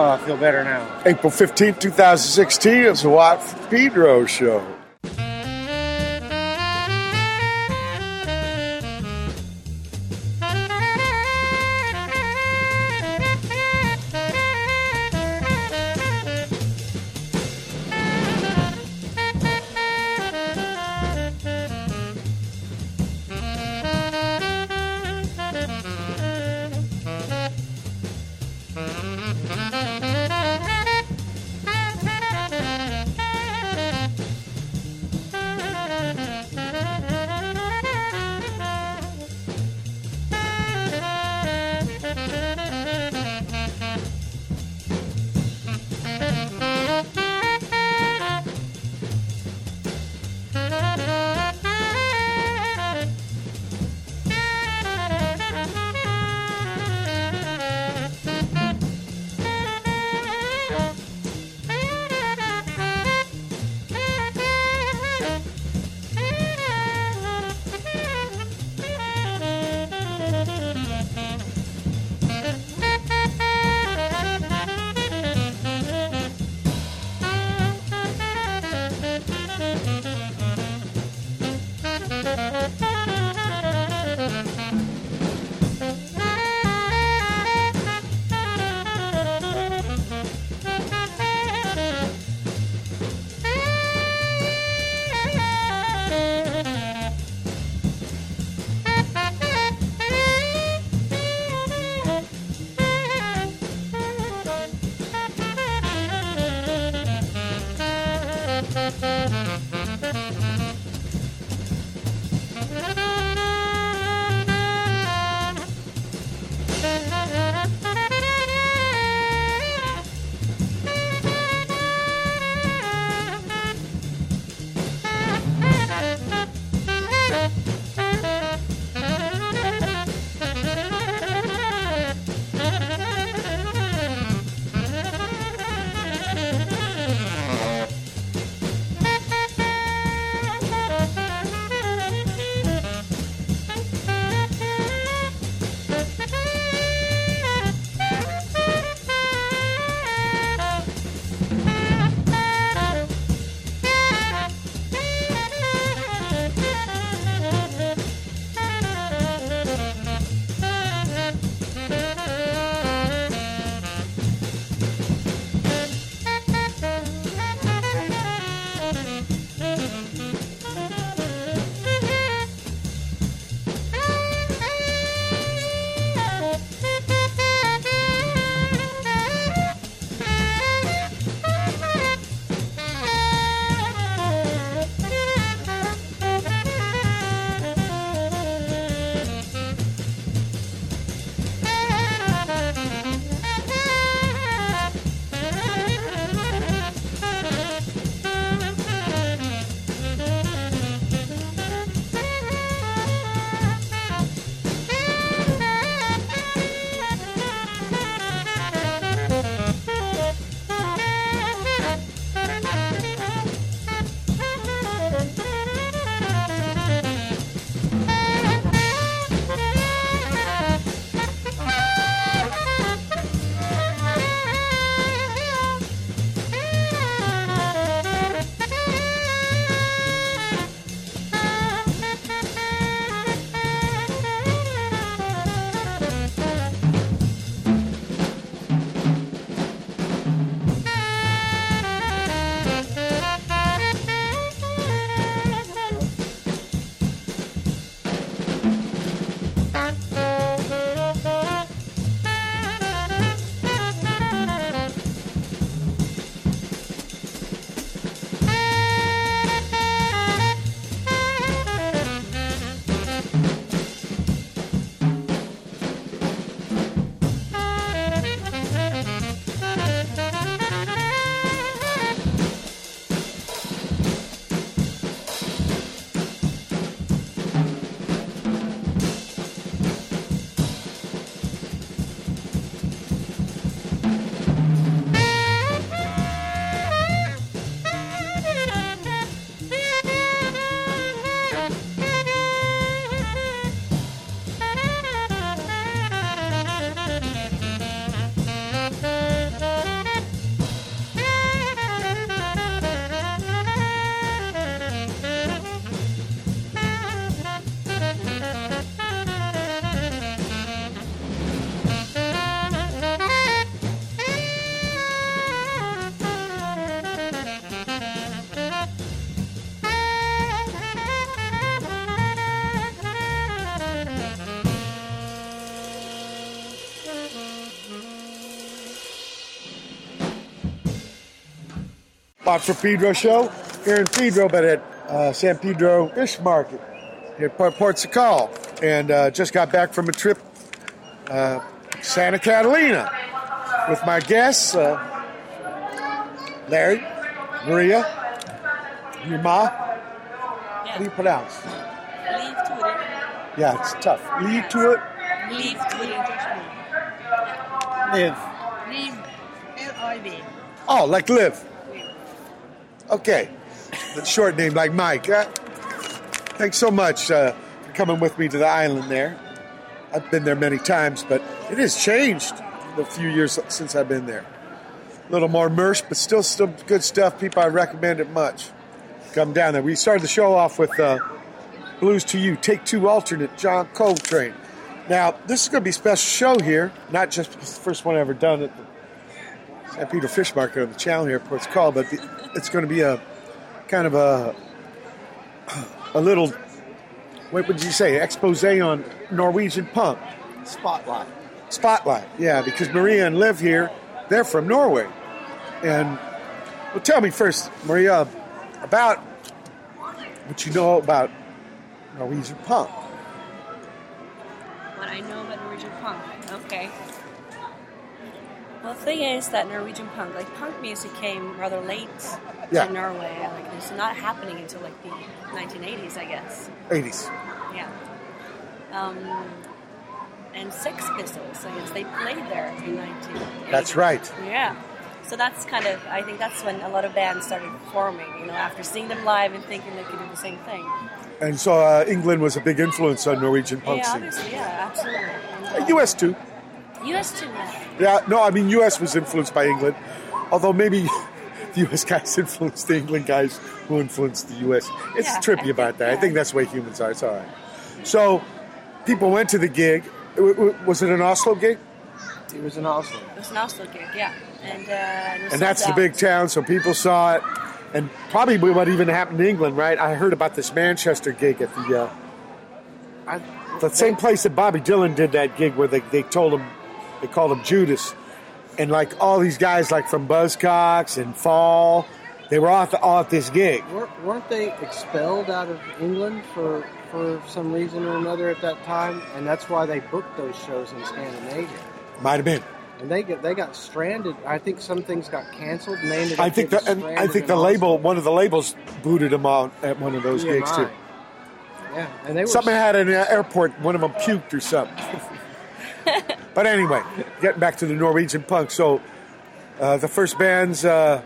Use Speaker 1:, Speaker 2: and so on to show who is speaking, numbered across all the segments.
Speaker 1: uh, feel better now.
Speaker 2: April 15, 2016, it's the Watt Pedro Show. Watt for Pedro show here in Pedro, but at uh, San Pedro Fish Market here at Port, Ports O' Call. And uh, just got back from a trip uh, Santa Catalina with my guests, uh, Larry, Maria, your ma. How do you pronounce?
Speaker 3: Leave to it.
Speaker 2: Yeah, it's tough. Lead to it.
Speaker 3: Leave to it.
Speaker 2: Live.
Speaker 3: Leave. L-I-V.
Speaker 2: Oh, like live. Okay. The short name, like Mike. Uh, thanks so much uh, for coming with me to the island there. I've been there many times, but it has changed the few years since I've been there. A little more immersed, but still some good stuff. People, I recommend it much. Come down there. We started the show off with uh, Blues to You, Take Two alternate, John Coltrane. Now, this is going to be a special show here, not just because the first one I've ever done at the San Pedro Fish Market on the channel here, Ports Call, but it's going to be a kind of a a little, what would you say, expose on Norwegian punk.
Speaker 1: Spotlight.
Speaker 2: Spotlight, yeah, because Maria and Liv here, they're from Norway. And, well, tell me first, Maria, about what you know about Norwegian punk.
Speaker 3: What I know about Norwegian punk. Okay. Well, the thing is that Norwegian punk, like punk music, came rather late
Speaker 2: Yeah.
Speaker 3: to Norway. Like it's not happening until like the 1980s, I guess.
Speaker 2: 80s.
Speaker 3: Yeah. Um, and Sex Pistols, I guess they played there in 1980.
Speaker 2: That's right.
Speaker 3: Yeah. So that's kind of, I think that's when a lot of bands started forming, you know, after seeing them live and thinking they could do the same thing.
Speaker 2: And so uh, England was a big influence on Norwegian punk
Speaker 3: yeah,
Speaker 2: scene.
Speaker 3: yeah, absolutely. And, uh,
Speaker 2: U.S. too.
Speaker 3: US too, yeah.
Speaker 2: Yeah, no, I mean U.S. was influenced by England, although maybe the U.S. guys influenced the England guys who influenced the U.S. It's
Speaker 3: Yeah.
Speaker 2: trippy about that. I think that's the way humans are. It's all right. So people went to the gig. W- w- Was it an Oslo gig?
Speaker 1: It was in Oslo.
Speaker 3: It was an Oslo gig, yeah. And, uh, and, it was
Speaker 2: And that's the big town, so people saw it. And probably what even happened in England, right? I heard about this Manchester gig at the uh,
Speaker 1: I,
Speaker 2: the same place that Bobby Dylan did that gig where they, they told him they called him Judas, and like all these guys like from Buzzcocks and Fall, they were off, at, the, all this gig.
Speaker 1: weren't, weren't they expelled out of England for for some reason or another at that time? And that's why they booked those shows in Scandinavia.
Speaker 2: Might have been.
Speaker 1: And they get they got stranded. I think some things got canceled, and they ended up
Speaker 2: I think the and I think the label one of the labels booted them out at one of those
Speaker 1: EMI.
Speaker 2: gigs too.
Speaker 1: Yeah, and they were
Speaker 2: Something had in the airport. One of them puked or something. but anyway, getting back to the Norwegian punk. So uh, the first bands. Uh,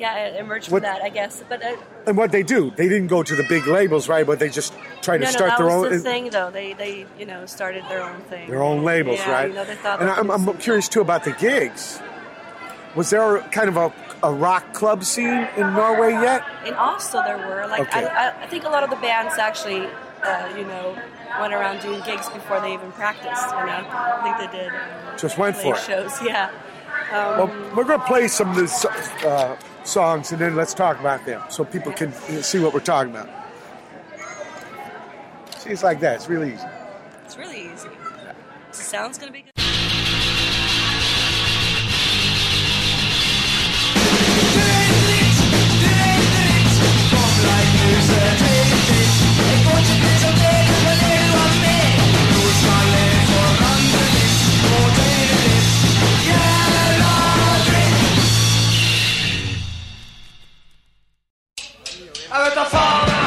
Speaker 3: Yeah, it emerged
Speaker 2: What-
Speaker 3: from that, I guess. But uh,
Speaker 2: And what they do, they didn't go to the big labels, right? But they just try to
Speaker 3: no, no,
Speaker 2: start
Speaker 3: that
Speaker 2: their
Speaker 3: was
Speaker 2: own
Speaker 3: the thing, though. They, they, you know, started their own thing.
Speaker 2: their own labels,
Speaker 3: yeah,
Speaker 2: right?
Speaker 3: You know, they thought.
Speaker 2: and I'm, I'm curious too about the gigs. Was there kind of a, a rock club scene in Norway yet?
Speaker 3: In Oslo, there were like
Speaker 2: Okay.
Speaker 3: I, I, I think a lot of the bands actually, uh, you know, went around doing gigs before they even practiced. You know, I think they did. Um,
Speaker 2: Just went for it.
Speaker 3: shows. Yeah. Um,
Speaker 2: Well, we're going to play some of these uh, songs and then let's talk about them so people can see what we're talking about. See, it's like that. It's really easy.
Speaker 3: it's really easy. Sounds gonna be good.
Speaker 4: Jag vet
Speaker 5: I got the.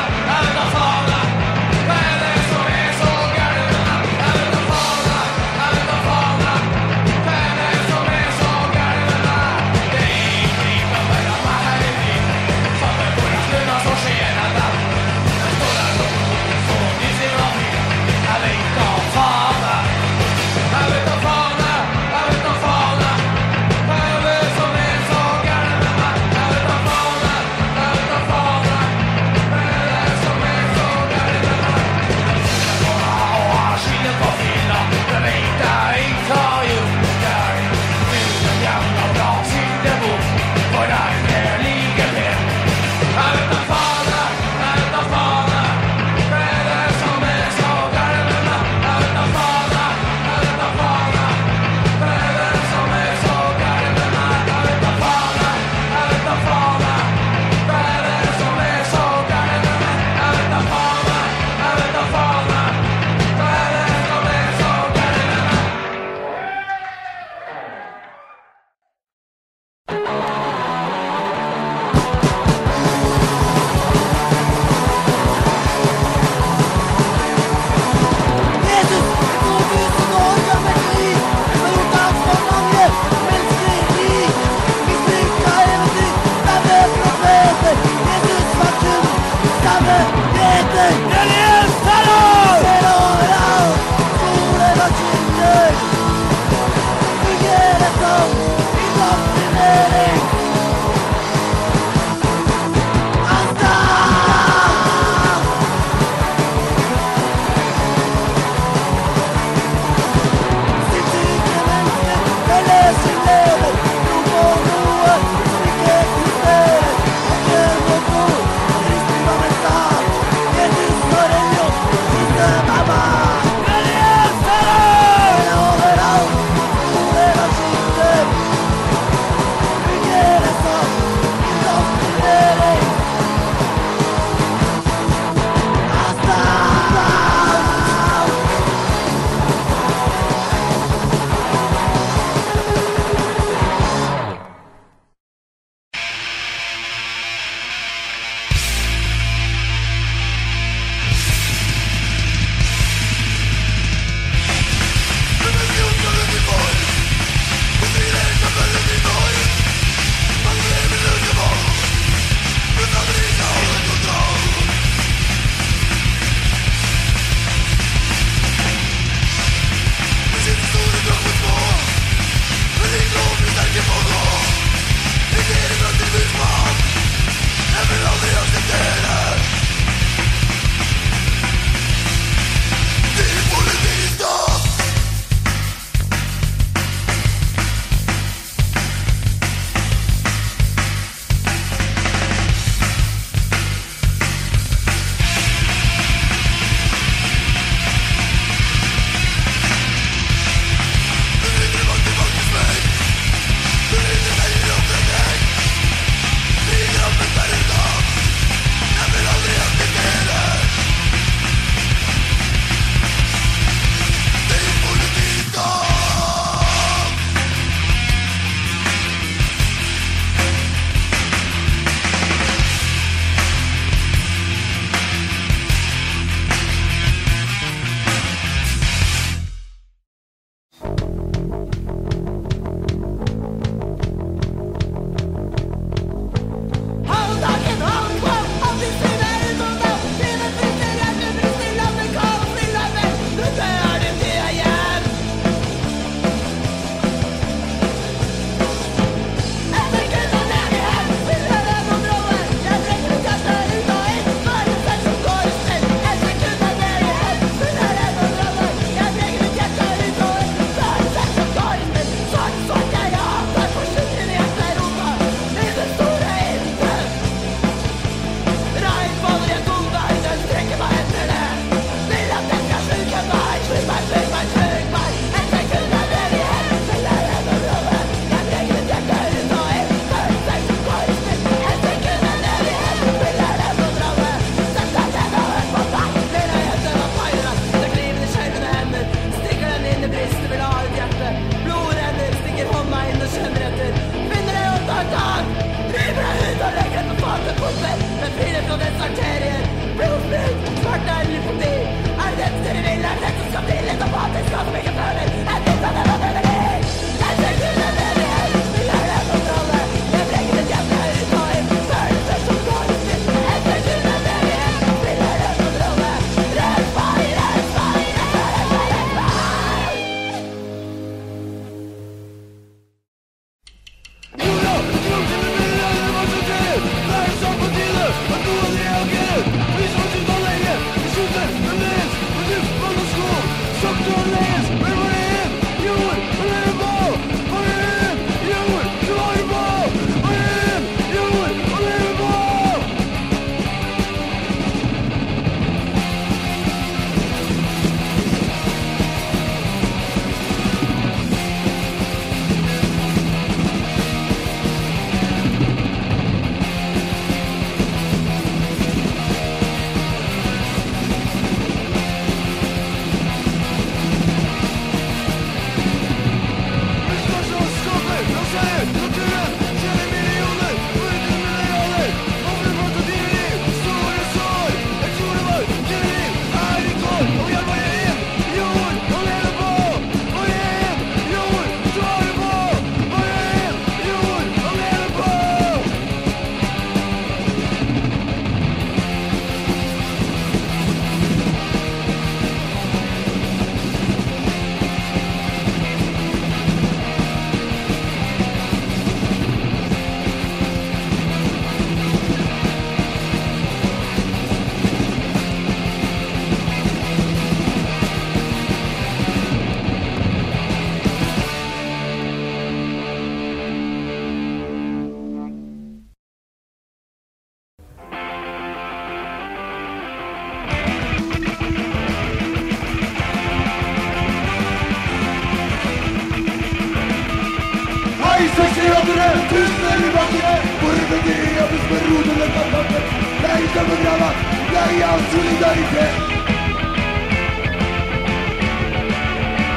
Speaker 5: solidarité.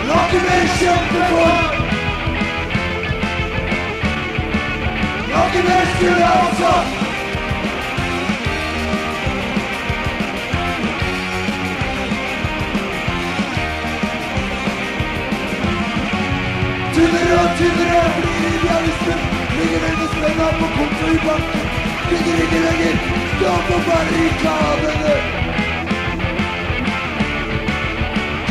Speaker 5: L'antimation de foi. L'antimation de l'enfant. Tüdürüyor, tüdürüyor, ligin yarısı
Speaker 6: Ligin elbisine ben bu kumtuyu baktım Ligin ligine git, doğma barikadını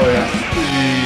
Speaker 6: Oh
Speaker 7: yeah.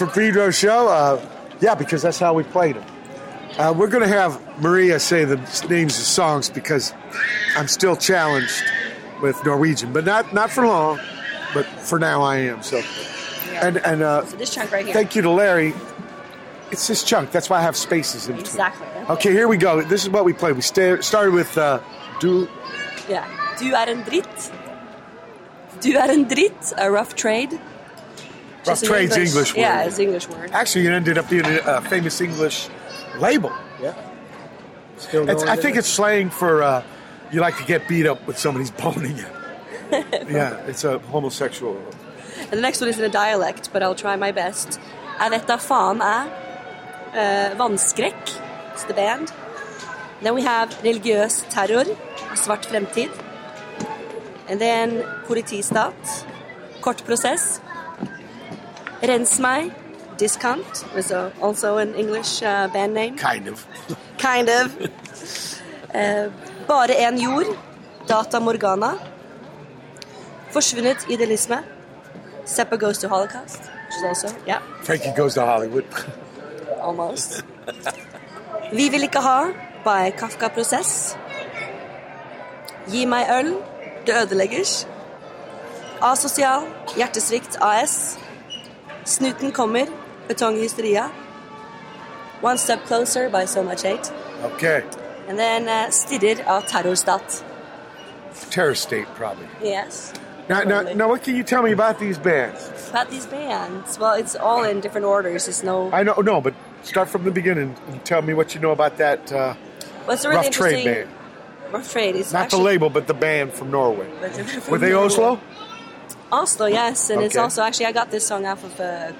Speaker 7: From Pedro show. Uh, yeah, because that's how we played them. Uh, we're going to have Maria say the names of songs because I'm still challenged with Norwegian, but not not for long. But for now, I am. So, and and uh,
Speaker 3: So this chunk right here.
Speaker 7: thank you to Larry. It's this chunk. That's why I have spaces in between.
Speaker 3: Exactly.
Speaker 7: Okay, here we go. This is what we played. We sta- started with uh, "Do
Speaker 3: Yeah. Du er en dritt. Du er en dritt. A rough trade.
Speaker 7: Rough
Speaker 3: Just
Speaker 7: Trade's English word.
Speaker 3: Yeah, it's English word.
Speaker 7: Actually, it ended up being a, a famous English label.
Speaker 1: Yeah. Still
Speaker 7: It's,
Speaker 1: going
Speaker 7: I think it's slang for uh, you like to get beat up with somebody's boning you.
Speaker 2: Yeah, it's a homosexual.
Speaker 3: And the next one is in a dialect, but I'll try my best. Jeg vet da faen er uh, Wannskrekk. It's the band. Then we have Religiøs terror. Svart framtid. And then Politistat. Kort prosess. Rens meg. Discount was a, also an English uh, band name.
Speaker 2: Kind of.
Speaker 3: Kind of. Uh, bare en jord. Data Morgana. Forsvunnet idealisme. Seppa Goes to Holocaust. Which is also, yeah,
Speaker 2: Frankie goes to Hollywood.
Speaker 3: almost. Vi vil ikke ha. By Kafka-prosess. Gi meg øl. Det ødelegger. Asosial. Hjertesvikt AS. Snuten kommer. Betonghysteria. One Step Closer by So Much Hate.
Speaker 2: Okay.
Speaker 3: And then uh, Stirrer av Terrorstat.
Speaker 2: Terror state, probably.
Speaker 3: Yes.
Speaker 2: Now, now, now, what can you tell me about these bands?
Speaker 3: About these bands, well, it's all in different orders. There's no.
Speaker 2: I know, no, but start from the beginning and tell me what you know about that uh,
Speaker 3: What's really
Speaker 2: Rough Trade band.
Speaker 3: Rough Trade is
Speaker 2: Not
Speaker 3: actually,
Speaker 2: the label, but the band from Norway.
Speaker 3: but they're from
Speaker 2: Were they
Speaker 3: Norway.
Speaker 2: Oslo?
Speaker 3: Oslo, yes, and it's also actually I got this song off of a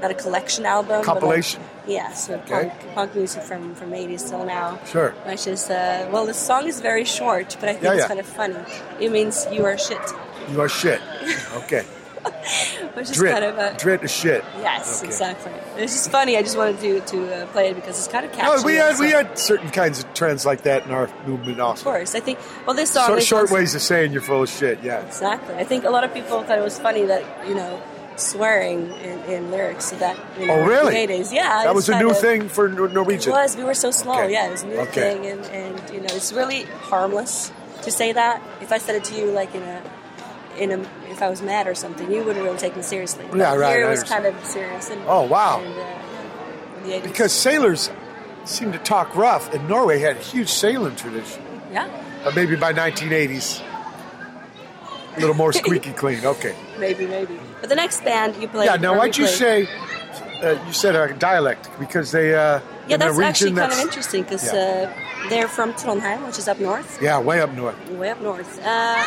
Speaker 3: not a collection album, but a-
Speaker 2: Compilation?
Speaker 3: yes,
Speaker 2: Okay.
Speaker 3: punk, punk music from from '80s till now.
Speaker 2: Sure.
Speaker 3: Which is uh, well, the song is very short, but I think
Speaker 2: Yeah,
Speaker 3: it's
Speaker 2: yeah.
Speaker 3: kind of funny. It means you are shit,
Speaker 2: You are shit. Okay.
Speaker 3: Which is
Speaker 2: Drit.
Speaker 3: kind of a
Speaker 2: Drit is shit.
Speaker 3: yes,
Speaker 2: Okay.
Speaker 3: exactly. It's just funny. I just wanted to to uh, play it because it's kind of catchy.
Speaker 2: No, we had we had certain kinds of trends like that in our movement Also, Of
Speaker 3: course, I think. Well, this song
Speaker 2: Short, ways of saying you're full of shit. Yeah.
Speaker 3: Exactly. I think a lot of people thought it was funny that you know swearing in, in lyrics that you know
Speaker 2: Oh, really?
Speaker 3: the Yeah,
Speaker 2: That was a new
Speaker 3: of-
Speaker 2: thing for Nor-
Speaker 3: It
Speaker 2: Norwegian.
Speaker 3: was. We were so slow.
Speaker 2: Okay.
Speaker 3: Yeah, it was a new
Speaker 2: Okay.
Speaker 3: thing, and, and you know it's really harmless to say that. If I said it to you like in a in a if I was mad or something, you wouldn't really take me seriously. But
Speaker 2: Yeah, right,
Speaker 3: Here it was kind of serious. And,
Speaker 2: Oh, wow.
Speaker 3: And, uh, yeah, in the 80s.
Speaker 2: Because sailors seem to talk rough, and Norway had a huge sailing tradition.
Speaker 3: yeah,
Speaker 2: But maybe by 1980s, a little more squeaky clean. Okay.
Speaker 3: maybe maybe. But the next band you played.
Speaker 2: Yeah. Now, why'd you
Speaker 3: played-
Speaker 2: say? Uh, you said a dialect because they. Uh,
Speaker 3: Yeah, that's actually kind of interesting because
Speaker 2: Yeah.
Speaker 3: uh, they're from Trondheim, which is up north.
Speaker 2: Yeah, way up north,
Speaker 3: Way up north. Uh,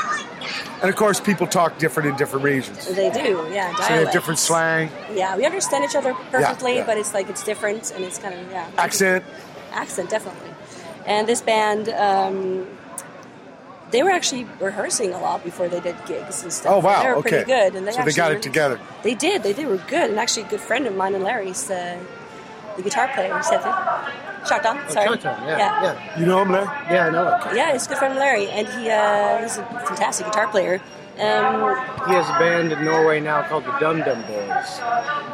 Speaker 2: and of course, people talk different in different regions.
Speaker 3: They do, yeah.
Speaker 2: So they have different slang,
Speaker 3: Yeah, we understand each other perfectly,
Speaker 2: yeah.
Speaker 3: but it's like it's different and it's kind of yeah.
Speaker 2: accent.
Speaker 3: Accent, definitely. And this band, um, they were actually rehearsing a lot before they did gigs and stuff.
Speaker 2: Oh, wow,
Speaker 3: They were
Speaker 2: okay.
Speaker 3: pretty good, and they
Speaker 2: So they got
Speaker 3: actually
Speaker 2: it together.
Speaker 3: They did. They did. Were good, and actually, a good friend of mine and Larry's uh, the guitar player. He said that. Shartan, sorry.
Speaker 1: Kjartan, yeah, yeah,
Speaker 2: You know him, Larry?
Speaker 1: yeah, I know it.
Speaker 3: Yeah, he's a good friend of Larry, and he uh, he's a fantastic guitar player. Um,
Speaker 1: He has a band in Norway now called the Dum Dum Boys.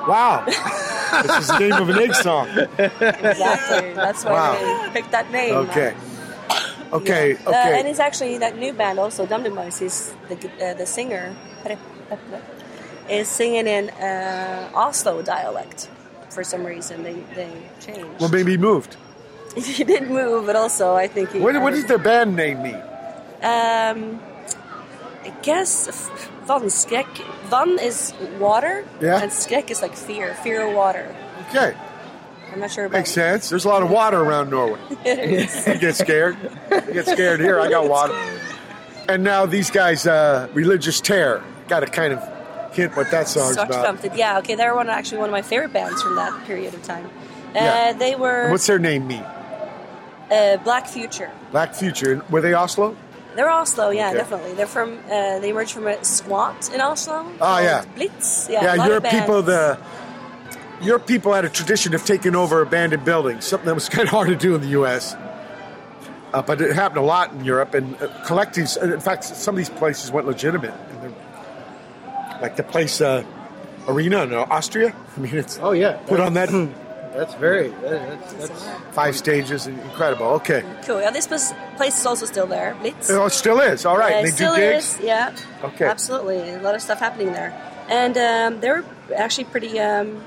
Speaker 2: Wow. this is the name of an Iggy song.
Speaker 3: exactly. That's why
Speaker 2: Wow.
Speaker 3: they picked that name.
Speaker 2: Okay. Okay.
Speaker 3: Uh,
Speaker 2: Okay.
Speaker 3: and it's actually that new band also, Dum Dum Boys, is the uh, the singer is singing in uh, Oslo dialect for some reason. They they changed.
Speaker 2: well, maybe he moved.
Speaker 3: he did move, but also I think he.
Speaker 2: What, what does their band name mean?
Speaker 3: Um, I guess f- Wannskrekk. Vann is water,
Speaker 2: Yeah.
Speaker 3: and skrekk is like fear, fear of water.
Speaker 2: Okay.
Speaker 3: I'm not sure about
Speaker 2: Makes sense. There's a lot of water around Norway. You get scared. You get scared here. I got water. And now these guys, uh, Religious Terror. Got to kind of hint what that song's
Speaker 3: Svart
Speaker 2: about.
Speaker 3: Framtid. Yeah, okay, they're one actually one of my favorite bands from that period of time. Uh,
Speaker 2: Yeah.
Speaker 3: They were
Speaker 2: And What's their name mean?
Speaker 3: uh, Black Future.
Speaker 2: Black Future. Were they Oslo?
Speaker 3: They're Oslo, yeah,
Speaker 2: Okay.
Speaker 3: definitely. They're from. Uh, they emerged from a squat in Oslo.
Speaker 2: Oh, yeah.
Speaker 3: Blitz. Yeah, a
Speaker 2: Yeah, your people, the your people had a tradition of taking over abandoned buildings, something that was kind of hard to do in the U.S. Uh, but it happened a lot in Europe, and uh, collectives. In fact, some of these places went legitimate, and like the place uh, Arena in Austria. I mean, it's
Speaker 1: Oh yeah,
Speaker 2: put on that
Speaker 1: That's very. That's, that's,
Speaker 2: five stages, incredible. Okay,
Speaker 3: Cool. Yeah, this was, place is also still there. Blitz.
Speaker 2: oh, it still is. All right,
Speaker 3: Uh,
Speaker 2: and they
Speaker 3: still
Speaker 2: do gigs.
Speaker 3: is. Yeah.
Speaker 2: Okay.
Speaker 3: Absolutely, a lot of stuff happening there, and um, they were actually pretty um,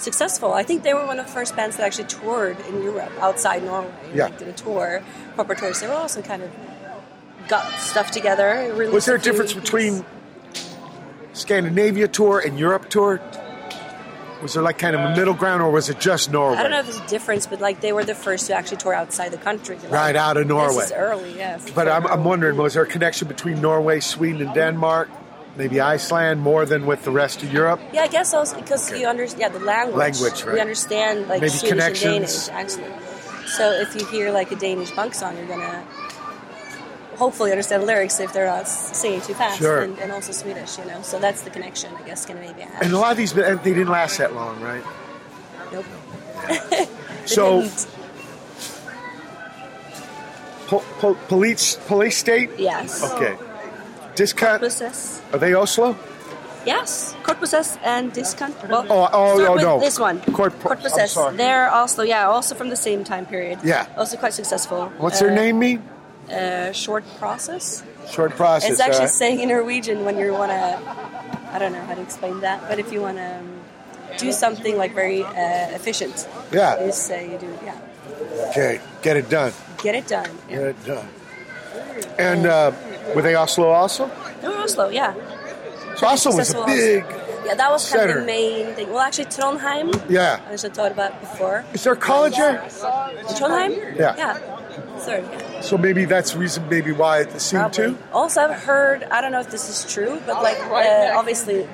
Speaker 3: successful. I think they were one of the first bands that actually toured in Europe outside Norway.
Speaker 2: Yeah.
Speaker 3: Like, did a tour, proper tours. They were also kind of got stuff together.
Speaker 2: Was there a difference between Scandinavia tour and Europe tour? Was there like kind of a middle ground, or was it just Norway?
Speaker 3: I don't know if there's a difference, but like they were the first to actually tour outside the country. Like,
Speaker 2: Right, out of Norway.
Speaker 3: This is early, yeah.
Speaker 2: But I'm, I'm wondering, was there a connection between Norway, Sweden, and Denmark? Maybe Iceland more than with the rest of Europe?
Speaker 3: Yeah, I guess also because
Speaker 2: Okay.
Speaker 3: you understand, yeah, the language.
Speaker 2: Language, right.
Speaker 3: We understand like
Speaker 2: Maybe
Speaker 3: Swedish and Danish, actually. So if you hear like a Danish punk song, you're gonna hopefully understand the lyrics if they're not singing too fast,
Speaker 2: Sure.
Speaker 3: and, and also Swedish, you know. So that's the connection, I guess, Scandinavia has.
Speaker 2: And a lot of these, they didn't last that long, right?
Speaker 3: nope.
Speaker 2: So,
Speaker 3: didn't.
Speaker 2: po- po- police, police state?
Speaker 3: Yes.
Speaker 2: Okay. Discount?
Speaker 3: Process.
Speaker 2: Are they Oslo?
Speaker 3: Yes, court process and discount. Well,
Speaker 2: Oh, oh,
Speaker 3: start
Speaker 2: oh,
Speaker 3: with
Speaker 2: no.
Speaker 3: This one,
Speaker 2: Court pro- I'm
Speaker 3: process. They're also, yeah, also from the same time period.
Speaker 2: Yeah.
Speaker 3: also quite successful.
Speaker 2: What's their
Speaker 3: Uh,
Speaker 2: name mean?
Speaker 3: Uh, short process.
Speaker 2: Short process.
Speaker 3: It's actually
Speaker 2: uh,
Speaker 3: saying in Norwegian when you want to. I don't know how to explain that, but if you want to um, do something like very uh, efficient,
Speaker 2: Yeah.
Speaker 3: you say you do, yeah,
Speaker 2: Okay, get it done.
Speaker 3: get it done.
Speaker 2: Get it done. And uh, were they Oslo also?
Speaker 3: They were Oslo, yeah.
Speaker 2: So Oslo was a
Speaker 3: Successful
Speaker 2: big.
Speaker 3: Yeah, that was kind of the main thing. Well, actually, Trondheim.
Speaker 2: Yeah.
Speaker 3: I should talked about before.
Speaker 2: Is there a college there?
Speaker 3: Trondheim.
Speaker 2: Yeah.
Speaker 3: Yeah. Third. Yeah.
Speaker 2: So maybe that's the reason, maybe why it seemed
Speaker 3: Probably.
Speaker 2: to.
Speaker 3: Also, I've heard. I don't know if this is true, but like uh, obviously,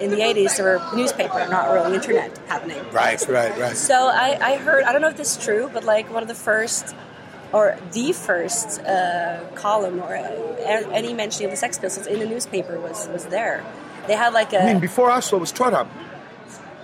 Speaker 3: in the '80s there were newspaper, not really internet happening.
Speaker 2: Right, right, right.
Speaker 3: So I, I heard. I don't know if this is true, but like one of the first, or the first uh, column or uh, any mention of the Sex Pistols in the newspaper was was there. They had like a
Speaker 2: I mean, before Oslo was Trondheim.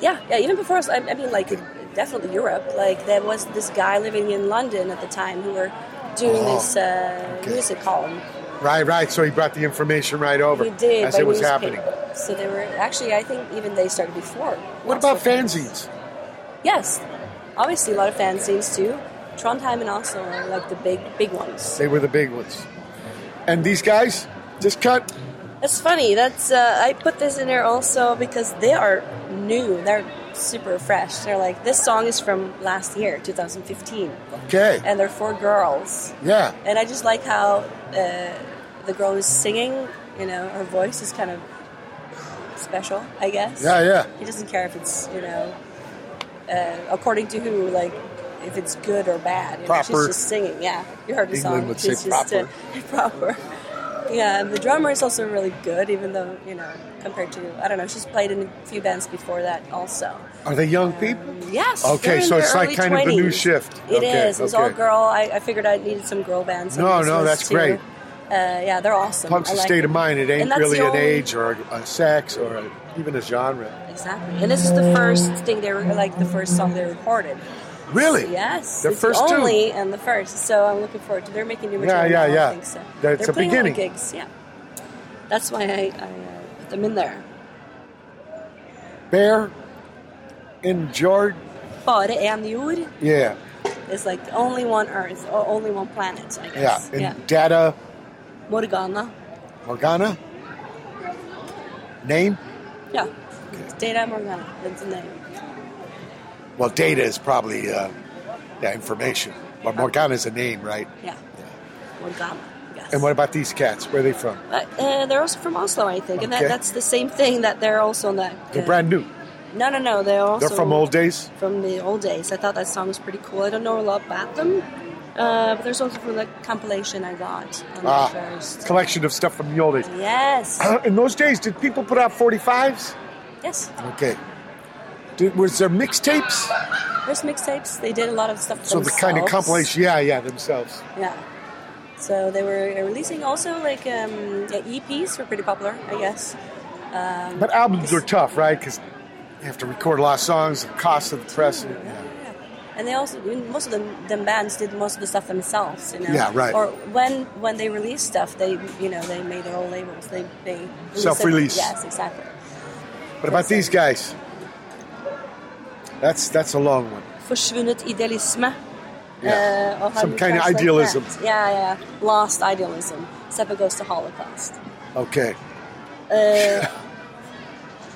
Speaker 3: yeah, yeah. Even before, us, I, I mean, like definitely Europe. Like there was this guy living in London at the time who were doing
Speaker 2: Oh,
Speaker 3: this uh,
Speaker 2: okay.
Speaker 3: music column.
Speaker 2: Right, right. So he brought the information right over
Speaker 3: He did
Speaker 2: as it was
Speaker 3: newspaper.
Speaker 2: happening.
Speaker 3: So they were actually, I think, even they started before.
Speaker 2: What
Speaker 3: Oslo
Speaker 2: about fanzines?
Speaker 3: Yes, obviously a lot of fanzines too. Trondheim and Oslo are like the big, big ones.
Speaker 2: They were the big ones. And these guys just cut.
Speaker 3: It's funny. That's uh, I put this in there also because they are new. They're super fresh. They're like this song is from last year, 2015,
Speaker 2: Okay.
Speaker 3: and they're four girls.
Speaker 2: Yeah.
Speaker 3: And I just like how uh, the girl who's singing, you know, her voice is kind of special, I guess.
Speaker 2: Yeah, yeah.
Speaker 3: He doesn't care if it's, you know, uh, according to who, like, if it's good or bad. You know, she's just singing, yeah. You heard the
Speaker 2: England
Speaker 3: song.
Speaker 2: would say
Speaker 3: She's just, uh, proper. Yeah, and the drummer is also really good, even though, you know, compared to, I don't know, she's played in a few bands before that also.
Speaker 2: Are they young people?
Speaker 3: Yes.
Speaker 2: Okay, so it's like kind of the new shift.
Speaker 3: It is.
Speaker 2: Okay,
Speaker 3: It's all
Speaker 2: okay.
Speaker 3: girl. I, I figured I needed some girl bands.
Speaker 2: No, no, that's
Speaker 3: too.
Speaker 2: great.
Speaker 3: Uh, yeah, they're awesome.
Speaker 2: Punk's
Speaker 3: I
Speaker 2: a
Speaker 3: like
Speaker 2: state of mind. It ain't really an
Speaker 3: only-
Speaker 2: age or a, a sex or a, even a genre.
Speaker 3: Exactly. And this is the first thing they were like the first song they recorded.
Speaker 2: Really?
Speaker 3: Yes.
Speaker 2: The first
Speaker 3: the
Speaker 2: two?
Speaker 3: only and the first. So I'm looking forward to. They're making new
Speaker 2: Yeah,
Speaker 3: material.
Speaker 2: yeah,
Speaker 3: now,
Speaker 2: yeah.
Speaker 3: I think so.
Speaker 2: That's
Speaker 3: They're
Speaker 2: a
Speaker 3: putting
Speaker 2: beginning.
Speaker 3: Gigs. Yeah. That's why I, I uh, put them in there.
Speaker 2: Bear in George.
Speaker 3: Bare en jord
Speaker 2: Yeah,
Speaker 3: It's like only one Earth or only one planet. I guess.
Speaker 2: yeah.
Speaker 3: guess.
Speaker 2: And Data
Speaker 3: Morgana.
Speaker 2: Morgana. Name?
Speaker 3: Yeah. It's Data Morgana. That's the name.
Speaker 2: Well, Data is probably uh, yeah information, but Morgana is a name, right?
Speaker 3: Yeah. Morgana. Yes.
Speaker 2: And what about these cats? Where are they from?
Speaker 3: Uh, uh, they're also from Oslo, I think, okay. and that, that's the same thing that they're also on that.
Speaker 2: They're brand new.
Speaker 3: No, no, no. They're also
Speaker 2: They're from old days.
Speaker 3: From the old days. I thought that song was pretty cool. I don't know a lot about them, uh, but there's also from the compilation I got on the
Speaker 2: Ah,
Speaker 3: first.
Speaker 2: collection of stuff from the old days.
Speaker 3: Yes.
Speaker 2: Uh, in those days, did people put out 45s?
Speaker 3: yes.
Speaker 2: Okay. Did, was there mixtapes?
Speaker 3: There's mixtapes. They did a lot of stuff.
Speaker 2: So the kind of
Speaker 3: themselves.
Speaker 2: compilation, yeah, yeah, themselves.
Speaker 3: Yeah. So they were releasing also like um, yeah, EPs were pretty popular, I guess. Um,
Speaker 2: But albums are tough, right? Because you have to record a lot of songs, the cost of the press. and-
Speaker 3: Yeah. And they also, I mean, most of them, them bands did most of the stuff themselves, you know.
Speaker 2: Yeah, right.
Speaker 3: Or when when they released stuff, they, you know, they made their own labels. They they
Speaker 2: Self-release.
Speaker 3: Yes, exactly.
Speaker 2: What about these guys? That's that's a long one.
Speaker 3: Forsvunnet idealisme.
Speaker 2: Yeah.
Speaker 3: Uh,
Speaker 2: Some kind of idealism.
Speaker 3: that? Yeah, yeah. Lost idealism. Seppo goes to Holocaust.
Speaker 2: Okay.
Speaker 3: Uh,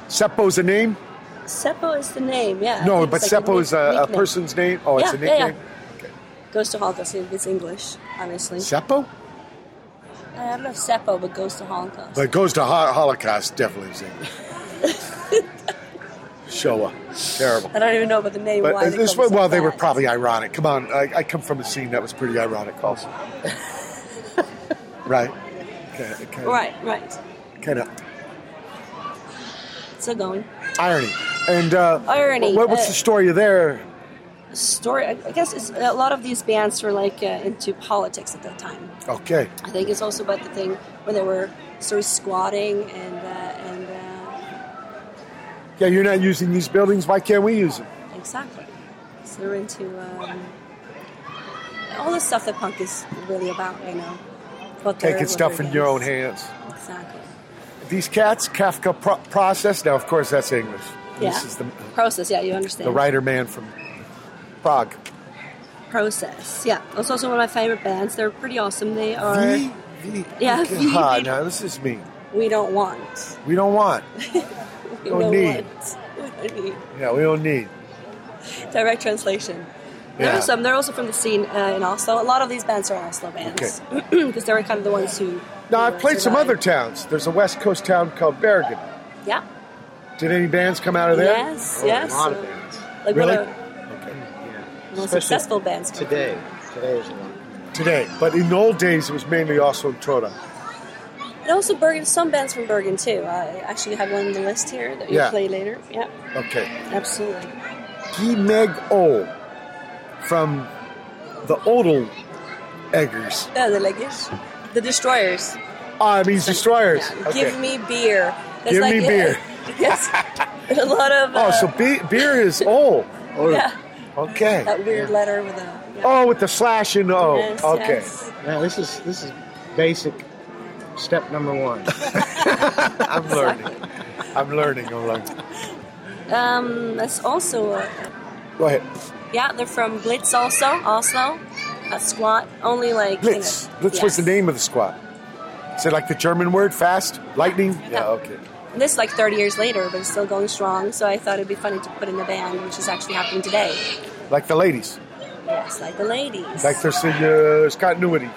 Speaker 2: Seppo's a name?
Speaker 3: Seppo is the name, yeah.
Speaker 2: No, but
Speaker 3: it's like
Speaker 2: Seppo is a, a person's name. Oh, it's
Speaker 3: Yeah,
Speaker 2: a
Speaker 3: yeah, yeah.
Speaker 2: nickname.
Speaker 3: Goes to Holocaust. It's English, honestly.
Speaker 2: Seppo?
Speaker 3: I don't know if Seppo, but goes to Holocaust.
Speaker 2: But goes to ho- Holocaust, definitely. is English. Showa. Terrible.
Speaker 3: I don't even know about the name.
Speaker 2: But
Speaker 3: why
Speaker 2: this well, they were probably ironic. Come on, I, I come from a scene that was pretty ironic, also. right. Kind of, kind of,
Speaker 3: Right, right.
Speaker 2: kind of
Speaker 3: Still going.
Speaker 2: irony. And uh,
Speaker 3: Irony,
Speaker 2: What, what's
Speaker 3: uh,
Speaker 2: the story there?
Speaker 3: Story. I guess it's, a lot of these bands were like uh, into politics at that time.
Speaker 2: Okay.
Speaker 3: I think it's also about the thing when they were sort of squatting and and uh,
Speaker 2: Yeah, you're not using these buildings. Why can't we use them?
Speaker 3: exactly. So they're into um, all the stuff that punk is really about. You know,
Speaker 2: Taking stuff in your own hands.
Speaker 3: Exactly.
Speaker 2: These cats, Kafka pro- process. Now, of course, that's English.
Speaker 3: Yeah.
Speaker 2: This is the,
Speaker 3: Process. Yeah, you understand.
Speaker 2: the writer man from Prague.
Speaker 3: Process. Yeah, it's also one of my favorite bands. They're pretty awesome. They are.
Speaker 2: V, V,
Speaker 3: Yeah. V,
Speaker 2: Ah, now this is me.
Speaker 3: We don't want.
Speaker 2: We don't want.
Speaker 3: We
Speaker 2: Don't need.
Speaker 3: want. We don't need.
Speaker 2: Yeah, we don't need.
Speaker 3: Direct translation. There
Speaker 2: Yeah.
Speaker 3: are some. They're also from the scene uh, in Oslo. A lot of these bands are Oslo bands because they were kind of the ones who.
Speaker 2: Now, I've played some
Speaker 3: survived.
Speaker 2: other towns. There's a West Coast town called Bergen.
Speaker 3: Yeah.
Speaker 2: Did any bands come out of there?
Speaker 3: Yes.
Speaker 1: Oh,
Speaker 3: yes.
Speaker 1: A lot of bands.
Speaker 3: Like
Speaker 2: Really?
Speaker 3: one of
Speaker 2: Okay.
Speaker 1: Yeah.
Speaker 3: the most successful bands
Speaker 1: Today. Today is a lot.
Speaker 2: Today. But in the old days, it was mainly also in Troda.
Speaker 3: And also Bergen. Some bands from Bergen too. I actually have one on the list here that you
Speaker 2: Yeah.
Speaker 3: play later. Yeah.
Speaker 2: Okay.
Speaker 3: Absolutely.
Speaker 2: Gi meg øl from the Odell Eggers.
Speaker 3: Yeah, the Leggers. The Destroyers.
Speaker 2: Ah, it means destroyers.
Speaker 3: Yeah.
Speaker 2: Okay.
Speaker 3: Give me beer. There's
Speaker 2: Give me beer.
Speaker 3: yes. a lot of.
Speaker 2: Oh,
Speaker 3: uh,
Speaker 2: so be- beer is O.
Speaker 3: Yeah.
Speaker 2: Okay.
Speaker 3: That weird letter with a. Yeah.
Speaker 2: Oh, with the slash and O.
Speaker 3: Yes,
Speaker 2: okay.
Speaker 3: yes.
Speaker 1: Now this is this is basic step number one.
Speaker 2: I'm learning. I'm learning. I'm learning.
Speaker 3: Um, that's also. Uh,
Speaker 2: Go ahead.
Speaker 3: yeah, they're from Blitz also, Oslo. A squat. Only like. you
Speaker 2: Blitz.
Speaker 3: know,
Speaker 2: Blitz was the name of the squat. Is it like the German word, fast? Lightning? Yeah,
Speaker 3: Yeah.
Speaker 2: okay.
Speaker 3: And this is like 30 years later, but it's still going strong. So I thought it'd be funny to put in the band, which is actually happening today.
Speaker 2: Like the ladies.
Speaker 3: Yes, like the ladies.
Speaker 2: Like there's, uh, there's continuity.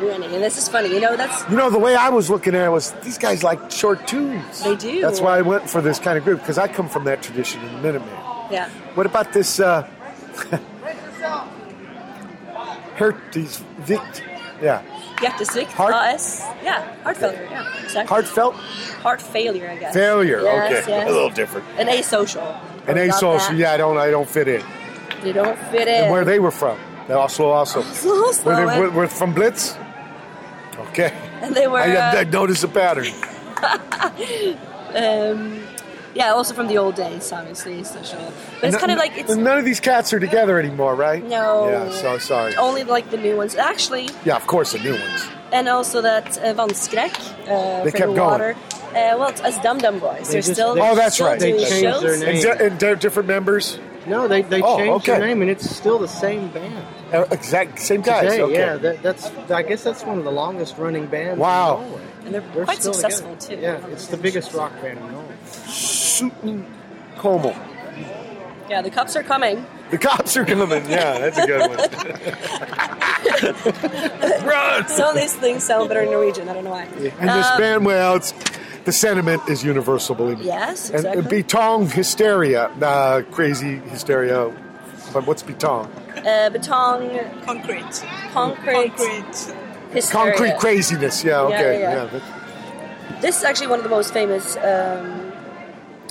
Speaker 3: Winning. And this is funny. You know, that's.
Speaker 2: You know, the way I was looking at it was these guys like short tunes.
Speaker 3: They do.
Speaker 2: That's why I went for this kind of group, because I come from that tradition in the Minutemen.
Speaker 3: Yeah.
Speaker 2: What about this? Uh, Hurt these Vict. Yeah.
Speaker 3: Hjertesvikt.
Speaker 2: Heart-
Speaker 3: AS. Yeah, heart failure. Yeah, exactly.
Speaker 2: Heartfelt
Speaker 3: Heart failure, I guess.
Speaker 2: failure.
Speaker 3: Yes,
Speaker 2: okay.
Speaker 3: yes.
Speaker 2: A little different.
Speaker 3: An asocial.
Speaker 2: An
Speaker 3: Got
Speaker 2: asocial. Yeah, I don't. I don't fit in.
Speaker 3: They don't fit in.
Speaker 2: And where they were from? They're Oslo, also.
Speaker 3: Oslo,
Speaker 2: Were they
Speaker 3: and-
Speaker 2: were, were from Blitz? Okay.
Speaker 3: And they were.
Speaker 2: I, I
Speaker 3: uh,
Speaker 2: noticed a pattern.
Speaker 3: um, yeah, also from the old days, obviously. Social. But it's
Speaker 2: No-
Speaker 3: kind of like it's
Speaker 2: none of these cats are together anymore, right?
Speaker 3: no.
Speaker 2: Yeah. So sorry.
Speaker 3: Only like the new ones, actually,
Speaker 2: Yeah, of course the new ones.
Speaker 3: and also that uh, Wannskrekk uh,
Speaker 2: They
Speaker 3: for
Speaker 2: kept
Speaker 3: the
Speaker 2: going.
Speaker 3: water. Uh, well, it's as Dum Dum Boys.
Speaker 1: They
Speaker 3: They're
Speaker 1: just-
Speaker 3: still.
Speaker 1: they-
Speaker 2: Oh, that's
Speaker 3: still
Speaker 2: right.
Speaker 1: They changed
Speaker 3: shows.
Speaker 1: their
Speaker 2: And,
Speaker 1: name.
Speaker 2: di- and they're different members.
Speaker 1: No, they, they
Speaker 2: Oh,
Speaker 1: changed
Speaker 2: okay.
Speaker 1: their name and it's still the same band.
Speaker 2: Uh, exact same guys.
Speaker 1: Today,
Speaker 2: okay.
Speaker 1: yeah, that, that's I guess that's one of the longest running bands.
Speaker 2: Wow.
Speaker 1: in Norway.
Speaker 3: And they're
Speaker 1: They're
Speaker 3: quite successful
Speaker 1: together.
Speaker 3: too.
Speaker 1: Yeah, it's the biggest rock band in Norway.
Speaker 2: Snuten kommer.
Speaker 3: Yeah, the cops are coming.
Speaker 2: The cops are coming. Yeah, that's a good one. Run!
Speaker 3: Some of these things sound better in Norwegian. I don't know why.
Speaker 2: And this
Speaker 3: Um,
Speaker 2: band, well, it's, the sentiment is universal, believe me.
Speaker 3: Yes,
Speaker 2: And
Speaker 3: exactly.
Speaker 2: uh, Betong hysteria, uh, crazy hysteria. But what's Betong?
Speaker 3: uh, betong,
Speaker 8: Concrete.
Speaker 3: concrete,
Speaker 8: Concrete.
Speaker 3: hysteria.
Speaker 2: Concrete craziness. Yeah, okay.
Speaker 3: yeah, yeah.
Speaker 2: that-
Speaker 3: This is actually one of the most famous, um,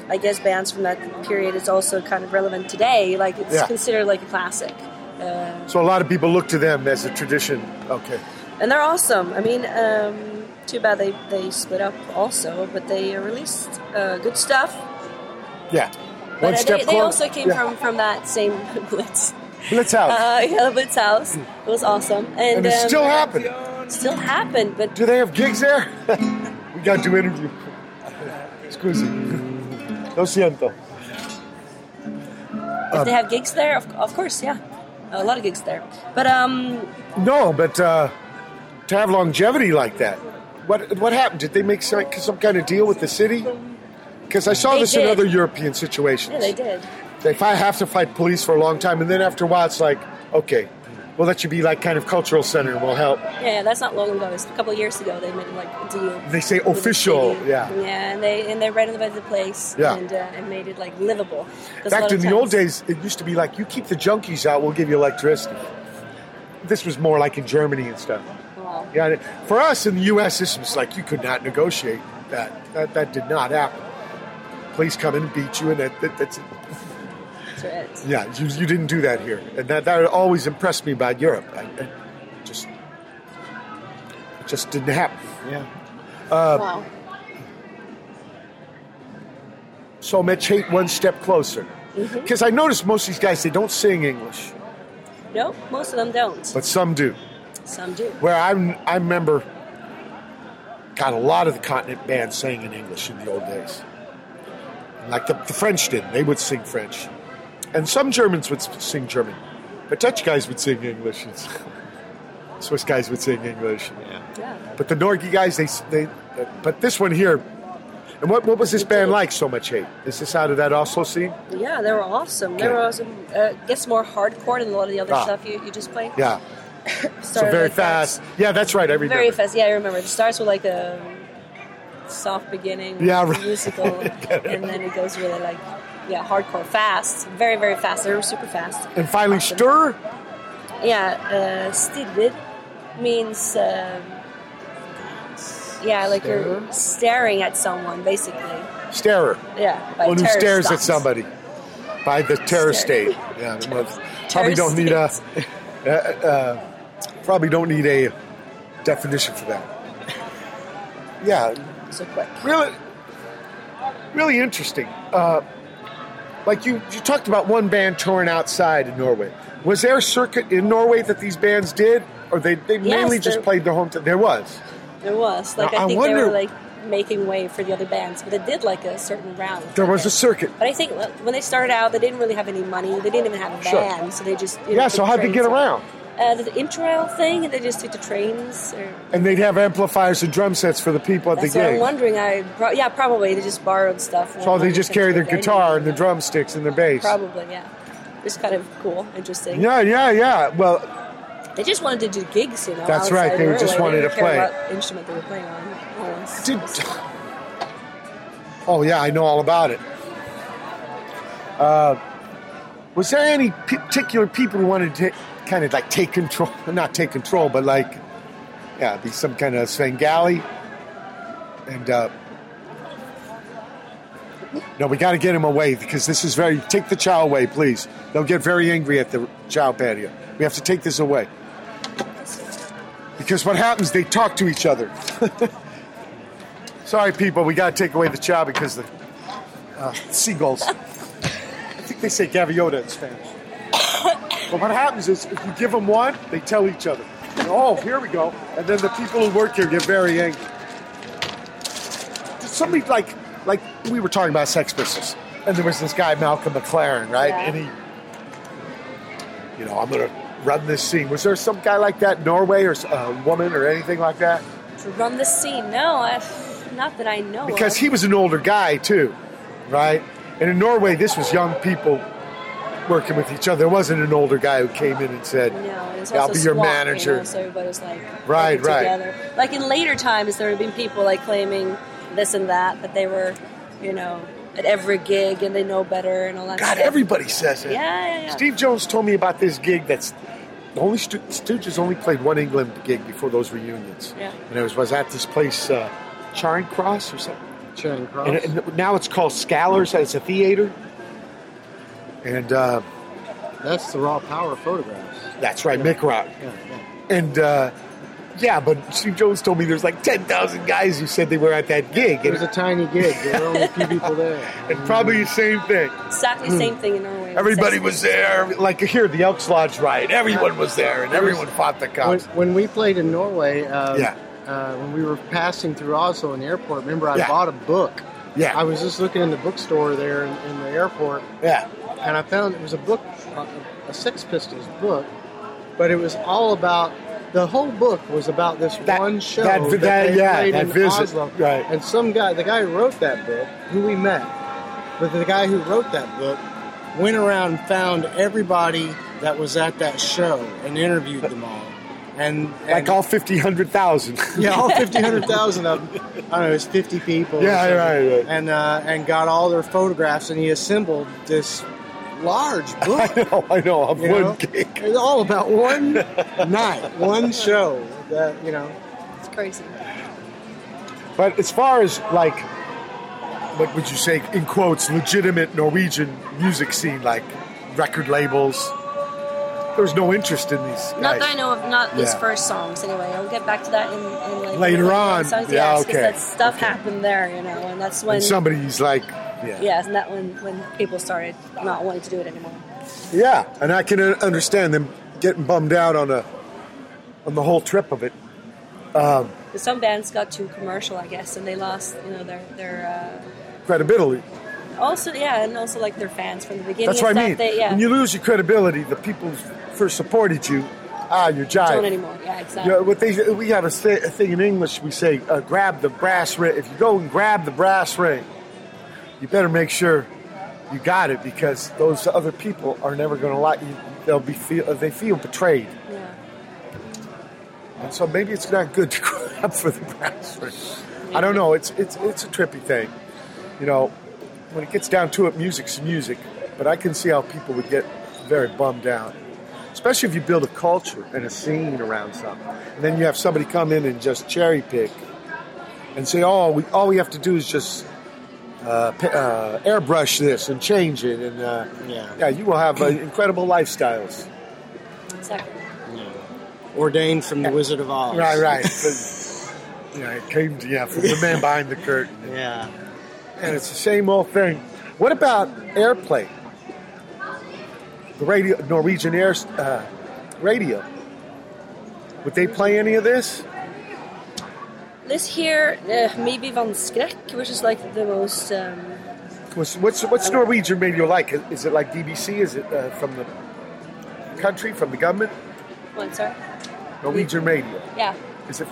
Speaker 3: I guess, bands from that period. It's also kind of relevant today. Like it's
Speaker 2: Yeah.
Speaker 3: considered like a classic, uh,
Speaker 2: so a lot of people look to them as a tradition. Okay.
Speaker 3: and they're awesome. I mean, um, too bad they they split up also, but they released uh, good stuff.
Speaker 2: Yeah.
Speaker 3: But
Speaker 2: One
Speaker 3: uh,
Speaker 2: step
Speaker 3: they, they also came
Speaker 2: Yeah.
Speaker 3: from from that same Blitz.
Speaker 2: Blitz House.
Speaker 3: Uh, yeah, Blitz House. It was awesome, and,
Speaker 2: and it
Speaker 3: um,
Speaker 2: still happened.
Speaker 3: still happened. But
Speaker 2: Do they have gigs there? we got to interview. Scusi. Lo siento.
Speaker 3: if they have gigs there, of, of course, yeah, a lot of gigs there. But um,
Speaker 2: No, but uh, to have longevity like that, what what happened? Did they make some, some kind of deal with the city? Because I saw
Speaker 3: They
Speaker 2: this in other European situations.
Speaker 3: yeah, they did.
Speaker 2: They fi- have to fight police for a long time, and then after a while, it's like, okay, We'll let you be like kind of cultural center, and we'll help.
Speaker 3: Yeah, that's not long ago. It's a couple of years ago. They made like a deal.
Speaker 2: They say
Speaker 3: the
Speaker 2: official, yeah.
Speaker 3: Yeah, and they and they renovated the place.
Speaker 2: Yeah.
Speaker 3: and, uh, and made it like livable.
Speaker 2: Back
Speaker 3: lot
Speaker 2: in the old days, it used to be like you keep the junkies out, we'll give you electricity. This was more like in Germany and stuff.
Speaker 3: Wow.
Speaker 2: Yeah, for us in the U.S., this was like you could not negotiate that. That, that did not happen. Police come in and beat you, and that, that, that's
Speaker 3: That's right.
Speaker 2: yeah. You, you didn't do that here, and that that always impressed me about Europe. I, I just it just didn't happen. Yeah. Uh,
Speaker 3: wow.
Speaker 2: So Much Hate one step closer.
Speaker 3: Mm-hmm.
Speaker 2: Because I noticed most of these guys they don't sing English,
Speaker 3: No, most of them don't.
Speaker 2: but some do.
Speaker 3: Some do.
Speaker 2: Where I'm, I remember, got a lot of the continent bands sang in English in the old days. Like the, the French did, they would sing French, and some Germans would sing German, but Dutch guys would sing English. and Swiss guys would sing English.
Speaker 3: Yeah.
Speaker 2: But the Norgie guys, they, they, but this one here, and what what was this band like? So much hate. Is this out of that Oslo scene?
Speaker 3: Yeah, they were awesome. They were awesome. Uh, guess more hardcore than a lot of the other
Speaker 2: Ah.
Speaker 3: stuff you, you just played.
Speaker 2: Yeah. So very
Speaker 3: like that.
Speaker 2: fast. Yeah, that's right. I remember.
Speaker 3: Very fast. Yeah, I remember. It starts with like a soft beginning,
Speaker 2: Yeah, right.
Speaker 3: musical, and then it goes really like yeah, hardcore, fast, very very fast. They were super fast.
Speaker 2: And finally,
Speaker 3: Awesome.
Speaker 2: stir.
Speaker 3: Yeah, uh, stirred means um, yeah, like you're staring at someone basically.
Speaker 2: Starer.
Speaker 3: Yeah, by
Speaker 2: One who
Speaker 3: terror
Speaker 2: stares at somebody by the terror
Speaker 3: Stare.
Speaker 2: state. Yeah, well, probably don't need a uh, uh, probably don't need a definition for that. Yeah,
Speaker 3: So quick.
Speaker 2: really, really interesting. Uh, like you, you talked about one band touring outside in Norway. Was there a circuit in Norway that these bands did, or they they mainly just played their hometown? There was.
Speaker 3: There was like
Speaker 2: Now, I
Speaker 3: I think they were like making way for the other bands, but they did like a certain round.
Speaker 2: There was a circuit.
Speaker 3: But I think when they started out, they didn't really have any money. They didn't even have a
Speaker 2: Sure.
Speaker 3: van, so they just you know,
Speaker 2: Yeah. So how'd they get around?
Speaker 3: Uh, the interrail thing, and they just took the trains. Or,
Speaker 2: And they'd have amplifiers and drum sets for the people at
Speaker 3: that's
Speaker 2: the
Speaker 3: what
Speaker 2: gig.
Speaker 3: I'm wondering. I pro- yeah, probably they just borrowed stuff.
Speaker 2: So they just carry their guitar and the drumsticks and their bass.
Speaker 3: Probably, yeah. It's kind of cool, interesting.
Speaker 2: Yeah, yeah, yeah. Well,
Speaker 3: They just wanted to do gigs, you know.
Speaker 2: That's right, they
Speaker 3: Norway.
Speaker 2: just wanted
Speaker 3: didn't
Speaker 2: to play.
Speaker 3: What instrument they were playing on. Oh,
Speaker 2: did. Oh yeah, I know all about it. Uh, was there any particular people who wanted to kind of like take control? Not take control, but like, yeah, be some kind of Svengali. And uh, no, we got to get him away because this is very. Take the chow away, please. They'll get very angry at the chow patio. We have to take this away. Because what happens, they talk to each other. Sorry, people, we got to take away the chow because the uh, seagulls. I think they say gaviota in Spanish. but what happens is, if you give them one, they tell each other, "Oh, here we go," and then the people who work here get very angry. Somebody like, like we were talking about Sex Pistols, and there was this guy Malcolm McLaren, right?
Speaker 3: Yeah.
Speaker 2: And he, you know, I'm gonna run this scene. Was there some guy like that in Norway, or a uh, woman, or anything like that?
Speaker 3: To run the scene, no, not that I know.
Speaker 2: because
Speaker 3: of.
Speaker 2: he was an older guy too, right? And in Norway, this was young people working with each other. There wasn't an older guy who came in and said,
Speaker 3: No, it
Speaker 2: "I'll be your
Speaker 3: SWAT,
Speaker 2: manager."
Speaker 3: You know, so everybody was like
Speaker 2: Right, right.
Speaker 3: together. Like in later times, there have been people like claiming this and that that they were, you know, at every gig and they know better and all that.
Speaker 2: "God,
Speaker 3: stuff.
Speaker 2: everybody says it."
Speaker 3: Yeah, yeah, yeah.
Speaker 2: Steve Jones told me about this gig. That's the only Sto- Stooges only played one England gig before those reunions.
Speaker 3: Yeah.
Speaker 2: and it was was at this place, uh, Charing Cross or something.
Speaker 1: Charing Cross.
Speaker 2: And, and now it's called Scala. It's a theater. And uh,
Speaker 1: That's the raw power photographs.
Speaker 2: that's right, Mick Rock.
Speaker 1: Yeah, yeah.
Speaker 2: And uh, yeah, but Steve Jones told me there's like 10,000 guys who said they were at that gig.
Speaker 1: It was a tiny gig. There were only a few people there.
Speaker 2: and probably the same thing.
Speaker 3: Exactly the same thing in Norway.
Speaker 2: Everybody was there. Like here, the Elks Lodge riot. Everyone was there, and everyone fought the cops.
Speaker 1: when we played in Norway, uh,
Speaker 2: Yeah.
Speaker 1: uh, when we were passing through Oslo in the airport, remember I
Speaker 2: Yeah.
Speaker 1: bought a book.
Speaker 2: Yeah.
Speaker 1: I was just looking in the bookstore there in, in the airport,
Speaker 2: Yeah.
Speaker 1: and I found it was a book, a, Sex Pistols book, but it was all about. The whole book was about this
Speaker 2: That-
Speaker 1: one show
Speaker 2: that-
Speaker 1: that,
Speaker 2: that-
Speaker 1: they
Speaker 2: yeah,
Speaker 1: played
Speaker 2: that
Speaker 1: in
Speaker 2: visit,
Speaker 1: Oslo.
Speaker 2: right.
Speaker 1: And some guy, the guy who wrote that book, who we met, but the guy who wrote that book went around and found everybody that was at that show and interviewed them all. And, and
Speaker 2: Like all 50, 100,000.
Speaker 1: yeah, all 50, 100,000 of them. I don't know, it's 50 people.
Speaker 2: Yeah,
Speaker 1: something.
Speaker 2: right, right.
Speaker 1: And, uh, and got all their photographs, and he assembled this large book.
Speaker 2: I know, I know. Of one
Speaker 1: know?
Speaker 2: gig.
Speaker 1: It's all about one night, one show. That you know,
Speaker 3: It's crazy.
Speaker 2: But as far as like, what would you say, in quotes, legitimate Norwegian music scene, like record labels, there was no interest in these guys.
Speaker 3: Not that I know of, not these
Speaker 2: Yeah.
Speaker 3: first songs anyway. I'll get back to that in, in like
Speaker 2: Later on.
Speaker 3: Songs,
Speaker 2: Yeah,
Speaker 3: yes,
Speaker 2: okay.
Speaker 3: that stuff happened there, you know, and that's when
Speaker 2: And somebody's like, yeah.
Speaker 3: yes, and that when when people started not wanting to do it anymore.
Speaker 2: Yeah, and I can uh, understand them getting bummed out on a on the whole trip of it.
Speaker 3: But some bands got too commercial, I guess, and they lost, you know, their their
Speaker 2: Credibility.
Speaker 3: uh, also yeah, and also like their fans from the beginning.
Speaker 2: That's what I mean.
Speaker 3: They, yeah,
Speaker 2: When you lose your credibility, the people who first supported you, ah, you're jive.
Speaker 3: don't anymore. Yeah, exactly.
Speaker 2: Yeah, what they we have a, th- a thing in English. We say, uh, "Grab the brass ring." If you go and grab the brass ring, you better make sure you got it because those other people are never going to like you. They'll be feel they feel betrayed,
Speaker 3: Yeah.
Speaker 2: and so maybe it's not good to grab for the brass ring. I don't know. It's it's it's a trippy thing, you know. When it gets down to it, music's music, but I can see how people would get very bummed out especially if you build a culture and a scene around something, and then you have somebody come in and just cherry pick and say, "Oh, we all we have to do is just uh, uh, airbrush this and change it," and uh,
Speaker 1: Yeah.
Speaker 2: yeah, you will have uh, incredible lifestyles.
Speaker 3: Exactly.
Speaker 1: ordained from the Wizard of Oz.
Speaker 2: Right, right. But, yeah, it came to yeah from the man behind the curtain,
Speaker 1: Yeah.
Speaker 2: and it's the same old thing. What about airplay? The radio, Norwegian Air uh, radio. Would they play any of this?
Speaker 3: This here, uh, maybe Wannskrekk, which is like the most. Um,
Speaker 2: What's what's, what's Norwegian radio like? Is it like BBC? Is it uh, from the country, from the government?
Speaker 3: one, sorry.
Speaker 2: Norwegian radio.
Speaker 3: Yeah.
Speaker 2: Is it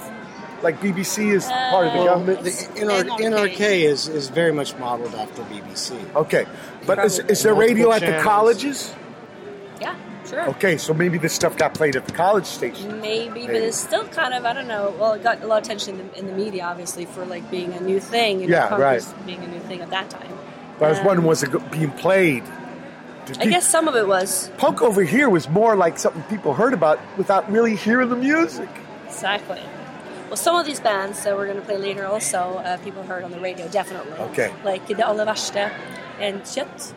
Speaker 2: like BBC is part of the
Speaker 3: Uh,
Speaker 2: government?
Speaker 1: The NR,
Speaker 3: NRK.
Speaker 1: NRK is, is very much modeled after BBC.
Speaker 2: Okay, but is,
Speaker 3: Probably.
Speaker 2: is there
Speaker 1: Multiple
Speaker 2: radio at the
Speaker 1: channels.
Speaker 2: colleges?
Speaker 3: Yeah, sure.
Speaker 2: Okay, so maybe this stuff got played at the college station.
Speaker 3: Maybe, but it's still kind of I don't know. Well, it got a lot of attention in the, in the media, obviously, for like being a new thing. And
Speaker 2: Yeah, right.
Speaker 3: Being a new thing at that time.
Speaker 2: But I was
Speaker 3: Um,
Speaker 2: wondering, was it being played? Did
Speaker 3: I
Speaker 2: peop-
Speaker 3: guess some of it was
Speaker 2: punk over here was more like something people heard about without really hearing the music.
Speaker 3: exactly. Well, some of these bands that we're going to play later also uh, people heard on the radio definitely.
Speaker 2: Okay.
Speaker 3: Like the Aller and Kjøtt.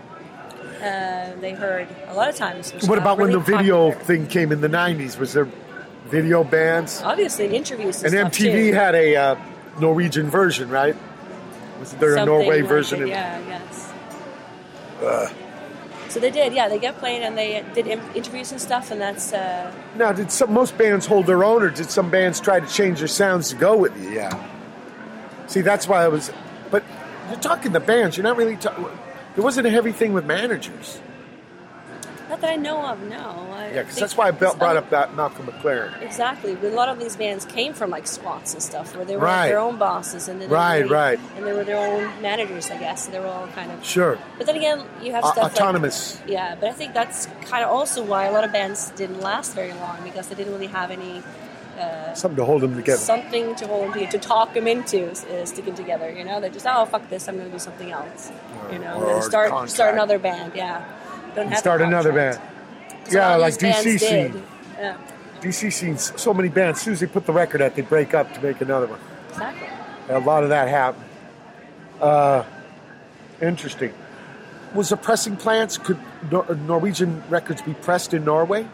Speaker 3: Uh, they heard a lot of times.
Speaker 2: What about when
Speaker 3: really
Speaker 2: the video
Speaker 3: popular.
Speaker 2: thing came in the '90s? Was there video bands?
Speaker 3: Obviously, interviews and,
Speaker 2: And MTV had a uh, Norwegian version, right? Was there a Norway
Speaker 3: like
Speaker 2: version?
Speaker 3: it,
Speaker 2: of-
Speaker 3: yeah, Yes. guess. So they did, yeah. They got played and they did im- interviews and stuff, and that's uh,
Speaker 2: Now, did some most bands hold their own, or did some bands try to change their sounds to go with you? Yeah. See, that's why I was. But you're talking the bands. You're not really. talking... There wasn't a heavy thing with managers.
Speaker 3: not that I know of. No, I
Speaker 2: Yeah, because that's why I brought up that Malcolm McLaren.
Speaker 3: Exactly. But a lot of these bands came from like squats and stuff, where they were
Speaker 2: Right.
Speaker 3: like, their own bosses, and then they
Speaker 2: Right, right.
Speaker 3: and they were their own managers, I guess. So they were all kind of.
Speaker 2: Sure.
Speaker 3: But then again, you have stuff
Speaker 2: autonomous.
Speaker 3: Like, yeah, but I think that's kind of also why a lot of bands didn't last very long because they didn't really have any
Speaker 2: Something to hold them together.
Speaker 3: something to hold them to, to talk them into is, is sticking together. You know, they're just oh fuck this, I'm going to do something else. You know,
Speaker 2: or
Speaker 3: and start
Speaker 2: contract.
Speaker 3: start another band. Yeah, don't have
Speaker 2: Start another band.
Speaker 3: So
Speaker 2: Yeah, like
Speaker 3: these
Speaker 2: DC
Speaker 3: did.
Speaker 2: scene.
Speaker 3: Yeah,
Speaker 2: DC scenes. So many bands. As soon as they put the record out, they break up to make another one.
Speaker 3: exactly.
Speaker 2: A lot of that happened. Uh, interesting. Was the pressing plants? Could Norwegian records be pressed in Norway?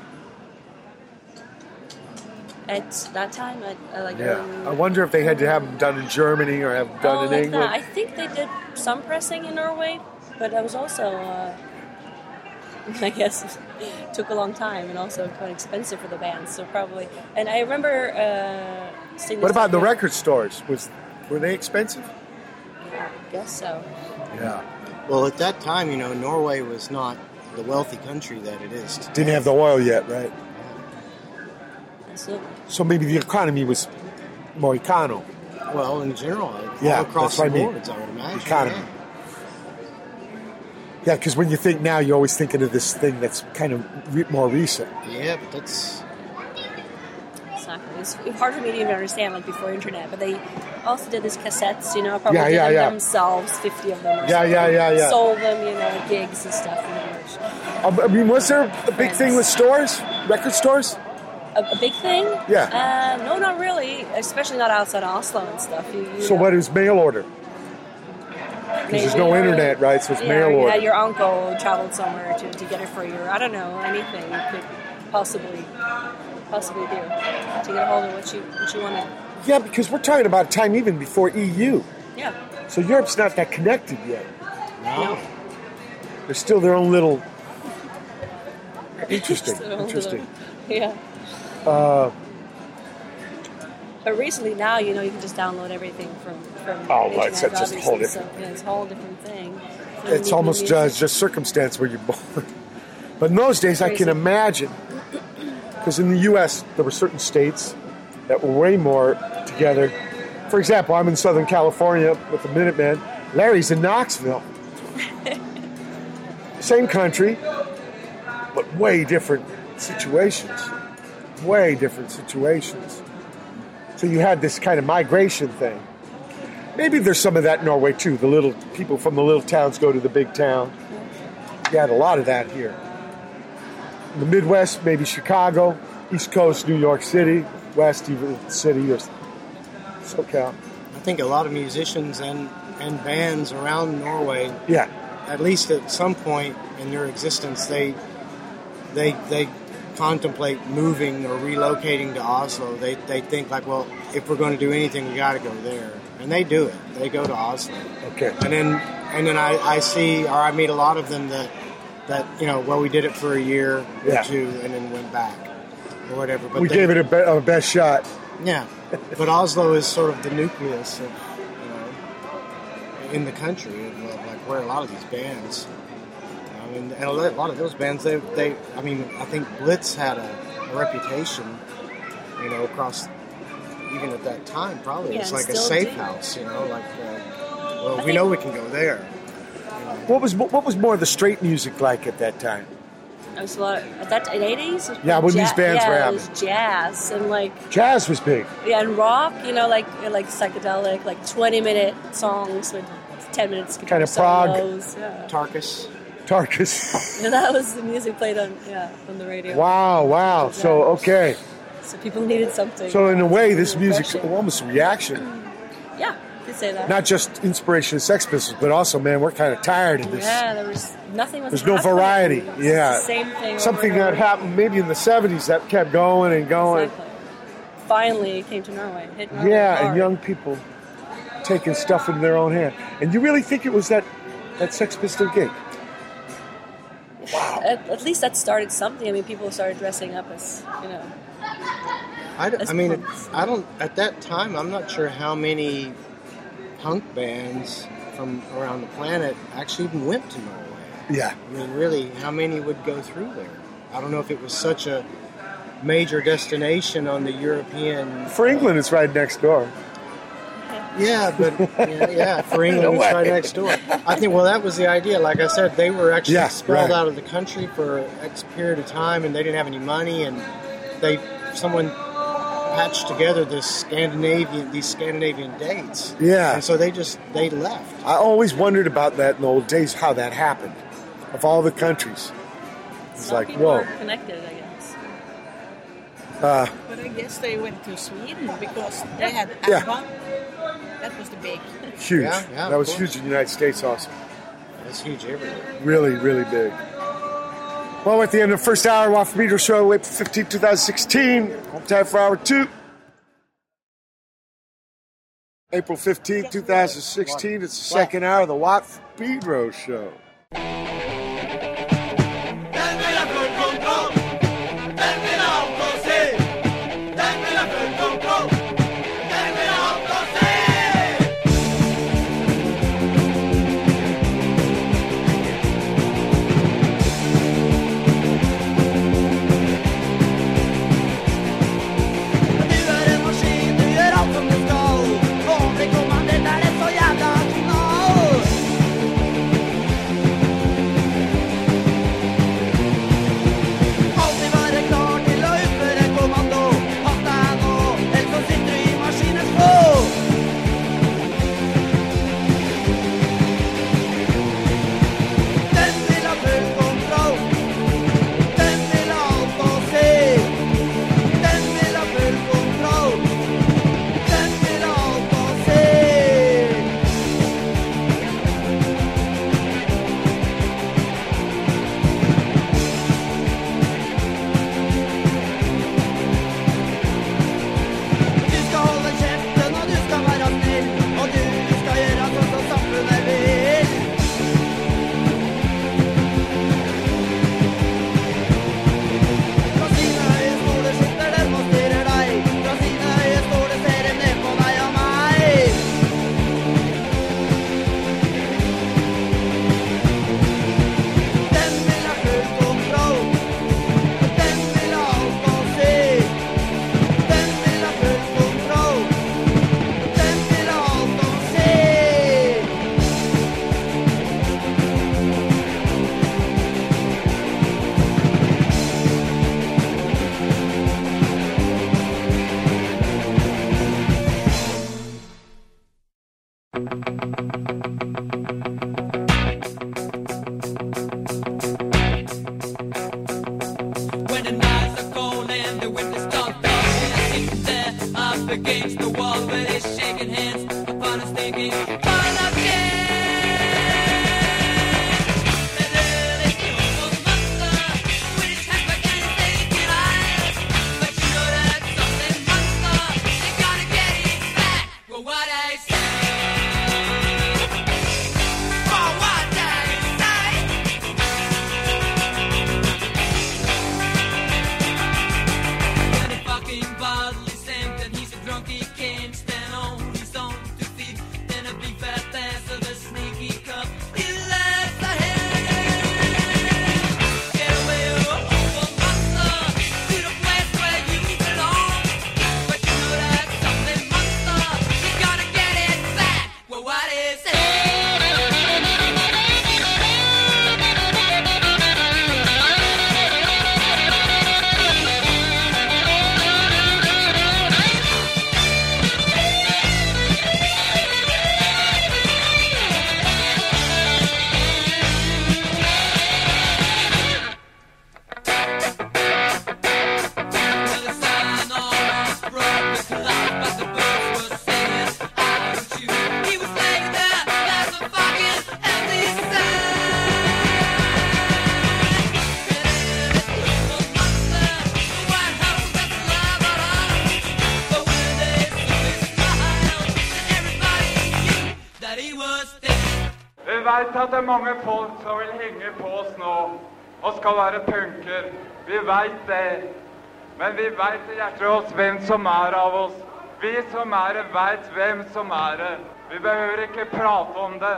Speaker 3: At that time, I, I like.
Speaker 2: Yeah. I wonder if they had to have them done in Germany or have done
Speaker 3: oh,
Speaker 2: in
Speaker 3: like
Speaker 2: England.
Speaker 3: that. I think they did some pressing in Norway, but that was also, uh, I guess, took a long time and also quite expensive for the band. So probably, and I remember uh, seeing.
Speaker 2: What about the
Speaker 3: document-
Speaker 2: record stores? Was were they expensive?
Speaker 3: Yeah, I guess so.
Speaker 2: Yeah.
Speaker 1: Well, at that time, you know, Norway was not the wealthy country that it is today.
Speaker 2: Didn't have the oil yet, right?
Speaker 3: Absolutely.
Speaker 2: So maybe the economy was more econo.
Speaker 1: Well, in general, all
Speaker 2: Yeah,
Speaker 1: across
Speaker 2: that's what I mean.
Speaker 1: boards, I would imagine.
Speaker 2: Economy.
Speaker 1: yeah.
Speaker 2: Yeah, because when you think now, you're always thinking of this thing that's kind of re- more recent.
Speaker 1: Yeah, but that's
Speaker 3: Exactly. It's hard for me to even understand, like before internet. But they also did these cassettes, you know, probably
Speaker 2: Yeah,
Speaker 3: did
Speaker 2: yeah,
Speaker 3: them
Speaker 2: yeah.
Speaker 3: themselves, fifty of them. Or
Speaker 2: Yeah, yeah, yeah, yeah.
Speaker 3: Sold them, you know, gigs and stuff. And
Speaker 2: Um, I mean, was there a big thing with stores, record stores?
Speaker 3: A, a big thing?
Speaker 2: Yeah.
Speaker 3: Uh, no, not really. Especially not outside Oslo and stuff. You, you
Speaker 2: So
Speaker 3: know,
Speaker 2: what is mail order?
Speaker 3: maybe,
Speaker 2: there's no internet, right? So it's
Speaker 3: yeah,
Speaker 2: mail order.
Speaker 3: Yeah, your uncle traveled somewhere to, to get it for you. I don't know anything you could possibly possibly do to get a hold of what you what you wanted.
Speaker 2: Yeah, because we're talking about time even before EU.
Speaker 3: Yeah.
Speaker 2: So Europe's not that connected yet.
Speaker 3: No.
Speaker 2: They're still their own little. Interesting. Interesting.
Speaker 3: Yeah.
Speaker 2: Uh,
Speaker 3: But recently, now you know you can just download everything from from.
Speaker 2: Oh, well, it's
Speaker 3: internet,
Speaker 2: just a whole different-
Speaker 3: So, yeah, it's a whole different thing. So
Speaker 2: it's almost just, just circumstance where you're born. But in those days, I can imagine, because in the U.S. there were certain states that were way more together. For example, I'm in Southern California with the Minutemen. Larry's in Knoxville. Same country, but way different situations. Way different situations. So you had this kind of migration thing. Maybe there's some of that in Norway too. The little people from the little towns go to the big town. You had a lot of that here. In the Midwest, maybe Chicago, East Coast, New York City, West, even city or SoCal.
Speaker 1: I think a lot of musicians and and bands around Norway,
Speaker 2: Yeah,
Speaker 1: at least at some point in their existence, they they they contemplate moving or relocating to Oslo. They they think like, well, if we're going to do anything, we got to go there, and they do it. They go to Oslo.
Speaker 2: okay.
Speaker 1: and then and then I, I see or I meet a lot of them that that you know well we did it for a year
Speaker 2: Yeah.
Speaker 1: or two and then went back or whatever. But
Speaker 2: We
Speaker 1: they-
Speaker 2: gave it a, be- a best shot.
Speaker 1: yeah. But Oslo is sort of the nucleus of you know in the country of like where a lot of these bands. I mean, and a lot of those bands they they I mean I think Blitz had a, a reputation you know across even at that time probably
Speaker 3: Yeah,
Speaker 1: it's like a safe
Speaker 3: do.
Speaker 1: house you know like uh, well
Speaker 3: I
Speaker 1: we know we can go there.
Speaker 2: What was what was more of the straight music like at that time?
Speaker 3: It was a lot at that in eighties.
Speaker 2: Yeah, when these bands
Speaker 3: yeah,
Speaker 2: were
Speaker 3: it was jazz and like
Speaker 2: Jazz was big.
Speaker 3: yeah, and rock. You know, like like psychedelic, like twenty minute songs with ten minutes
Speaker 2: Kinda prog.
Speaker 3: solos. Yeah.
Speaker 1: Tarkus.
Speaker 2: Tarkus.
Speaker 3: And that was the music played on yeah on the radio.
Speaker 2: wow, wow. So okay.
Speaker 3: So people needed something.
Speaker 2: So in a way, this music's
Speaker 3: refreshing.
Speaker 2: almost a reaction. Mm.
Speaker 3: Yeah, you could say that.
Speaker 2: Not just inspiration of Sex Pistols, but also, man, we're kind of tired of this.
Speaker 3: Yeah, there was nothing was.
Speaker 2: There's no
Speaker 3: happening.
Speaker 2: variety. Yeah.
Speaker 3: same thing.
Speaker 2: Something that
Speaker 3: over.
Speaker 2: happened maybe in the 70s that kept going and going.
Speaker 3: Exactly. Finally, it came to Norway. Hit Norway
Speaker 2: Yeah,
Speaker 3: hard.
Speaker 2: and young people taking stuff in their own hand. And you really think it was that, that Sex Pistol gig?
Speaker 3: At, at least that started something. I mean, people started dressing up as you know.
Speaker 1: I, d-
Speaker 3: As
Speaker 1: I mean,
Speaker 3: punks.
Speaker 1: I don't. At that time, I'm not sure how many punk bands from around the planet actually even went to Norway.
Speaker 2: Yeah.
Speaker 1: I mean, really, how many would go through there? I don't know if it was such a major destination on the European.
Speaker 2: For England, it's right next door.
Speaker 1: Yeah, but yeah, yeah for England,
Speaker 2: No
Speaker 1: it's right next door. I think. Well, that was the idea. Like I said, they were actually
Speaker 2: Yeah,
Speaker 1: expelled
Speaker 2: right.
Speaker 1: out of the country for X period of time, and they didn't have any money, and they someone patched together this Scandinavian these Scandinavian dates.
Speaker 2: Yeah.
Speaker 1: and so they just they left.
Speaker 2: I always wondered about that in the old days, how that happened. Of all the countries. It's
Speaker 3: Some
Speaker 2: like, whoa.
Speaker 3: connected, I guess.
Speaker 2: Uh,
Speaker 8: But I guess they went to Sweden because they had
Speaker 2: Yeah.
Speaker 8: That was the big.
Speaker 2: huge.
Speaker 1: Yeah, yeah,
Speaker 2: that was
Speaker 1: course.
Speaker 2: huge in the United States also.
Speaker 1: It's huge everywhere.
Speaker 2: Really, really big. Well, we're at the end of the first hour, Watt from Pedro Show, April 15, 2016. Home time for hour two. April 15, 2016. It's the second hour of the Watt Pedro Show.
Speaker 7: Vi veit det. Men vi veit i hjertet oss hvem som er av oss. Vi som er det, veit hvem som er det. Vi behøver ikke prate om det.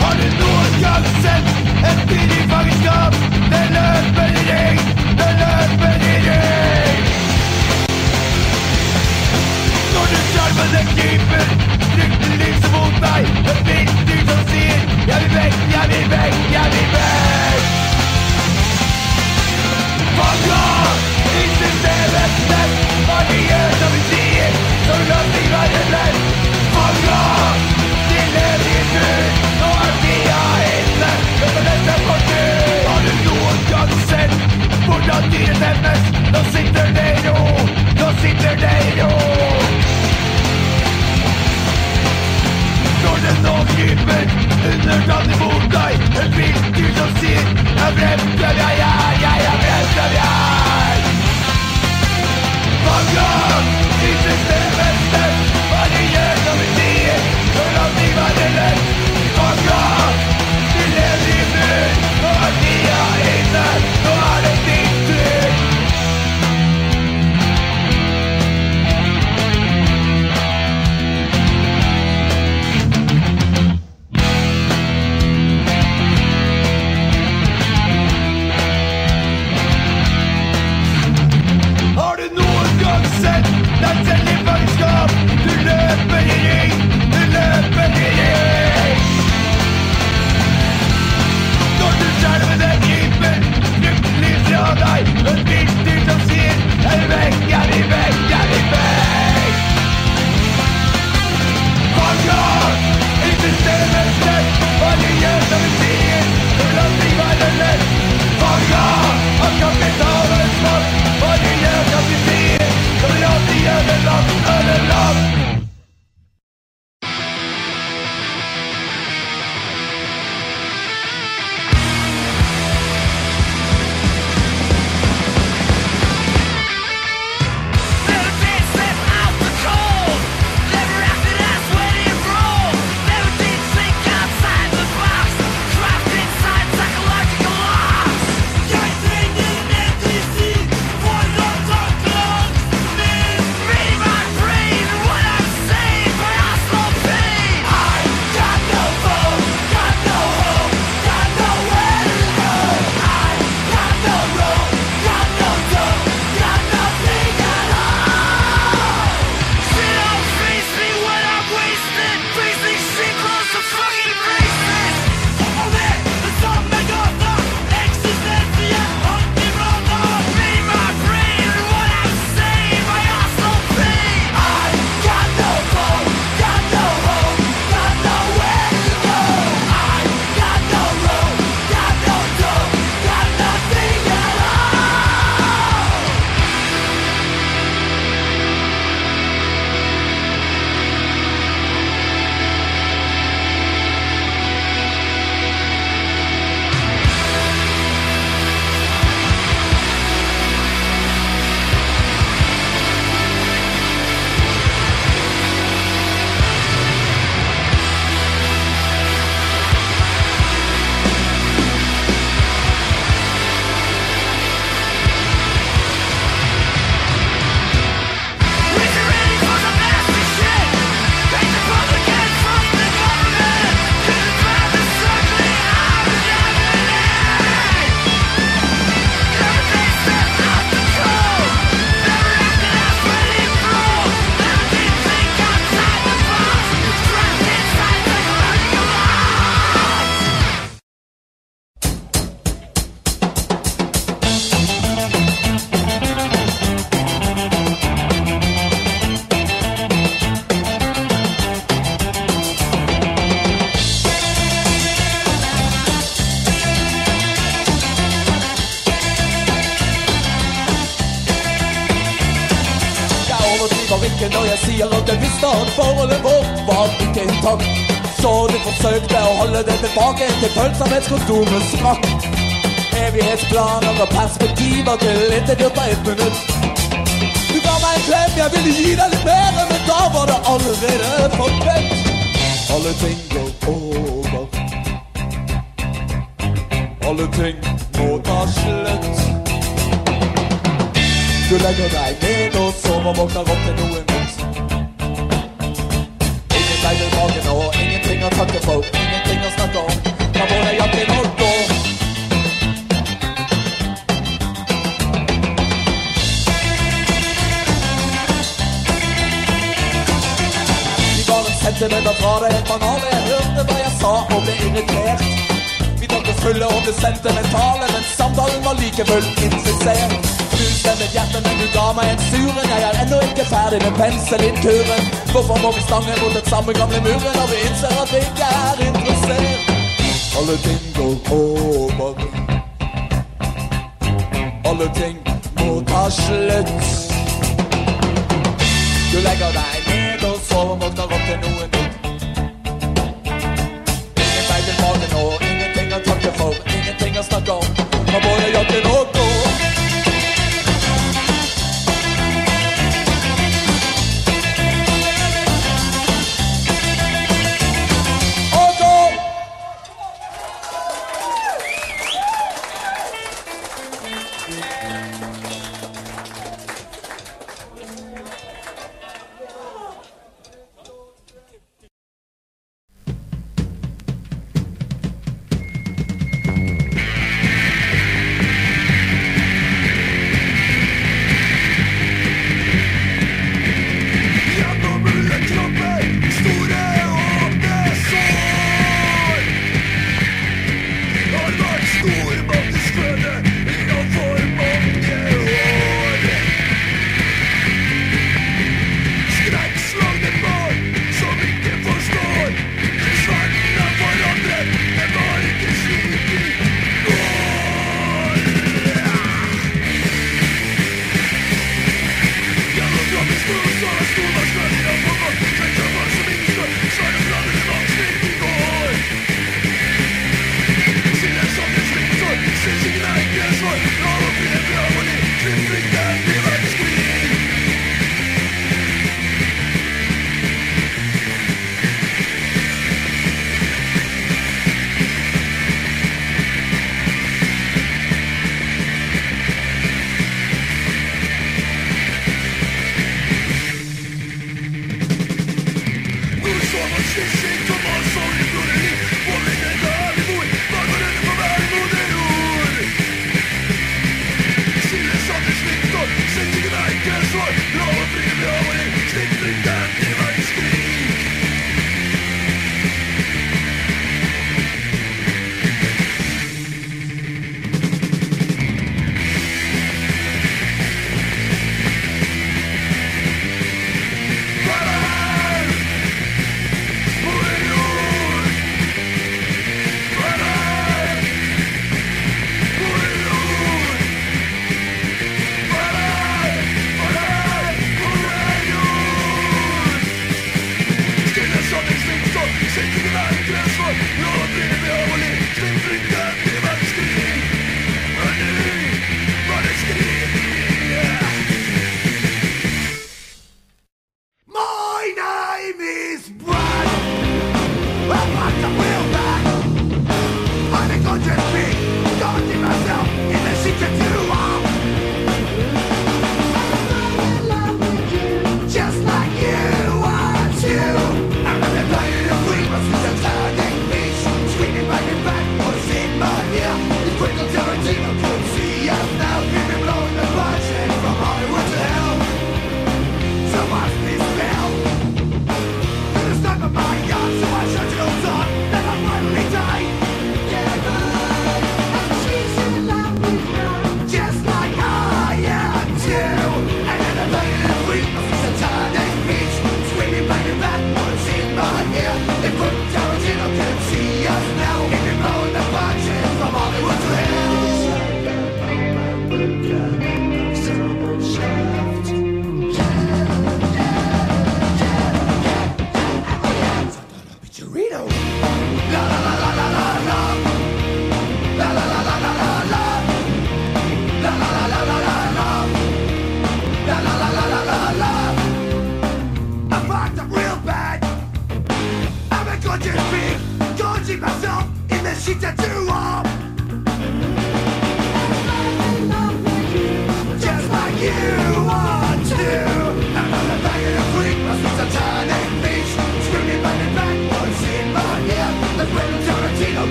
Speaker 4: Har du noen gang sett et dyr i fangenskap? Det løper i ring, det løper i ring. Når du sjarmene kryper, frykten lyser mot deg. Det vilt dyr som sier jeg vil vekk, jeg vil vekk, jeg vil vekk. Fuck off! i systemets nett, hva det gjør som vi sier, så la de være lett. off! de lever i en nå er tida inne, Det dette er for tur. Har du noen gang sett hvordan dyret temmes? Nå sitter det i ro, nå sitter det i ro. Når det nå kryper underdanig mot deg, en vinter som sier 'Jeg er vremt der jeg er, jeg er vremt der jeg er'. Fanga i systemets nett, variert av tider, når alt liv er lett. Fanga, vi lever i bunn, og er tida av
Speaker 6: overdriver ikke når jeg sier at jeg visste at forholdet vårt var ikke intakt. Så du forsøkte å holde det tilbake til pølsevettkostymet sprakk. Evighetsplaner og perspektiver til intet gjort på ett minutt. Du ga meg en klem, jeg ville gi deg litt mer, men da var det allerede for sent. Alle ting går over. Alle ting må ta slutt. Du legger deg ned som å våkne opp til noe nytt. Ingen seil mage nå og ingenting å takke for, ingenting å snakke om. Man må det jaggu nok gå. Vi var en centimeter fra det helt banale. Jeg hørte hva jeg sa og ble irritert. Vi tok oss fulle og det sentimentale, men samtalen var like fullt insistert ustemmet hjerte, men du ga meg en sure. Jeg er ennå ikke ferdig med penselinkuren. Hvorfor må vi stange mot den samme gamle muren når vi innser at vi ikke er interessert? Alle ting går over. Alle ting må ta slutt. Du legger deg ned og sover, våkner opp til noe nytt. Ingen feil tilbake nå, ingenting å takke for, ingenting å snakke om. Nå må jeg jogge nå.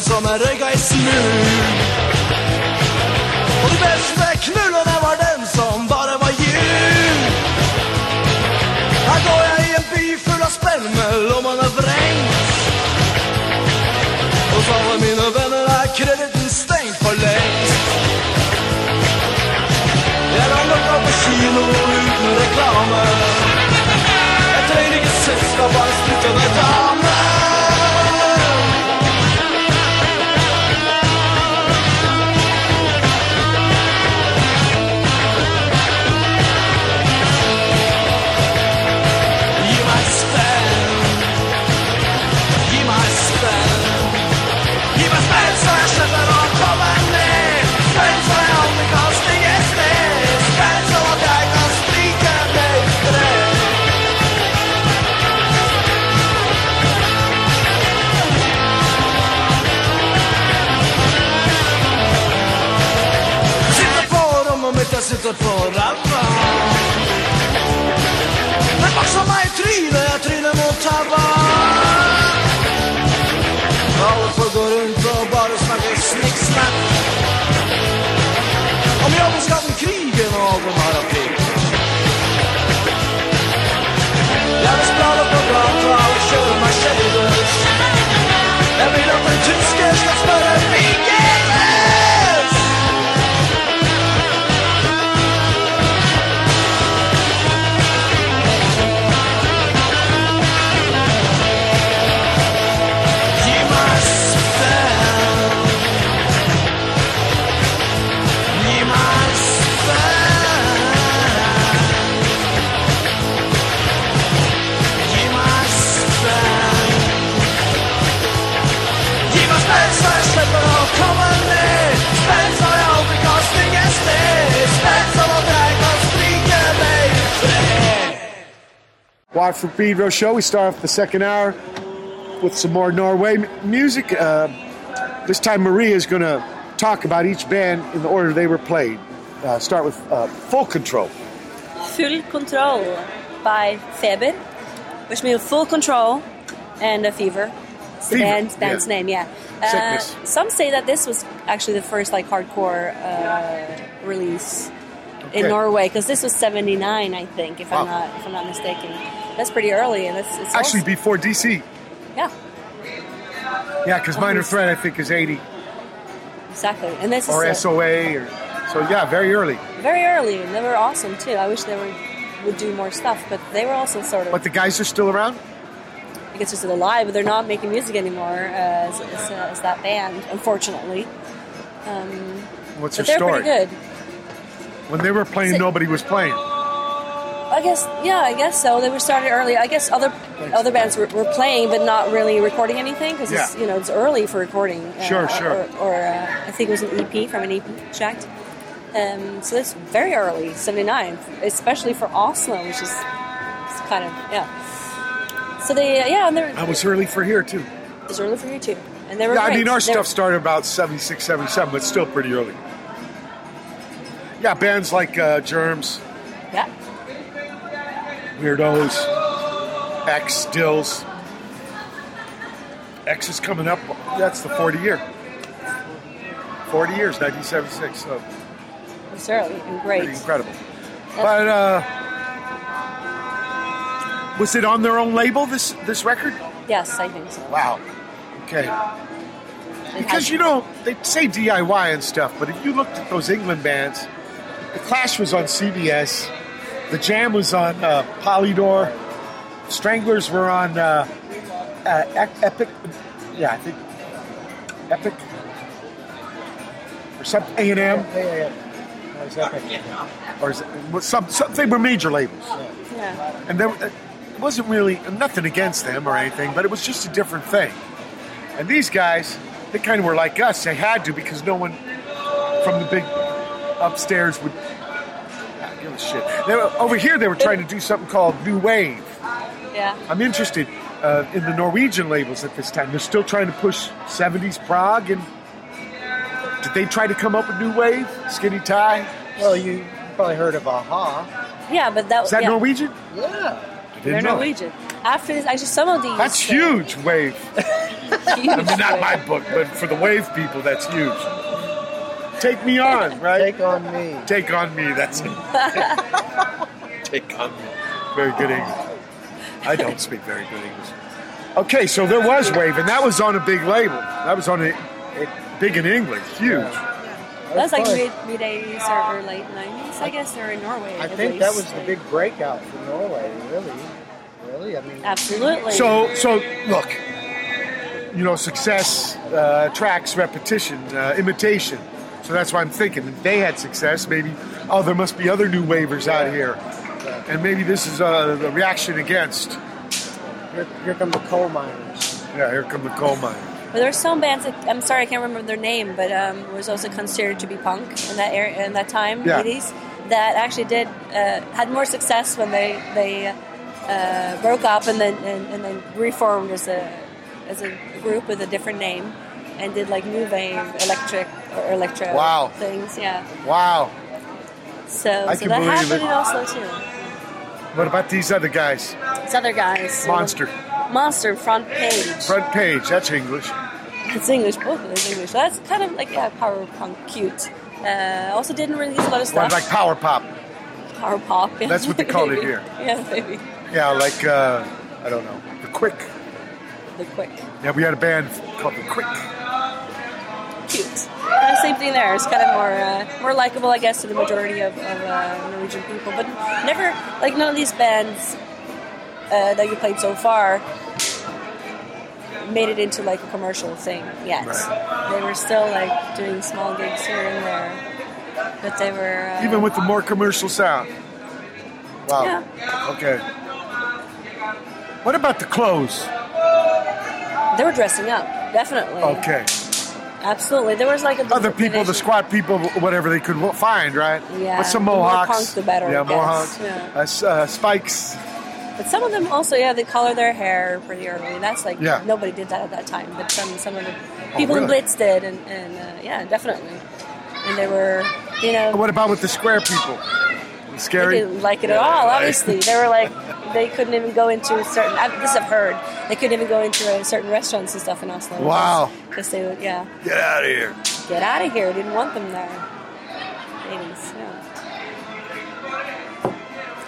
Speaker 6: Som i smug. Watt
Speaker 2: from Pedro show. We start off the second hour with some more Norway music. Uh, this time, Maria is going to talk about each band in the order they were played. Uh, start with uh, Full Control.
Speaker 3: Full Control by Feber, which means full control and a fever. It's the
Speaker 2: Fever,
Speaker 3: band's, band's
Speaker 2: yeah.
Speaker 3: name, yeah. Uh, some say that this was actually the first like hardcore uh, release
Speaker 2: Okay.
Speaker 3: in Norway because this was '79, I think, if I'm not if I'm not mistaken. That's pretty early, and it's, it's
Speaker 2: Actually,
Speaker 3: also-
Speaker 2: before DC.
Speaker 3: yeah,
Speaker 2: Yeah, because Minor Threat, I think, is 80.
Speaker 3: exactly. And this
Speaker 2: Or
Speaker 3: is
Speaker 2: SOA. Or, so, yeah, very early.
Speaker 3: very early, and they were awesome too. I wish they were would do more stuff, but they were also sort of.
Speaker 2: But the guys are still around?
Speaker 3: I think it's just alive, but they're not making music anymore uh, as, as, uh, as that band, unfortunately. Um,
Speaker 2: What's
Speaker 3: but
Speaker 2: their
Speaker 3: they're
Speaker 2: story?
Speaker 3: pretty good.
Speaker 2: When they were playing,
Speaker 3: Say-
Speaker 2: nobody was playing.
Speaker 3: I guess, yeah, I guess so. They were started early. I guess other other bands were, were playing, but not really recording anything because it's
Speaker 2: Yeah.
Speaker 3: you know it's early for recording. Uh,
Speaker 2: Sure, sure.
Speaker 3: Or, or uh, I think it was an EP from an EP tracked. Um, so it's very early, '79, especially for Oslo, which is it's kind of yeah. So they uh, yeah, and they're
Speaker 2: I was early for here, too.
Speaker 3: It was early for you too, and they were.
Speaker 2: Yeah, I mean, our
Speaker 3: were-
Speaker 2: stuff started about 76, 77, but still pretty early. Yeah, bands like uh, Germs,
Speaker 3: Yeah.
Speaker 2: Weirdos, X, Stills. X is coming up. That's the 40 year. 40 years, 1976. So
Speaker 3: It's early and great.
Speaker 2: pretty incredible. But uh, was it on their own label? This this record?
Speaker 3: Yes, I think so.
Speaker 2: Wow. Okay.
Speaker 3: It
Speaker 2: Because you know they say DIY and stuff, but if you looked at those England bands, the Clash was on CBS, the Jam was on uh, Polydor, Stranglers were on uh, uh, Epic. Yeah, I think Epic or some A and M, or is it, was some, some they were major labels,
Speaker 3: yeah.
Speaker 2: and there it wasn't really nothing against them or anything, but it was just a different thing. And these guys, they kind of were like us. They had to because no one from the big upstairs would give a shit. They were, over here, they were trying to do something called New Wave.
Speaker 3: Yeah.
Speaker 2: I'm interested uh, in the Norwegian labels at this time. They're still trying to push 70s prog. And did they try to come up with New Wave? Skinny Tie?
Speaker 1: Well, you probably heard of a-ha.
Speaker 3: Yeah, but that
Speaker 2: Is that
Speaker 3: yeah.
Speaker 2: Norwegian?
Speaker 1: Yeah.
Speaker 3: They're
Speaker 2: didn't know.
Speaker 3: Norwegian. After this, actually, some of these.
Speaker 2: That's
Speaker 3: uh,
Speaker 2: huge wave. I mean, not my book, but for the wave people, that's huge. Take me on, right?
Speaker 1: Take on me.
Speaker 2: Take on me. That's it. Take on me. Very good English. I don't speak very good English. Okay, so there was Wave, and that was on a big label. That was on a, a big in England, huge.
Speaker 3: That's like mid mid eighties or, or late nineties, I guess, or in Norway.
Speaker 1: I
Speaker 3: at
Speaker 1: think that was the big breakout for Norway. Really, really. I mean,
Speaker 3: Absolutely.
Speaker 2: So, so look, you know, success uh, attracts repetition, uh, imitation. So that's why I'm thinking if they had success. Maybe, oh, there must be other new wavers out here, and maybe this is uh, the reaction against.
Speaker 1: here, here come the coal miners.
Speaker 2: Yeah, here come the coal miners.
Speaker 3: But there were some bands that I'm sorry I can't remember their name, but um, was also considered to be punk in that area in that time,
Speaker 2: Yeah.
Speaker 3: 80s, that actually did uh, had more success when they they uh, broke up and then and, and then reformed as a as a group with a different name and did like new wave electric or electro
Speaker 2: Wow.
Speaker 3: things. Yeah,
Speaker 2: Wow.
Speaker 3: so
Speaker 2: I
Speaker 3: so
Speaker 2: can
Speaker 3: that
Speaker 2: believe
Speaker 3: happened
Speaker 2: it.
Speaker 3: in Oslo too.
Speaker 2: What about these other guys?
Speaker 3: These other guys,
Speaker 2: Monster.
Speaker 3: Monster front page.
Speaker 2: Front page. That's English.
Speaker 3: It's English, both of those English. That's kind of like yeah, power punk, cute. Uh, also didn't release a lot of stuff.
Speaker 2: like power pop.
Speaker 3: power pop. yeah.
Speaker 2: That's what they call it here.
Speaker 3: Yeah, maybe
Speaker 2: Yeah, like uh, I don't know, the Quick.
Speaker 3: the quick,
Speaker 2: Yeah, we had a band called the Quick.
Speaker 3: Cute. Same thing there. It's kind of more uh, more likable, I guess, to the majority of, of uh, Norwegian people. But never like none of these bands uh, that you played so far made it into like a commercial thing yet.
Speaker 2: Right.
Speaker 3: They were still like doing small gigs here and there, but they were uh,
Speaker 2: Even with the more commercial sound. Wow.
Speaker 3: Yeah.
Speaker 2: Okay. What about the clothes?
Speaker 3: They were dressing up, definitely.
Speaker 2: Okay.
Speaker 3: Absolutely. There was like a
Speaker 2: Other people, the squat people, whatever they could find, right?
Speaker 3: Yeah,
Speaker 2: With some
Speaker 3: the more
Speaker 2: mohawks.
Speaker 3: punk, the better,
Speaker 2: Yeah, mohawks.
Speaker 3: Yeah.
Speaker 2: Uh, uh, spikes.
Speaker 3: But some of them also, yeah, they color their hair pretty early. That's like
Speaker 2: Yeah.
Speaker 3: nobody did that at that time, but some some of the people in
Speaker 2: really?
Speaker 3: Blitz did, and, and uh, yeah, definitely. And they were, you know,
Speaker 2: What about with the square people?
Speaker 3: They didn't like it at all. Obviously, they were like they couldn't even go into certain. I, this I've heard. They couldn't even go into certain restaurants and stuff in Oslo.
Speaker 2: Wow.
Speaker 3: Because they would, yeah,
Speaker 2: Get out of here.
Speaker 3: get out of here. Didn't want them there. Ladies, yeah.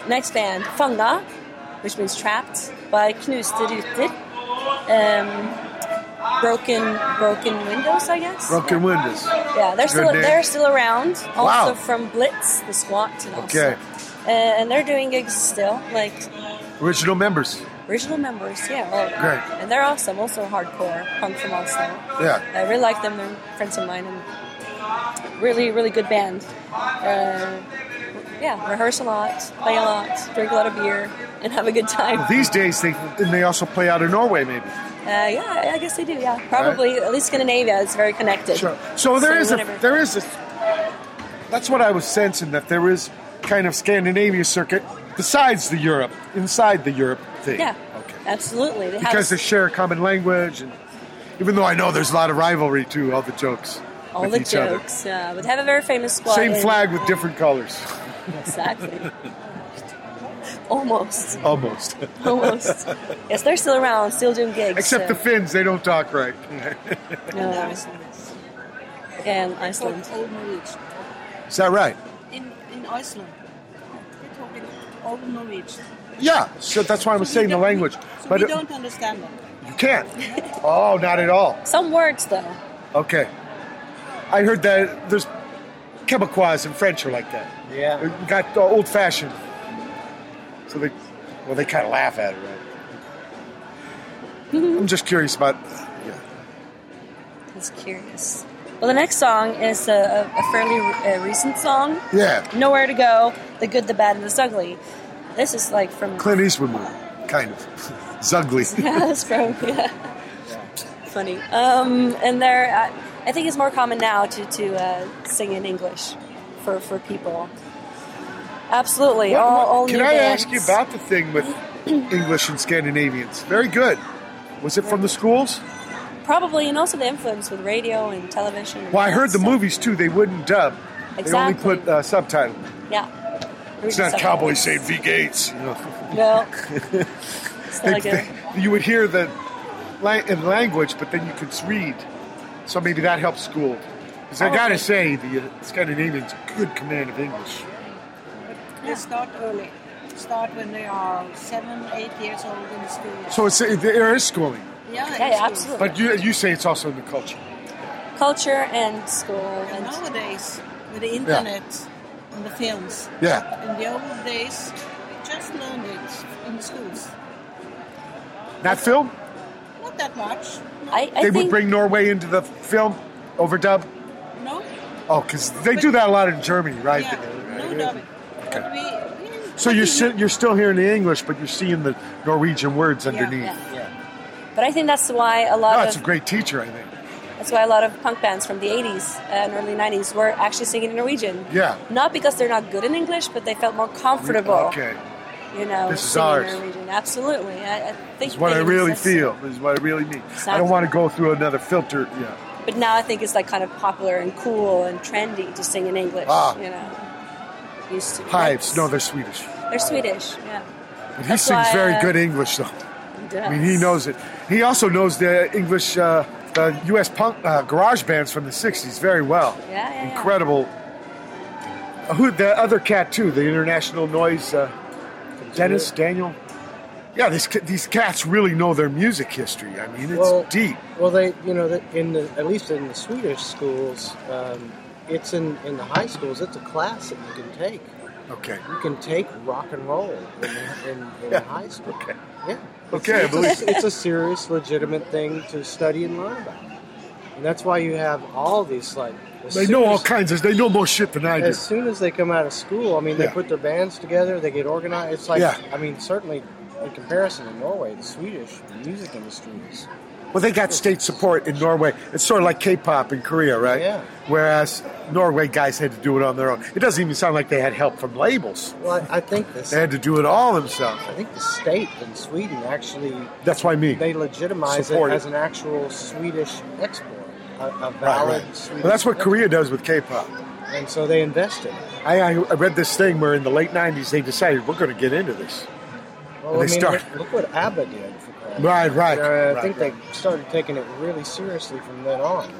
Speaker 3: Next band, Fanga, which means trapped by Knuste Ruter. Um, broken, broken windows, I guess.
Speaker 2: Broken windows.
Speaker 3: Yeah, they're still
Speaker 2: name.
Speaker 3: they're still around. Also
Speaker 2: Wow.
Speaker 3: from Blitz, the squat, and
Speaker 2: Okay.
Speaker 3: uh, and they're doing gigs still, like
Speaker 2: Original members.
Speaker 3: original members. Yeah, well,
Speaker 2: Great.
Speaker 3: and they're awesome. Also hardcore punk from Oslo.
Speaker 2: Yeah.
Speaker 3: I really like them. They're friends of mine, and really, really good band. Uh, yeah, rehearse a lot, play a lot, drink a lot of beer, and have a good time.
Speaker 2: These days, they and they also play out in Norway, maybe.
Speaker 3: Uh, yeah, I guess they do. Yeah, probably at least Scandinavia is very connected.
Speaker 2: Sure. So there is a
Speaker 3: whatever.
Speaker 2: there is a. That's what I was sensing that there is kind of Scandinavia circuit besides the Europe, inside the Europe thing.
Speaker 3: Yeah,
Speaker 2: Okay.
Speaker 3: absolutely. They
Speaker 2: Because they share a common language, and even though I know there's a lot of rivalry too, all the jokes
Speaker 3: all
Speaker 2: with
Speaker 3: the
Speaker 2: each other.
Speaker 3: jokes. Yeah, but they have a very famous squad.
Speaker 2: Same flag with different colors,
Speaker 3: Exactly. Almost.
Speaker 2: almost.
Speaker 3: Almost. yes, they're still around, still doing gigs.
Speaker 2: Except
Speaker 3: so-
Speaker 2: the Finns, they don't talk right.
Speaker 3: No.
Speaker 8: Iceland.
Speaker 3: Yeah, in Iceland.
Speaker 8: old Norwegian.
Speaker 2: Is that right?
Speaker 8: In, in Iceland, they're talking old Norwegian.
Speaker 2: Yeah. So that's why I was
Speaker 8: So
Speaker 2: saying the
Speaker 8: don't-
Speaker 2: language,
Speaker 8: So
Speaker 2: but
Speaker 8: we don't understand them.
Speaker 2: you can't. Oh, not at all.
Speaker 3: Some words, though.
Speaker 2: Okay. I heard that there's Quebecois in French are like that.
Speaker 1: Yeah.
Speaker 2: They got uh, old fashioned. So they, well, they kind of laugh at it, right? I'm just curious about. Yeah.
Speaker 3: That's curious. Well, the next song is a, a fairly uh, recent song.
Speaker 2: Yeah.
Speaker 3: Nowhere to Go, The Good, the Bad, and the Ugly. This is like from.
Speaker 2: Clint Eastwood movie, kind of. Zugly.
Speaker 3: Yeah, that's from. Yeah. Funny. Um, and they're. I, I think it's more common now to, to uh, sing in English for, for people. Absolutely.
Speaker 2: What-
Speaker 3: all,
Speaker 2: what-
Speaker 3: all
Speaker 2: can I
Speaker 3: bands.
Speaker 2: ask you about the thing with English and Scandinavians? Very good. Was it from the schools?
Speaker 3: Probably, and also the influence with radio and television. and
Speaker 2: Well, I heard the
Speaker 3: stuff.
Speaker 2: movies too. They wouldn't dub. They only put uh, subtitle.
Speaker 3: Yeah.
Speaker 2: It's not cowboys saying V Gates. You know.
Speaker 3: No. It's not
Speaker 2: They- they- you would hear the la- in language, but then you could read. So maybe that helps school. Because I gotta say, the uh, Scandinavians good command of English.
Speaker 8: They start early. Start when they are seven, eight years old in school.
Speaker 2: So it's, there is schooling,
Speaker 8: Yeah,
Speaker 3: Yeah, yeah, absolutely.
Speaker 2: but you you say it's also in the culture.
Speaker 3: Culture and school
Speaker 8: And
Speaker 3: and
Speaker 8: nowadays, with the internet and the films,
Speaker 2: Yeah.
Speaker 8: in the old days, we just learned it in the schools.
Speaker 2: That film,
Speaker 8: Not that much. No.
Speaker 3: I, I
Speaker 2: they would bring Norway into the film overdub.
Speaker 8: no?
Speaker 2: Oh, because they do that a lot in Germany, right?
Speaker 8: Yeah, no dubbing. But we, we
Speaker 2: So you're si- you're still hearing the English, but you're seeing the Norwegian words underneath.
Speaker 3: yeah.
Speaker 1: Yeah.
Speaker 3: But I think that's why a lot
Speaker 2: No,
Speaker 3: of
Speaker 2: that's a great teacher, I think.
Speaker 3: That's why a lot of punk bands from the 80s and early 90s were actually singing in Norwegian.
Speaker 2: Yeah.
Speaker 3: Not because they're not good in English, but they felt more comfortable.
Speaker 2: Okay,
Speaker 3: You know,
Speaker 2: This is
Speaker 3: singing
Speaker 2: ours.
Speaker 3: Norwegian. Absolutely. I, I think
Speaker 2: this is what I really feel. This is what I really mean. I don't want to go through another filter. Yeah.
Speaker 3: But now I think it's like kind of popular and cool and trendy to sing in English.
Speaker 2: Ah.
Speaker 3: You know, used to
Speaker 2: Hives. No, they're Swedish.
Speaker 3: they're Swedish. Yeah,
Speaker 2: But he
Speaker 3: That's
Speaker 2: sings
Speaker 3: why,
Speaker 2: very
Speaker 3: uh,
Speaker 2: good English, though.
Speaker 3: He
Speaker 2: I mean, he knows it. He also knows the English, uh, the U.S. punk uh, garage bands from the '60s very well.
Speaker 3: Yeah, yeah, yeah.
Speaker 2: Incredible. Uh, who the other cat too? The International Noise. Uh, Dennis Daniel. Yeah, these these cats really know their music history. I mean, it's
Speaker 1: Well,
Speaker 2: deep.
Speaker 1: Well, they, you know, in the at least in the Swedish schools, um, it's in in the high schools. It's a class that you can take.
Speaker 2: Okay.
Speaker 1: You can take rock and roll in, the- in, in
Speaker 2: Yeah.
Speaker 1: high school.
Speaker 2: Okay.
Speaker 1: Yeah.
Speaker 2: Okay, I
Speaker 1: It's,
Speaker 2: believe
Speaker 1: it's, it's a serious, legitimate thing to study and learn about, and that's why you have all these like.
Speaker 2: They know all
Speaker 1: as-
Speaker 2: kinds of. They know more shit than I do.
Speaker 1: As soon as they come out of school, I mean, they
Speaker 2: Yeah.
Speaker 1: put their bands together, they get organized. It's like,
Speaker 2: Yeah.
Speaker 1: I mean, certainly in comparison to Norway, the Swedish music industry is.
Speaker 2: Well, they got state support in Norway. It's sort of like K-pop in Korea, right?
Speaker 1: Yeah.
Speaker 2: Whereas Norway guys had to do it on their own. It doesn't even sound like they had help from labels.
Speaker 1: Well, I, I think this.
Speaker 2: They had to do it all themselves.
Speaker 1: I think the state in Sweden actually
Speaker 2: That's why me.
Speaker 1: they legitimize
Speaker 2: Support
Speaker 1: it as an actual Swedish export, a, a valid
Speaker 2: right.
Speaker 1: Swedish.
Speaker 2: Well, that's what
Speaker 1: export.
Speaker 2: Korea does with K-pop.
Speaker 1: and so they invested.
Speaker 2: I, I I read this thing where in the late '90s they decided we're going to get into this.
Speaker 1: Well,
Speaker 2: And
Speaker 1: I
Speaker 2: they
Speaker 1: mean,
Speaker 2: start-
Speaker 1: look, look what ABBA did.
Speaker 2: Right, right.
Speaker 1: Uh, I
Speaker 2: right,
Speaker 1: think
Speaker 2: right.
Speaker 1: they started taking it really seriously from then on.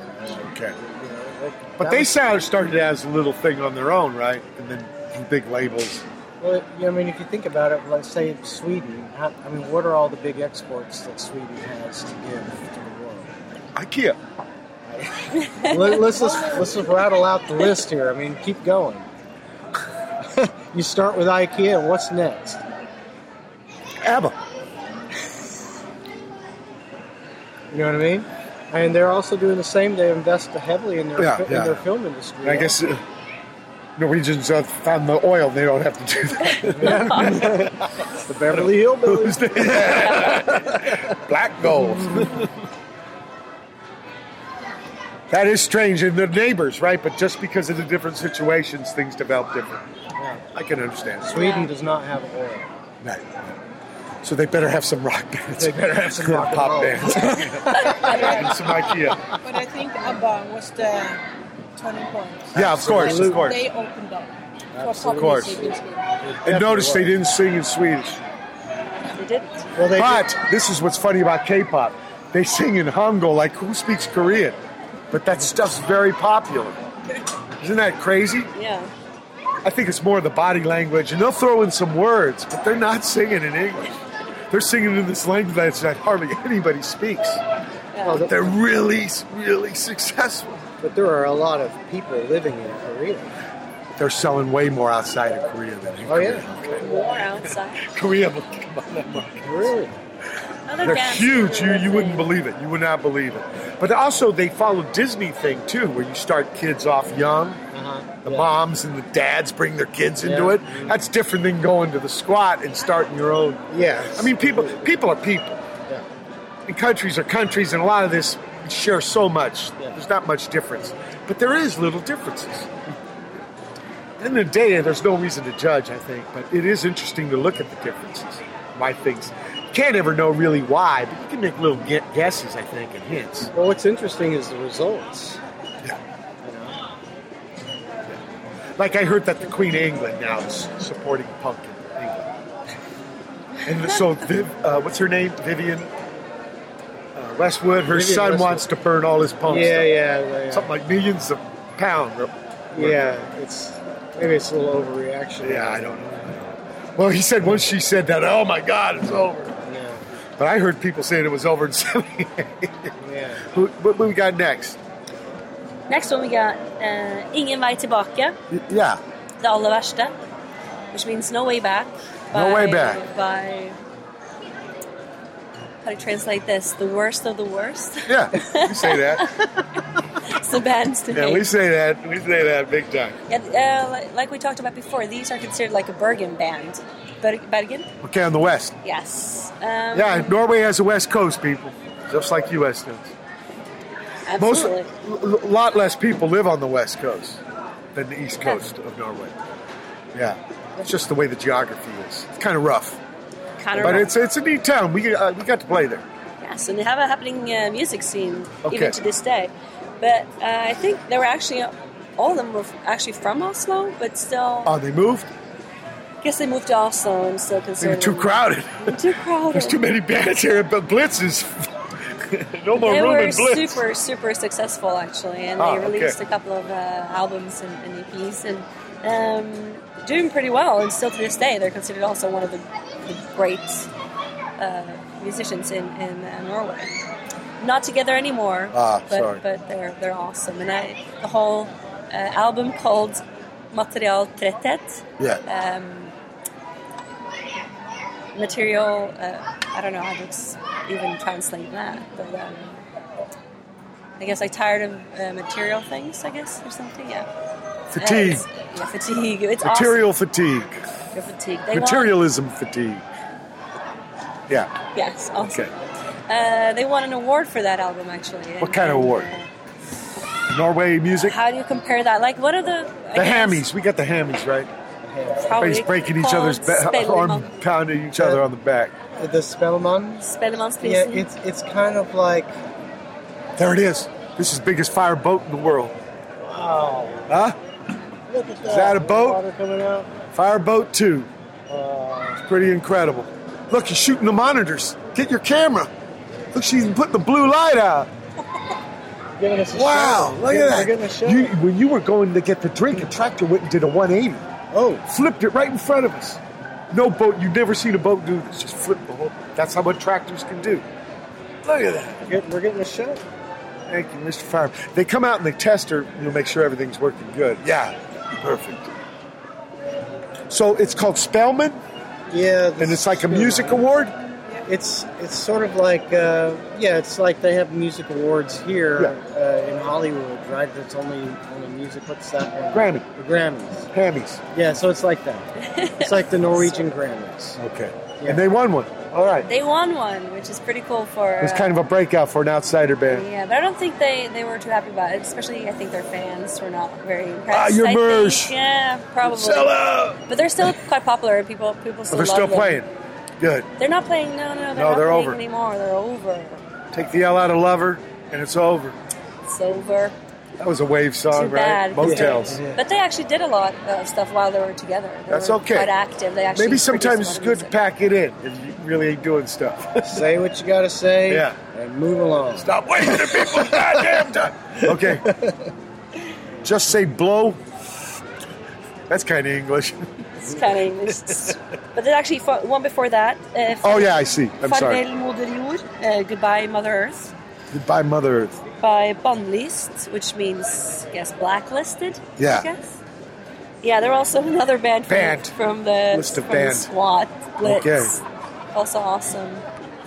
Speaker 2: Okay.
Speaker 1: You know, that-
Speaker 2: But they
Speaker 1: was-
Speaker 2: started as a little thing on their own, right? And then big labels.
Speaker 1: Well, yeah, I mean, if you think about it, let's say Sweden. How, I mean, what are all the big exports that Sweden has to give to the world?
Speaker 2: IKEA.
Speaker 1: Let, let's just let's just rattle out the list here. I mean, keep going. you start with IKEA, what's next?
Speaker 2: ABBA.
Speaker 1: You know what I mean? And they're also doing the same. They invest heavily in their
Speaker 2: Yeah,
Speaker 1: fi-
Speaker 2: yeah.
Speaker 1: in their film industry.
Speaker 2: And I guess uh, Norwegians uh, found the oil; they don't have to do that.
Speaker 1: the Beverly Hillbillies.
Speaker 2: Black gold. that is strange, and the neighbors, right? But just because of the different situations, things develop different. I can understand.
Speaker 1: Sweden does not have oil.
Speaker 2: Right. So they better have some rock bands.
Speaker 1: They better have some rock and
Speaker 2: pop
Speaker 1: roll.
Speaker 2: bands and some IKEA.
Speaker 8: But I think ABBA was the turning point.
Speaker 2: Yeah, of course, of course.
Speaker 8: They opened up for
Speaker 2: Of
Speaker 8: pop
Speaker 2: course.
Speaker 8: music in Sweden.
Speaker 2: And notice they didn't sing in Swedish.
Speaker 3: They didn't.
Speaker 1: Well, they
Speaker 2: But this is what's funny about K-pop. They sing in Hangul, like who speaks Korean? But that stuff's very popular. Isn't that crazy?
Speaker 3: Yeah.
Speaker 2: I think it's more the body language, and they'll throw in some words, but they're not singing in English. They're singing in this language that hardly anybody speaks.
Speaker 1: well,
Speaker 2: They're really, really successful.
Speaker 1: but there are a lot of people living in Korea.
Speaker 2: They're selling way more outside of Korea than in
Speaker 1: Oh
Speaker 2: Korea.
Speaker 1: yeah,
Speaker 3: War outside.
Speaker 2: Korea will come on that market.
Speaker 1: really?
Speaker 3: Other
Speaker 2: They're huge. You, you wouldn't believe it. You would not believe it. But also, they follow Disney thing too, where you start kids off young.
Speaker 1: Uh-huh.
Speaker 2: The
Speaker 1: Yeah.
Speaker 2: moms and the dads bring their kids into
Speaker 1: Yeah.
Speaker 2: it. That's different than going to the squat and starting your own.
Speaker 1: Yeah.
Speaker 2: I mean, people people are people,
Speaker 1: Yeah.
Speaker 2: and countries are countries, and a lot of this share so much.
Speaker 1: Yeah.
Speaker 2: There's not much difference, but there is little differences. In the day, there's no reason to judge, I think, but it is interesting to look at the differences, why things. You can't ever know really why, but you can make little gue- guesses, I think, and hints.
Speaker 1: Well, what's interesting is the results.
Speaker 2: Yeah.
Speaker 1: You know?
Speaker 2: Like I heard that the Queen of England now is supporting punk in England. And so, Viv, uh, what's her name? Vivian? uh, Westwood. Her
Speaker 1: Vivian
Speaker 2: son
Speaker 1: Westwood.
Speaker 2: wants to burn all his pumps.
Speaker 1: Yeah, yeah, yeah.
Speaker 2: Something like millions of pounds.
Speaker 1: yeah, it's maybe it's a little overreaction.
Speaker 2: Yeah, I don't know. Well, he said once she said that, oh my God, it's over.
Speaker 1: Yeah,
Speaker 2: But I heard people saying it was over in 78.
Speaker 1: yeah.
Speaker 2: What, what we got next?
Speaker 3: Next one we got uh, Ingen vei tilbake,
Speaker 2: Yeah.
Speaker 3: det aller verste, which means no way back.
Speaker 2: No way back.
Speaker 3: By how do you translate this? The worst of the worst.
Speaker 2: Yeah, we say that.
Speaker 3: it's the band's to
Speaker 2: Yeah,
Speaker 3: hate.
Speaker 2: we say that. We say that big time.
Speaker 3: Yeah, uh, like, like we talked about before, these are considered like a Bergen band. Ber- Bergen?
Speaker 2: Okay, on the west.
Speaker 3: Yes. Um,
Speaker 2: Yeah, Norway has a west coast, people, just like U.S. does.
Speaker 3: Absolutely.
Speaker 2: Most, a lot less people live on the west coast than the east coast of Norway. Yeah, it's just the way the geography is. It's kind of rough,
Speaker 3: kind of
Speaker 2: but
Speaker 3: rough.
Speaker 2: it's it's a neat town. We uh, we got to play there.
Speaker 3: Yes, and they have a happening uh, music scene
Speaker 2: Okay.
Speaker 3: even to this day. But uh, I think they were actually all of them were actually from Oslo, but still,
Speaker 2: Oh, they moved.
Speaker 3: I guess they moved to I'm still
Speaker 2: They were too crowded.
Speaker 3: Too crowded.
Speaker 2: There's too many bands here, but Blitz is no more
Speaker 3: They
Speaker 2: room
Speaker 3: were
Speaker 2: in Blitz.
Speaker 3: super, super successful actually, and
Speaker 2: Ah,
Speaker 3: they released
Speaker 2: okay.
Speaker 3: a couple of uh, albums and, and EPs, and um, doing pretty well. And still to this day, they're considered also one of the, the great uh, musicians in in uh, Norway. Not together anymore,
Speaker 2: Ah,
Speaker 3: but
Speaker 2: sorry.
Speaker 3: but they're they're awesome. And I, the whole uh, album called Material Tretet.
Speaker 2: Yeah.
Speaker 3: Um, material, uh, I don't know how to even translate that, but um, I guess like tired of uh, material things, I guess, or something. Yeah.
Speaker 2: Fatigue.
Speaker 3: Uh, it's- yeah, fatigue. It's
Speaker 2: Material fatigue.
Speaker 3: awesome. You're fatigued. They want-
Speaker 2: Materialism fatigue. Yeah.
Speaker 3: yes, awesome.
Speaker 2: Okay.
Speaker 3: Uh, they won an award for that album, actually.
Speaker 2: What kind of award? Norway music.
Speaker 3: How do you compare that? Like, what are the I
Speaker 2: The
Speaker 3: guess
Speaker 2: hammies. We got the hammies, right?
Speaker 3: Probably
Speaker 2: Everybody's breaking each other's
Speaker 3: back,
Speaker 2: arm, pounding each other on the back.
Speaker 1: The Spellman.
Speaker 3: Spellemannsprisen.
Speaker 1: Yeah, it's it's kind of like
Speaker 2: There it is. This is the biggest fire boat in the world.
Speaker 1: wow.
Speaker 2: Huh?
Speaker 1: Look at that.
Speaker 2: that a boat?
Speaker 1: Water coming out.
Speaker 2: Fireboat 2.
Speaker 1: Uh,
Speaker 2: It's pretty incredible. Look, you're shooting the monitors. Get your camera. Look, she's even putting the blue light out.
Speaker 1: giving us a
Speaker 2: Wow,
Speaker 1: show.
Speaker 2: look
Speaker 1: They're
Speaker 2: at that. You, when you were going to get the drink, a tractor went and did a 180.
Speaker 1: Oh,
Speaker 2: Flipped it right in front of us. No boat, you've never seen a boat do this. Just flip the whole. That's how much tractors can do. Look at that.
Speaker 1: we're getting, we're getting a show.
Speaker 2: Thank you, Mr. Fire. They come out and they test her, you know, make sure everything's working good. Yeah, perfect. So it's called Spellman,
Speaker 1: Yeah,
Speaker 2: and it's like a music award.
Speaker 1: It's it's sort of like uh, yeah, it's like they have music awards here uh, in Hollywood, right? That's only only music. What's that one?
Speaker 2: Grammy.
Speaker 1: The Grammys.
Speaker 2: Hammies.
Speaker 1: Yeah, so it's like that. It's like the Norwegian Grammys.
Speaker 2: Okay.
Speaker 1: Yeah.
Speaker 2: And they won one. All right.
Speaker 3: They won one, which is pretty cool for.
Speaker 2: It was kind of a breakout for an outsider band.
Speaker 3: Yeah, but I don't think they, they were too happy about it. Especially, I think their fans were not very impressed.
Speaker 2: Ah, you're
Speaker 3: I Yeah, probably.
Speaker 2: Sell out.
Speaker 3: But they're still quite popular. People people still
Speaker 2: they're
Speaker 3: love
Speaker 2: still
Speaker 3: them.
Speaker 2: playing. Good.
Speaker 3: They're not playing. No, no, they're
Speaker 2: No,
Speaker 3: not
Speaker 2: they're
Speaker 3: playing
Speaker 2: over.
Speaker 3: anymore. They're over.
Speaker 2: Take the L out of Lover, and it's over.
Speaker 3: It's over.
Speaker 2: That was a wave song,
Speaker 3: Too
Speaker 2: right?
Speaker 3: bad. 'cause
Speaker 2: Motels.
Speaker 3: they- But they actually did a lot of stuff while they were together. They
Speaker 2: That's
Speaker 3: were
Speaker 2: okay.
Speaker 3: Quite active. They actually
Speaker 2: Maybe sometimes it's good to pack it in if you really ain't doing stuff.
Speaker 1: Say what you got to say.
Speaker 2: Yeah.
Speaker 1: And move along.
Speaker 2: Stop wasting people's goddamn time. Okay. Just say blow. That's kind of English.
Speaker 3: It's kind of English. but there's actually one before that. Uh,
Speaker 2: Oh yeah, I see. I'm sorry.
Speaker 3: Uh, Goodbye Mother Earth
Speaker 2: Goodbye, Mother Earth.
Speaker 3: by Bannlyst, which means, I guess, blacklisted.
Speaker 2: Yeah.
Speaker 3: I guess. Yeah, they're also another band from,
Speaker 2: Band.
Speaker 3: from the
Speaker 2: List of
Speaker 3: from the. SWAT Blitz.
Speaker 2: Okay.
Speaker 3: Also awesome.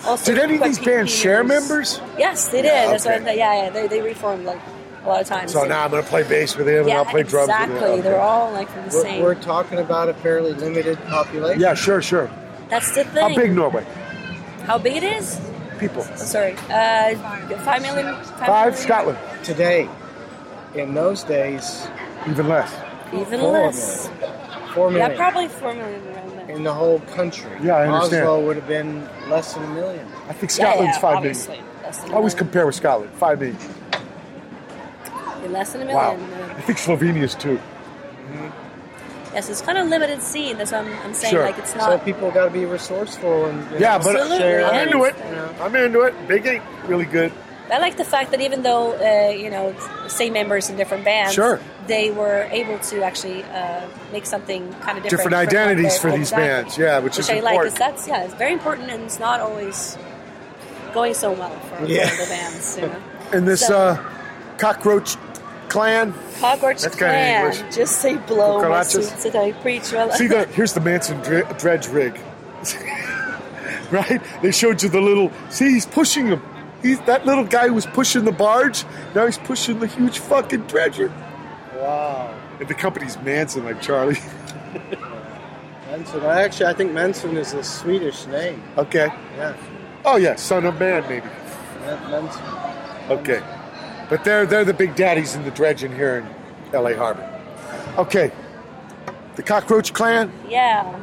Speaker 3: Also
Speaker 2: Did any of these bands share
Speaker 3: members. Yes, they did.
Speaker 2: Yeah,
Speaker 3: That's what
Speaker 2: okay.
Speaker 3: Yeah, yeah, they, they reformed like a lot of times.
Speaker 2: So now I'm going to play bass with him, and I'll play drums
Speaker 3: exactly.
Speaker 2: with him.
Speaker 3: They're all like from the
Speaker 1: We're,
Speaker 3: same.
Speaker 1: we're talking about a fairly limited population.
Speaker 2: Yeah, sure, sure.
Speaker 3: That's the thing.
Speaker 2: How big Norway?
Speaker 3: How big it is?
Speaker 2: People.
Speaker 3: Oh, sorry, uh, five million.
Speaker 2: Five.
Speaker 3: million?
Speaker 2: Scotland.
Speaker 1: Today, in those days,
Speaker 2: Even less.
Speaker 3: Even
Speaker 1: four
Speaker 3: less.
Speaker 1: million. Four
Speaker 3: Yeah, probably four million around there.
Speaker 1: in the whole country.
Speaker 2: Yeah, I understand.
Speaker 1: Oslo would have been less than a million.
Speaker 2: I think Scotland's
Speaker 3: yeah,
Speaker 2: five million.
Speaker 3: obviously. Less than a
Speaker 2: I always compare with Scotland. Five million.
Speaker 3: Less than a
Speaker 2: Wow.
Speaker 3: million. uh,
Speaker 2: I think Slovenia's two.
Speaker 3: Yes, it's kind of limited scene. That's what I'm, I'm saying.
Speaker 2: Sure.
Speaker 3: Like it's
Speaker 1: So
Speaker 3: not.
Speaker 1: people got to be resourceful and you
Speaker 2: Yeah,
Speaker 1: know,
Speaker 2: but
Speaker 1: share.
Speaker 2: I'm into it.
Speaker 1: You know.
Speaker 2: I'm into it. Big Eight, really good.
Speaker 3: I like the fact that even though uh, you know same members in different bands,
Speaker 2: Sure.
Speaker 3: they were able to actually uh, make something kind of different.
Speaker 2: Different identities for these
Speaker 3: exactly.
Speaker 2: bands, yeah, which is
Speaker 3: I like. 'cause
Speaker 2: important.
Speaker 3: that's yeah, it's very important, and it's not always going so well for,
Speaker 1: Yeah.
Speaker 3: the bands. You know,
Speaker 2: And this
Speaker 3: So-
Speaker 2: uh, cockroach clan.
Speaker 3: Hogwarts
Speaker 2: That's kinda
Speaker 3: clan.
Speaker 2: English.
Speaker 3: Just say blow my sweet satanic peach. Well,
Speaker 2: See the here's the Manson dredge rig, right? They showed you the little. See, he's pushing him. He's that little guy was pushing the barge. Now he's pushing the huge fucking dredger.
Speaker 1: Wow.
Speaker 2: And the company's Manson, like Charlie.
Speaker 1: Manson. Actually, I think Manson is a Swedish name.
Speaker 2: Okay.
Speaker 1: Yeah.
Speaker 2: Oh yeah, son of man, maybe.
Speaker 1: Man- Manson.
Speaker 2: Okay. But they're they're the big daddies in the dredging here in L.A. Harbor. Okay. The Cockroach Clan.
Speaker 3: yeah,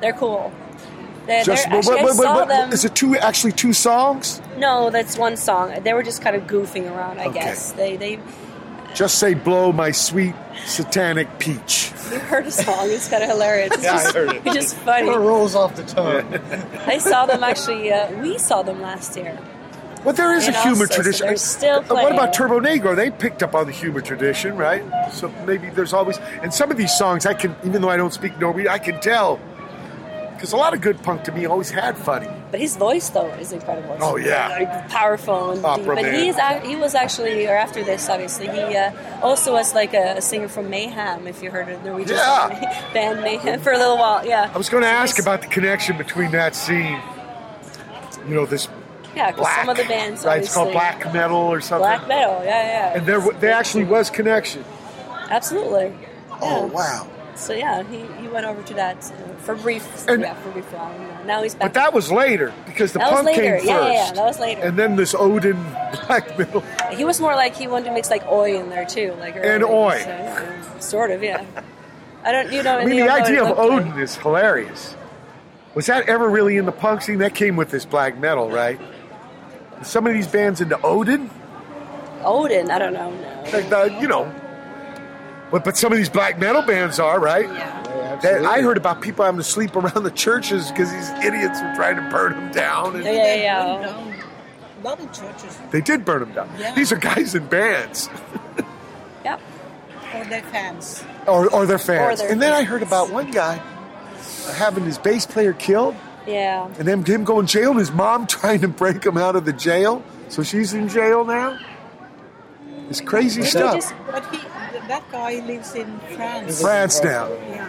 Speaker 3: they're cool. They're,
Speaker 2: Just
Speaker 3: they're, actually, I saw them.
Speaker 2: is it two actually two songs?
Speaker 3: No, that's one song. They were just kind of goofing around, I
Speaker 2: Okay.
Speaker 3: guess. They they
Speaker 2: Just say blow my sweet satanic peach.
Speaker 3: you heard a song. It's kind of hilarious. It's
Speaker 2: Yeah, I heard it.
Speaker 3: It's just funny.
Speaker 1: It
Speaker 3: funny.
Speaker 1: rolls off the tongue.
Speaker 3: I saw them actually. Uh, we saw them last year.
Speaker 2: Well, there is
Speaker 3: And
Speaker 2: a humor tradition.
Speaker 3: they're still
Speaker 2: Uh, What about. Turbonegro? They picked up on the humor tradition, right? So maybe there's always and some of these songs I can, even though I don't speak Norwegian, I can tell because a lot of good punk to me always had funny.
Speaker 3: But his voice though is incredible.
Speaker 2: Oh, yeah.
Speaker 3: like, powerful and
Speaker 2: Opera
Speaker 3: deep. But he's he was actually, or after this, obviously, he uh, also was like a, a singer from Mayhem. If you heard of Norwegian
Speaker 2: Yeah.
Speaker 3: band Mayhem for a little while, yeah.
Speaker 2: I was going to ask about the connection between that scene, you know, this
Speaker 3: yeah, 'cause
Speaker 2: black,
Speaker 3: some of the bands, are.
Speaker 2: right? It's called black metal or something.
Speaker 3: Black metal, yeah, yeah.
Speaker 2: And there, there actually was connection.
Speaker 3: absolutely.
Speaker 2: Oh wow!
Speaker 3: So yeah, he, he went over to that uh, for brief,
Speaker 2: And-
Speaker 3: yeah, for brief while. know. Now he's back.
Speaker 2: But that was later because the
Speaker 3: That was
Speaker 2: punk
Speaker 3: later.
Speaker 2: came first.
Speaker 3: Yeah, yeah, yeah, that was later.
Speaker 2: And then this Odin black metal.
Speaker 3: He was more like he wanted to mix like oi in there too, like
Speaker 2: And oi.
Speaker 3: so, yeah, sort of, yeah. I don't, you know.
Speaker 2: I mean, the idea of Odin is hilarious. Was that ever really in the punk scene? That came with this black metal, right? Some of these bands into Odin,
Speaker 3: Odin, I don't know. No.
Speaker 2: like the, you know, but but some of these black metal bands are right.
Speaker 3: Yeah.
Speaker 2: That, I heard about people having to sleep around the churches because these idiots were trying to burn them down. And
Speaker 3: Yeah, yeah, yeah.
Speaker 8: Down. A lot of churches
Speaker 2: They did burn them down.
Speaker 8: Yeah.
Speaker 2: These are guys in bands
Speaker 3: Yep.
Speaker 8: or their fans.
Speaker 2: or, or their fans.
Speaker 3: Or their
Speaker 2: and then I heard about one guy having his bass player killed
Speaker 3: Yeah.
Speaker 2: and then him going to jail and his mom trying to break him out of the jail. So she's in jail now. It's crazy
Speaker 3: They
Speaker 2: stuff.
Speaker 3: just-
Speaker 8: But he, that guy lives in France.
Speaker 2: France now.
Speaker 8: Yeah.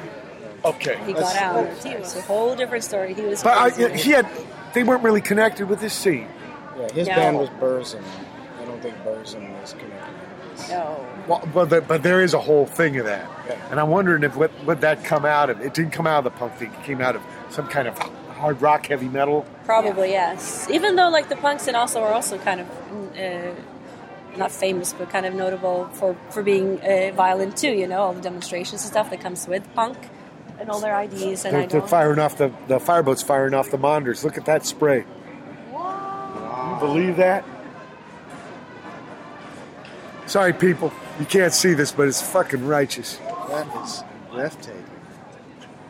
Speaker 2: Okay.
Speaker 3: he got out. It was a whole different story. He was.
Speaker 2: But I, he had, they weren't really connected with this scene.
Speaker 1: Yeah, his
Speaker 3: No.
Speaker 1: band was Burzum. I don't think Burzum was connected.
Speaker 3: no.
Speaker 2: Well, but, there, but there is a whole thing of that.
Speaker 1: Yeah.
Speaker 2: And I'm wondering if what would that come out of? It didn't come out of the punk thing. It came out of some kind of hard rock, heavy metal.
Speaker 3: Probably yes. Even though like the punks and also are also kind of uh, not famous, but kind of notable for for being uh, violent too. You know, all the demonstrations and stuff that comes with punk and all their IDs. And
Speaker 2: They're, they're firing off the the fireboats firing off the monitors. Look at that spray. You believe that? Sorry, people. You can't see this, but it's fucking righteous.
Speaker 1: That is breathtaking.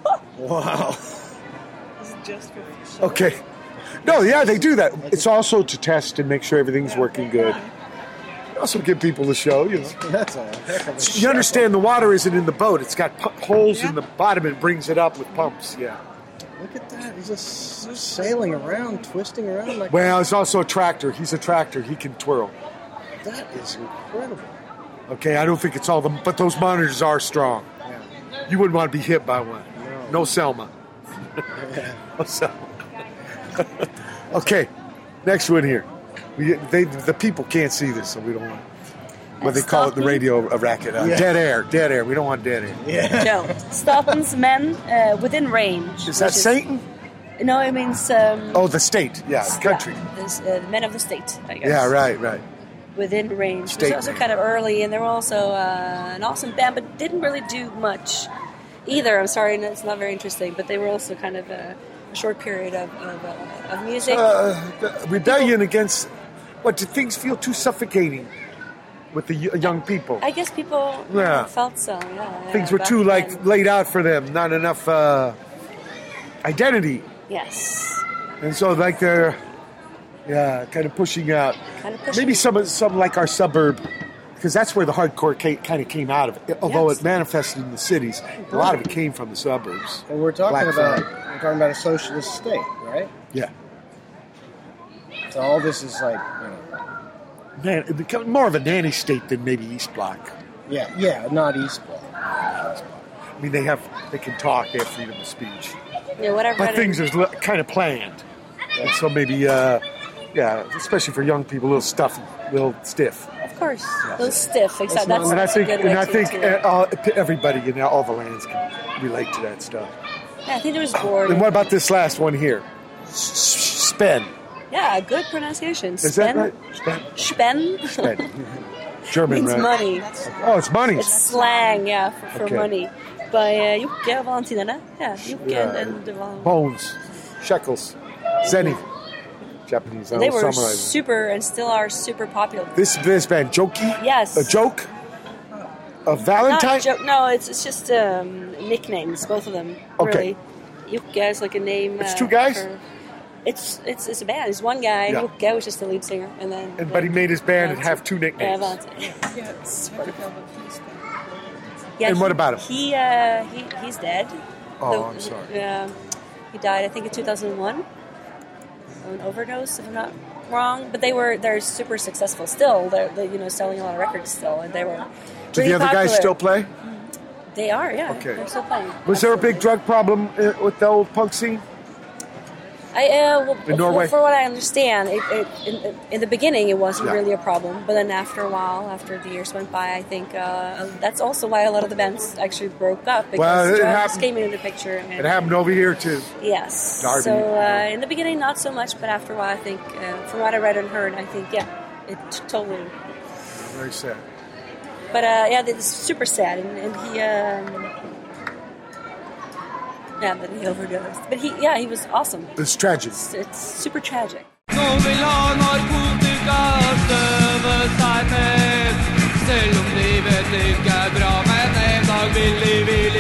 Speaker 1: wow.
Speaker 8: Is it just for show?
Speaker 2: Okay. No, yeah, they do that. It's also to test and make sure everything's working good. Also give people the show, you know.
Speaker 1: That's a heck of a
Speaker 2: You
Speaker 1: show.
Speaker 2: understand the water isn't in the boat. It's got pu- holes in the bottom and brings it up with pumps. Yeah.
Speaker 1: Look at that. He's just s- sailing around, twisting around like
Speaker 2: Well, it's also a tractor. He's a tractor. He can twirl.
Speaker 1: that is incredible.
Speaker 2: Okay, I don't think it's all them, but those monitors are strong.
Speaker 1: Yeah.
Speaker 2: You wouldn't want to be hit by one.
Speaker 1: No.
Speaker 2: No Selma. No Selma. okay, next one here. We, they, the people can't see this, so we don't want. What they call it, the radio a racket. Uh,
Speaker 1: Yeah.
Speaker 2: Dead air, dead air. We don't want dead air.
Speaker 1: Yeah.
Speaker 3: No, Statens menn uh, within range.
Speaker 2: Is that
Speaker 3: which
Speaker 2: Satan?
Speaker 3: No, it means um,
Speaker 2: Oh, the state. Yeah, the country.
Speaker 3: Yeah, this, uh, the men of the state. I guess.
Speaker 2: Yeah, right, right.
Speaker 3: Within range.
Speaker 2: State
Speaker 3: Which was also kind of early, and they were also uh, an awesome band, but didn't really do much either. I'm sorry, it's not very interesting, but they were also kind of a, a short period of, of, uh, of music.
Speaker 2: Uh, rebellion against what? Did things feel too suffocating? with the young people.
Speaker 3: I guess people
Speaker 2: Yeah.
Speaker 3: felt so. Yeah,
Speaker 2: Things were too like
Speaker 3: then.
Speaker 2: laid out for them, not enough uh, identity,
Speaker 3: yes,
Speaker 2: and so like they're yeah, kind of pushing out.
Speaker 3: kind of pushing.
Speaker 2: Maybe some some like our suburb, because that's where the hardcore ca- kind of came out of. it. Although
Speaker 3: Yes.
Speaker 2: it manifested in the cities, a lot of it came from the suburbs.
Speaker 1: And we're talking about
Speaker 2: flag.
Speaker 1: we're talking about a socialist state, right?
Speaker 2: Yeah,
Speaker 1: So all this is like, you know,
Speaker 2: man, it became more of a nanny state than maybe East Block.
Speaker 1: yeah, yeah, not East Block.
Speaker 2: I mean, they have they can talk, they have freedom of speech,
Speaker 3: yeah, whatever.
Speaker 2: but things are kind of planned, and so maybe uh, yeah, especially for young people, a little stuffy, a little stiff.
Speaker 3: Of course, a little stiff. Exactly. That's,
Speaker 2: And I think,
Speaker 3: a good way
Speaker 2: and I think uh, all, everybody in all the lands can relate to that stuff.
Speaker 3: yeah, I think there was bored.
Speaker 2: And what about this last one here? Spenn.
Speaker 3: Yeah, good pronunciation.
Speaker 2: Is that right? Spenn.
Speaker 3: Spenn.
Speaker 2: Spenn. German,
Speaker 3: means
Speaker 2: right?
Speaker 3: money.
Speaker 2: Oh, it's money.
Speaker 3: It's slang, yeah, for, for
Speaker 2: Okay.
Speaker 3: money. By uh, Jokke og Yeah, Jokke
Speaker 2: Yeah.
Speaker 3: and, and Val-
Speaker 2: Bones, shekels, zenny. Japanese. I
Speaker 3: They were
Speaker 2: summarize
Speaker 3: super and still are super popular.
Speaker 2: This this band, Jokey.
Speaker 3: Yes.
Speaker 2: A joke. A Valentine.
Speaker 3: jo- no, it's, it's just um, nicknames, both of them.
Speaker 2: Okay.
Speaker 3: Really. Jokke is like a name.
Speaker 2: It's
Speaker 3: uh,
Speaker 2: two guys?
Speaker 3: for- it's it's it's a band. It's one guy.
Speaker 2: Yeah.
Speaker 3: Jokke was just the lead singer, and then.
Speaker 2: And but he made his band and have two nicknames.
Speaker 3: Yeah,
Speaker 2: nicknames.
Speaker 3: Valentine.
Speaker 8: Yes, what about this then?
Speaker 3: Yeah,
Speaker 2: And what about him?
Speaker 3: He uh, he he's dead.
Speaker 2: Oh, I'm sorry.
Speaker 3: Yeah, he died. I think in 2001 of an overdose, if I'm not wrong. But they were they're super successful still. They're, they you know selling a lot of records still, and they were.
Speaker 2: Do the other guys still play?
Speaker 3: They are, yeah.
Speaker 2: Okay.
Speaker 3: They're still playing.
Speaker 2: Was there a big drug problem uh, with the old punk scene?
Speaker 3: I, uh, well,
Speaker 2: In Norway?
Speaker 3: For, what I understand, it, it, in, in the beginning it wasn't
Speaker 2: Yeah.
Speaker 3: really a problem, but then after a while, after the years went by, I think uh, that's also why a lot of the bands actually broke up because
Speaker 2: Well, it
Speaker 3: drugs
Speaker 2: happened-
Speaker 3: came into the picture. And,
Speaker 2: It happened over here too.
Speaker 3: Yes.
Speaker 2: Darby,
Speaker 3: so uh, in the beginning, not so much, but after a while, I think, uh, from what I read and heard, I think, yeah, it t- totally.
Speaker 2: Very sad.
Speaker 3: But uh, yeah, it's super sad, and, and he, um, yeah, that he overdosed. But he, yeah, he was awesome.
Speaker 2: It's tragic.
Speaker 3: It's, it's super tragic.
Speaker 9: Noen vil ha narkotika støve seg ned. Selv om livet ikke er bra, men en dag vil de hvile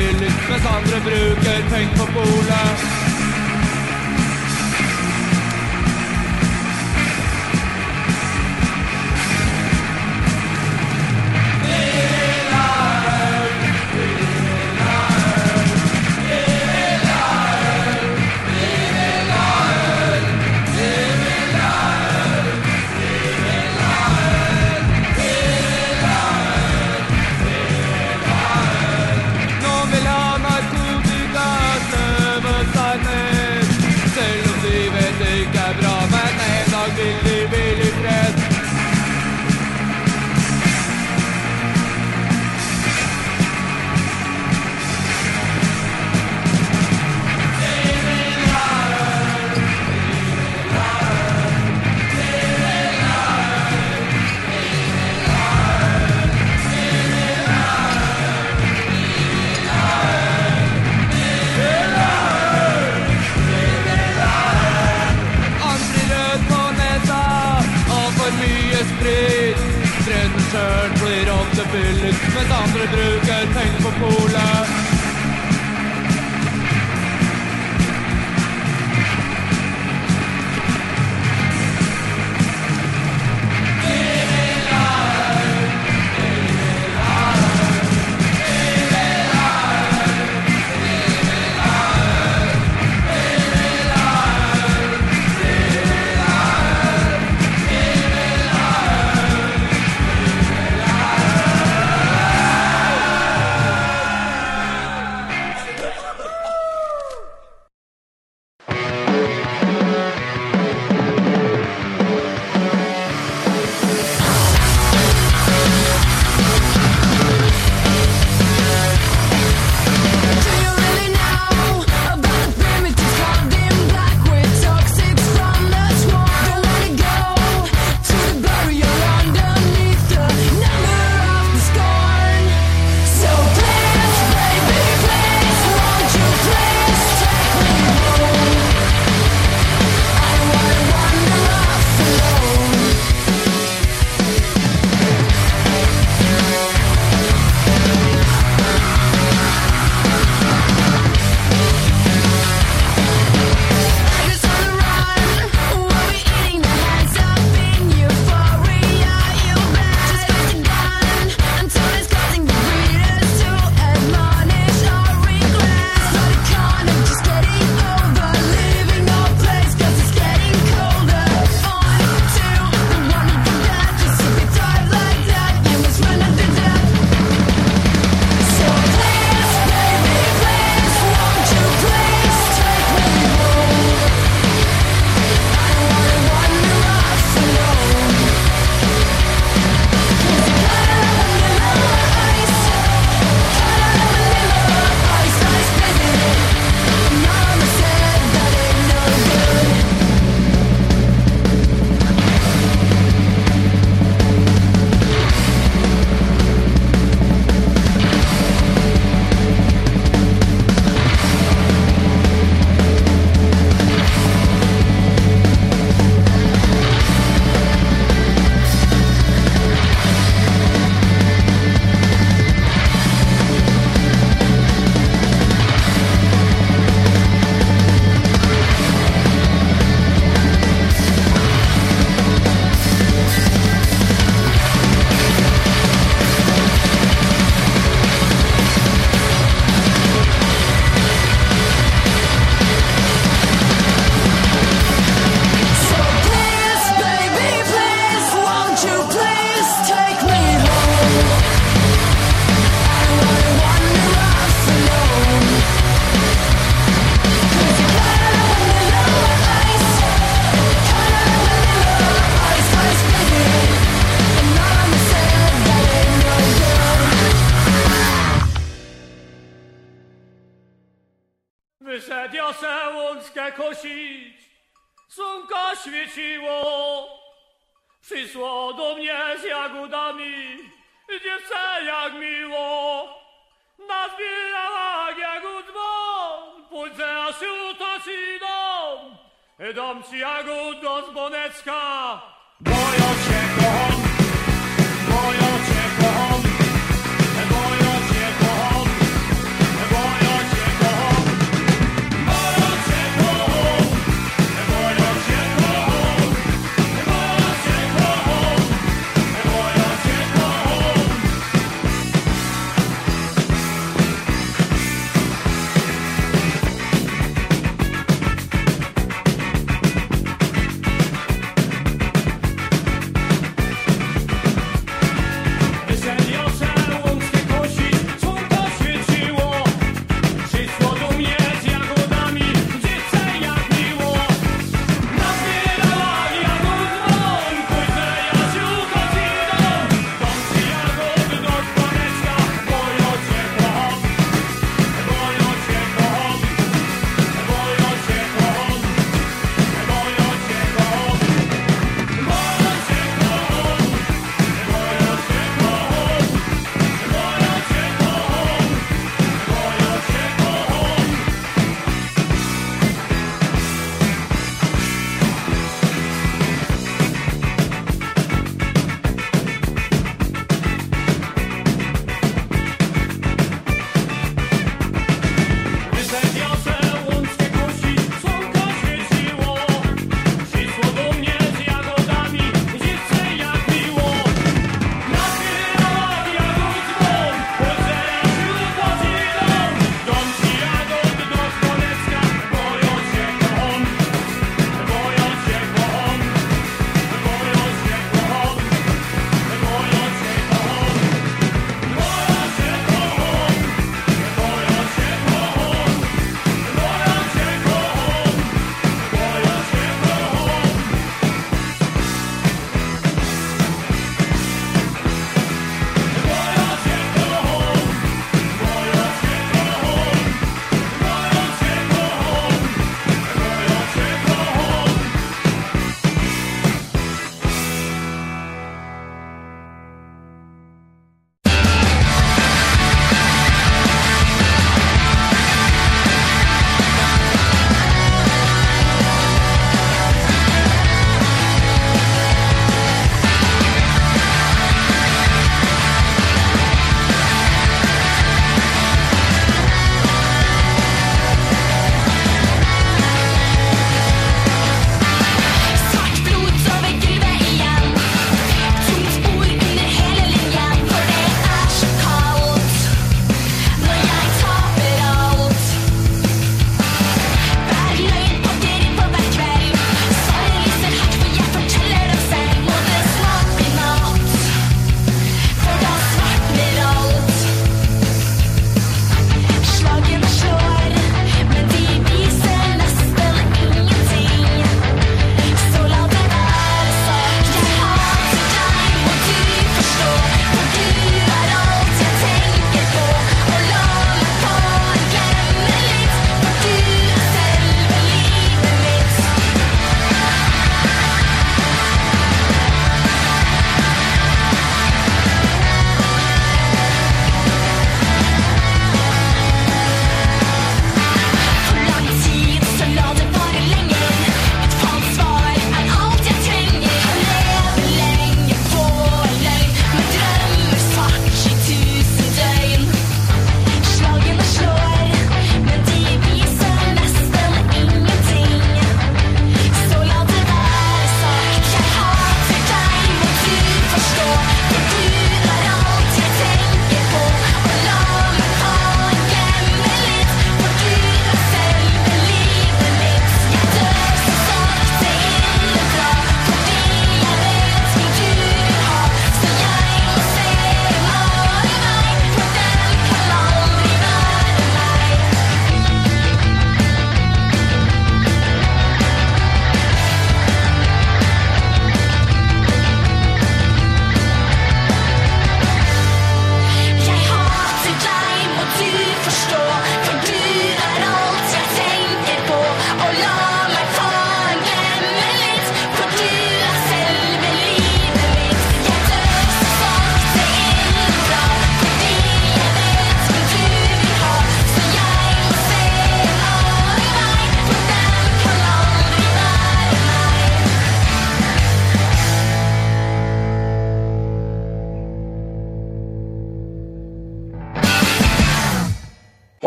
Speaker 9: ofte mens andre bruker penger på polet.
Speaker 10: sola.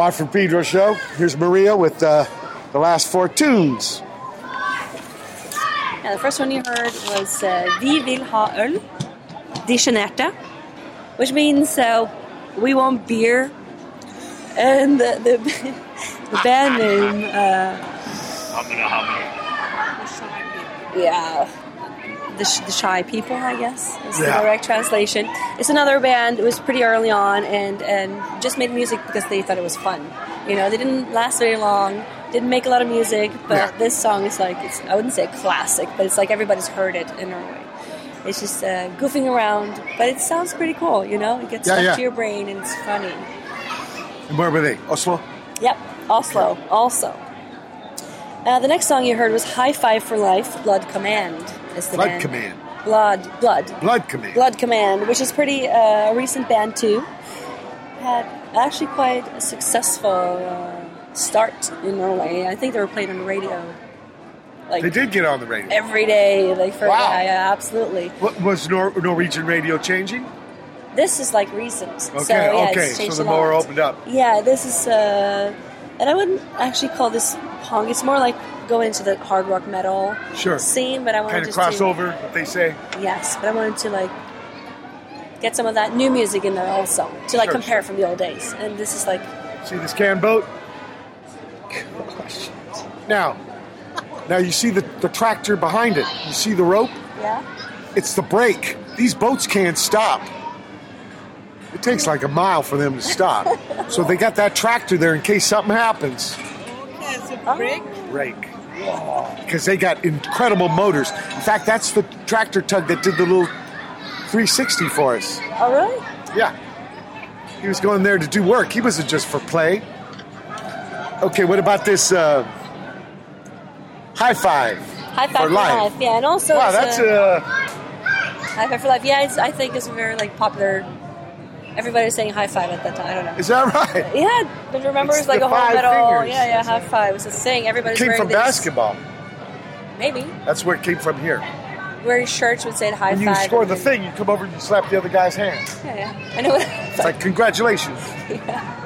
Speaker 2: Watt from Pedro show. Here's Maria with uh, the last four tunes.
Speaker 3: Yeah, the first one you heard was uh, Vi vil ha øl, De Sjenerte, which means uh, we want beer. And the, the, the band name, uh, yeah, the, Sh- the Shy People, I guess, is
Speaker 2: Yeah.
Speaker 3: the direct translation. It's another band. It was pretty early on and, and just made music because they thought it was fun. You know, they didn't last very long, didn't make a lot of music, but
Speaker 2: Yeah.
Speaker 3: this song is like, it's, I wouldn't say classic, but it's like everybody's heard it in Norway. It's just uh, goofing around, but it sounds pretty cool, you know? It gets
Speaker 2: Yeah,
Speaker 3: stuck to your brain and it's funny.
Speaker 2: And where were they? Oslo?
Speaker 3: Yep, Oslo, also. Uh, the next song you heard was High Five for Life, Blood Command. Is the
Speaker 2: Blood
Speaker 3: band.
Speaker 2: Command.
Speaker 3: Blood, Blood.
Speaker 2: Blood Command.
Speaker 3: Blood Command, which is pretty uh, a recent band too. Had actually quite a successful uh, start in Norway. I think they were played on the radio like
Speaker 2: They did get on the radio.
Speaker 3: every day. Like for
Speaker 2: Wow.
Speaker 3: yeah, yeah, absolutely.
Speaker 2: What, was Nor- Norwegian radio changing?
Speaker 3: This is like recent.
Speaker 2: Okay,
Speaker 3: so, yeah,
Speaker 2: okay. So the more opened up.
Speaker 3: Yeah, this is, uh, and I wouldn't actually call this punk. It's more like going into the hard rock metal
Speaker 2: Sure.
Speaker 3: scene. But I wanted to.
Speaker 2: Kind of
Speaker 3: to-
Speaker 2: crossover, what they say.
Speaker 3: Yes, but I wanted to like get some of that new music in there also to like
Speaker 2: Sure,
Speaker 3: compare from the old days. And this is like,
Speaker 2: See this can boat? Now, now you see the, the tractor behind it. You see the rope?
Speaker 3: yeah,
Speaker 2: It's the brake. These boats can't stop. It takes like a mile for them to stop. so they got that tractor there in case something happens.
Speaker 8: Okay, it's a break.
Speaker 2: Brake. Because they got incredible motors. In fact, that's the tractor tug that did the little 360 for us.
Speaker 3: oh really?
Speaker 2: Yeah. He was going there to do work. He wasn't just for play. Okay, what about this uh, high five?
Speaker 3: High five for, life. yeah, and also
Speaker 2: Wow, that's
Speaker 3: uh,
Speaker 2: uh,
Speaker 3: high five for life. Yeah, it's, I think it's a very like popular. Everybody was saying high five at that time. I don't know.
Speaker 2: is that right?
Speaker 3: Yeah, but remember
Speaker 2: It's
Speaker 3: it's like a whole metal.
Speaker 2: fingers.
Speaker 3: Yeah, yeah, high five. Was a thing. Everybody's
Speaker 2: Came
Speaker 3: wearing
Speaker 2: from
Speaker 3: this.
Speaker 2: basketball.
Speaker 3: Maybe
Speaker 2: That's where it came from here.
Speaker 3: wearing shirts would say high
Speaker 2: When you
Speaker 3: five.
Speaker 2: score the thing, you come over and you slap the other guy's hand.
Speaker 3: Yeah, yeah. I know.
Speaker 2: It's like congratulations. Yeah.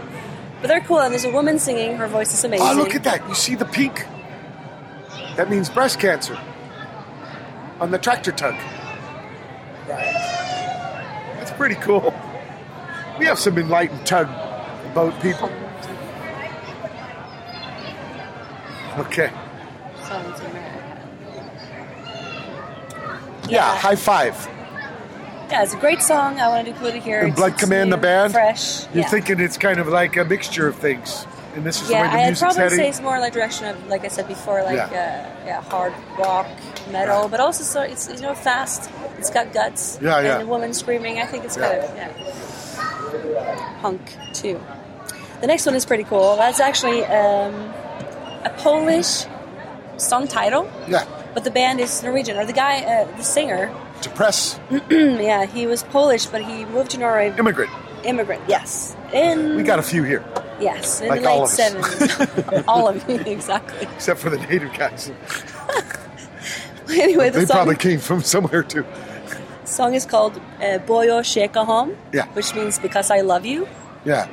Speaker 3: but they're cool, and there's a woman singing. Her voice is ah, amazing.
Speaker 2: Oh, look at that! You see the pink? That means breast cancer. On the tractor tug. Right. That's pretty cool. We have some enlightened tug boat people. Okay.
Speaker 3: In
Speaker 2: Yeah, high five.
Speaker 3: Yeah, it's a great song. I wanted to include it here.
Speaker 2: And Blood
Speaker 3: it's
Speaker 2: Command, the band?
Speaker 3: fresh.
Speaker 2: You're
Speaker 3: yeah.
Speaker 2: thinking it's kind of like a mixture of things. And this is
Speaker 3: Yeah,
Speaker 2: the way the
Speaker 3: I'd
Speaker 2: music's
Speaker 3: probably
Speaker 2: heading.
Speaker 3: say it's more like direction of, like I said before, like
Speaker 2: Yeah.
Speaker 3: uh, yeah, hard rock, metal, but also so it's you know fast. It's got guts.
Speaker 2: Yeah, yeah.
Speaker 3: And a woman screaming. I think it's kind of yeah, punk too. The next one is pretty cool. That's actually um, a Polish song title,
Speaker 2: yeah.
Speaker 3: but the band is Norwegian. Or the guy, uh, the singer,
Speaker 2: To press
Speaker 3: yeah, he was Polish, but he moved to Norway.
Speaker 2: immigrant.
Speaker 3: Immigrant, yes. In
Speaker 2: We got a few here,
Speaker 3: yes, in
Speaker 2: like
Speaker 3: the
Speaker 2: all
Speaker 3: late seventies. all of you, exactly.
Speaker 2: except for the native guys.
Speaker 3: Anyway, the
Speaker 2: They
Speaker 3: song,
Speaker 2: probably came from somewhere too.
Speaker 3: Song is called uh, Bo jo cie kochom,
Speaker 2: Yeah.
Speaker 3: which means because I love you.
Speaker 2: Yeah.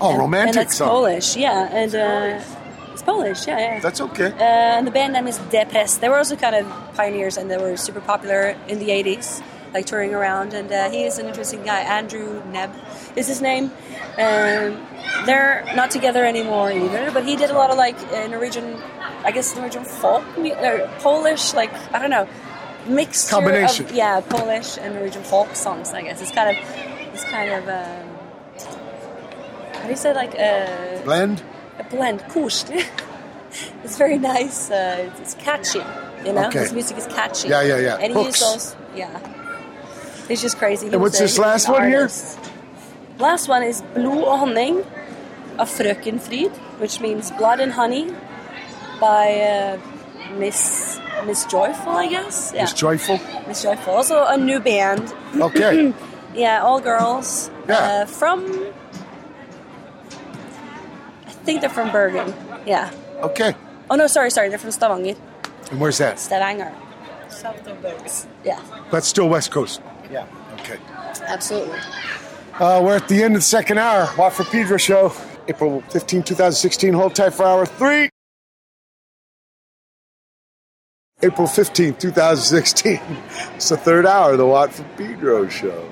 Speaker 2: Oh,
Speaker 3: and,
Speaker 2: romantic
Speaker 3: and that's
Speaker 2: song.
Speaker 3: Polish, yeah, and uh, it's Polish, yeah, yeah.
Speaker 2: That's okay.
Speaker 3: Uh, and the band name is De Press. They were also kind of pioneers, and they were super popular in the '80s, like touring around. And uh, he is an interesting guy. Andrew Nebb is his name. Um, they're not together anymore either, but he did a lot of like uh, Norwegian, I guess Norwegian folk, or Polish, like I don't know, mixture
Speaker 2: Combination.
Speaker 3: of yeah, Polish and Norwegian folk songs. I guess it's kind of, it's kind of. Um, how do you say like uh,
Speaker 2: Blend.
Speaker 3: a blend, koselig. it's very nice. Uh, it's, it's catchy, you know.
Speaker 2: Okay.
Speaker 3: His music is catchy.
Speaker 2: Yeah, yeah, yeah.
Speaker 3: And he
Speaker 2: Hooks.
Speaker 3: also, yeah. He's just crazy. He
Speaker 2: And what's
Speaker 3: a-
Speaker 2: this last one here?
Speaker 3: Last one is Blod og honning of Frøken Fryd, which means blood and honey by uh, Miss Miss Joyful, I guess. Yeah.
Speaker 2: Miss Joyful.
Speaker 3: Miss Joyful, also a new band.
Speaker 2: Okay.
Speaker 3: yeah, all girls.
Speaker 2: Yeah.
Speaker 3: Uh, from. I think they're from Bergen. Yeah.
Speaker 2: Okay.
Speaker 3: Oh no, sorry, sorry, they're from Stavanger.
Speaker 2: And where's that?
Speaker 3: Stavanger.
Speaker 8: South of Bergen.
Speaker 3: Yeah.
Speaker 2: That's still West Coast.
Speaker 1: Yeah.
Speaker 2: Okay.
Speaker 3: Absolutely.
Speaker 2: Uh, we're at the end of the second hour. Watt from Pedro show.
Speaker 11: April 15, 2016. Hold tight for hour three. April 15th, 2016. It's the third hour of the Watt from Pedro show.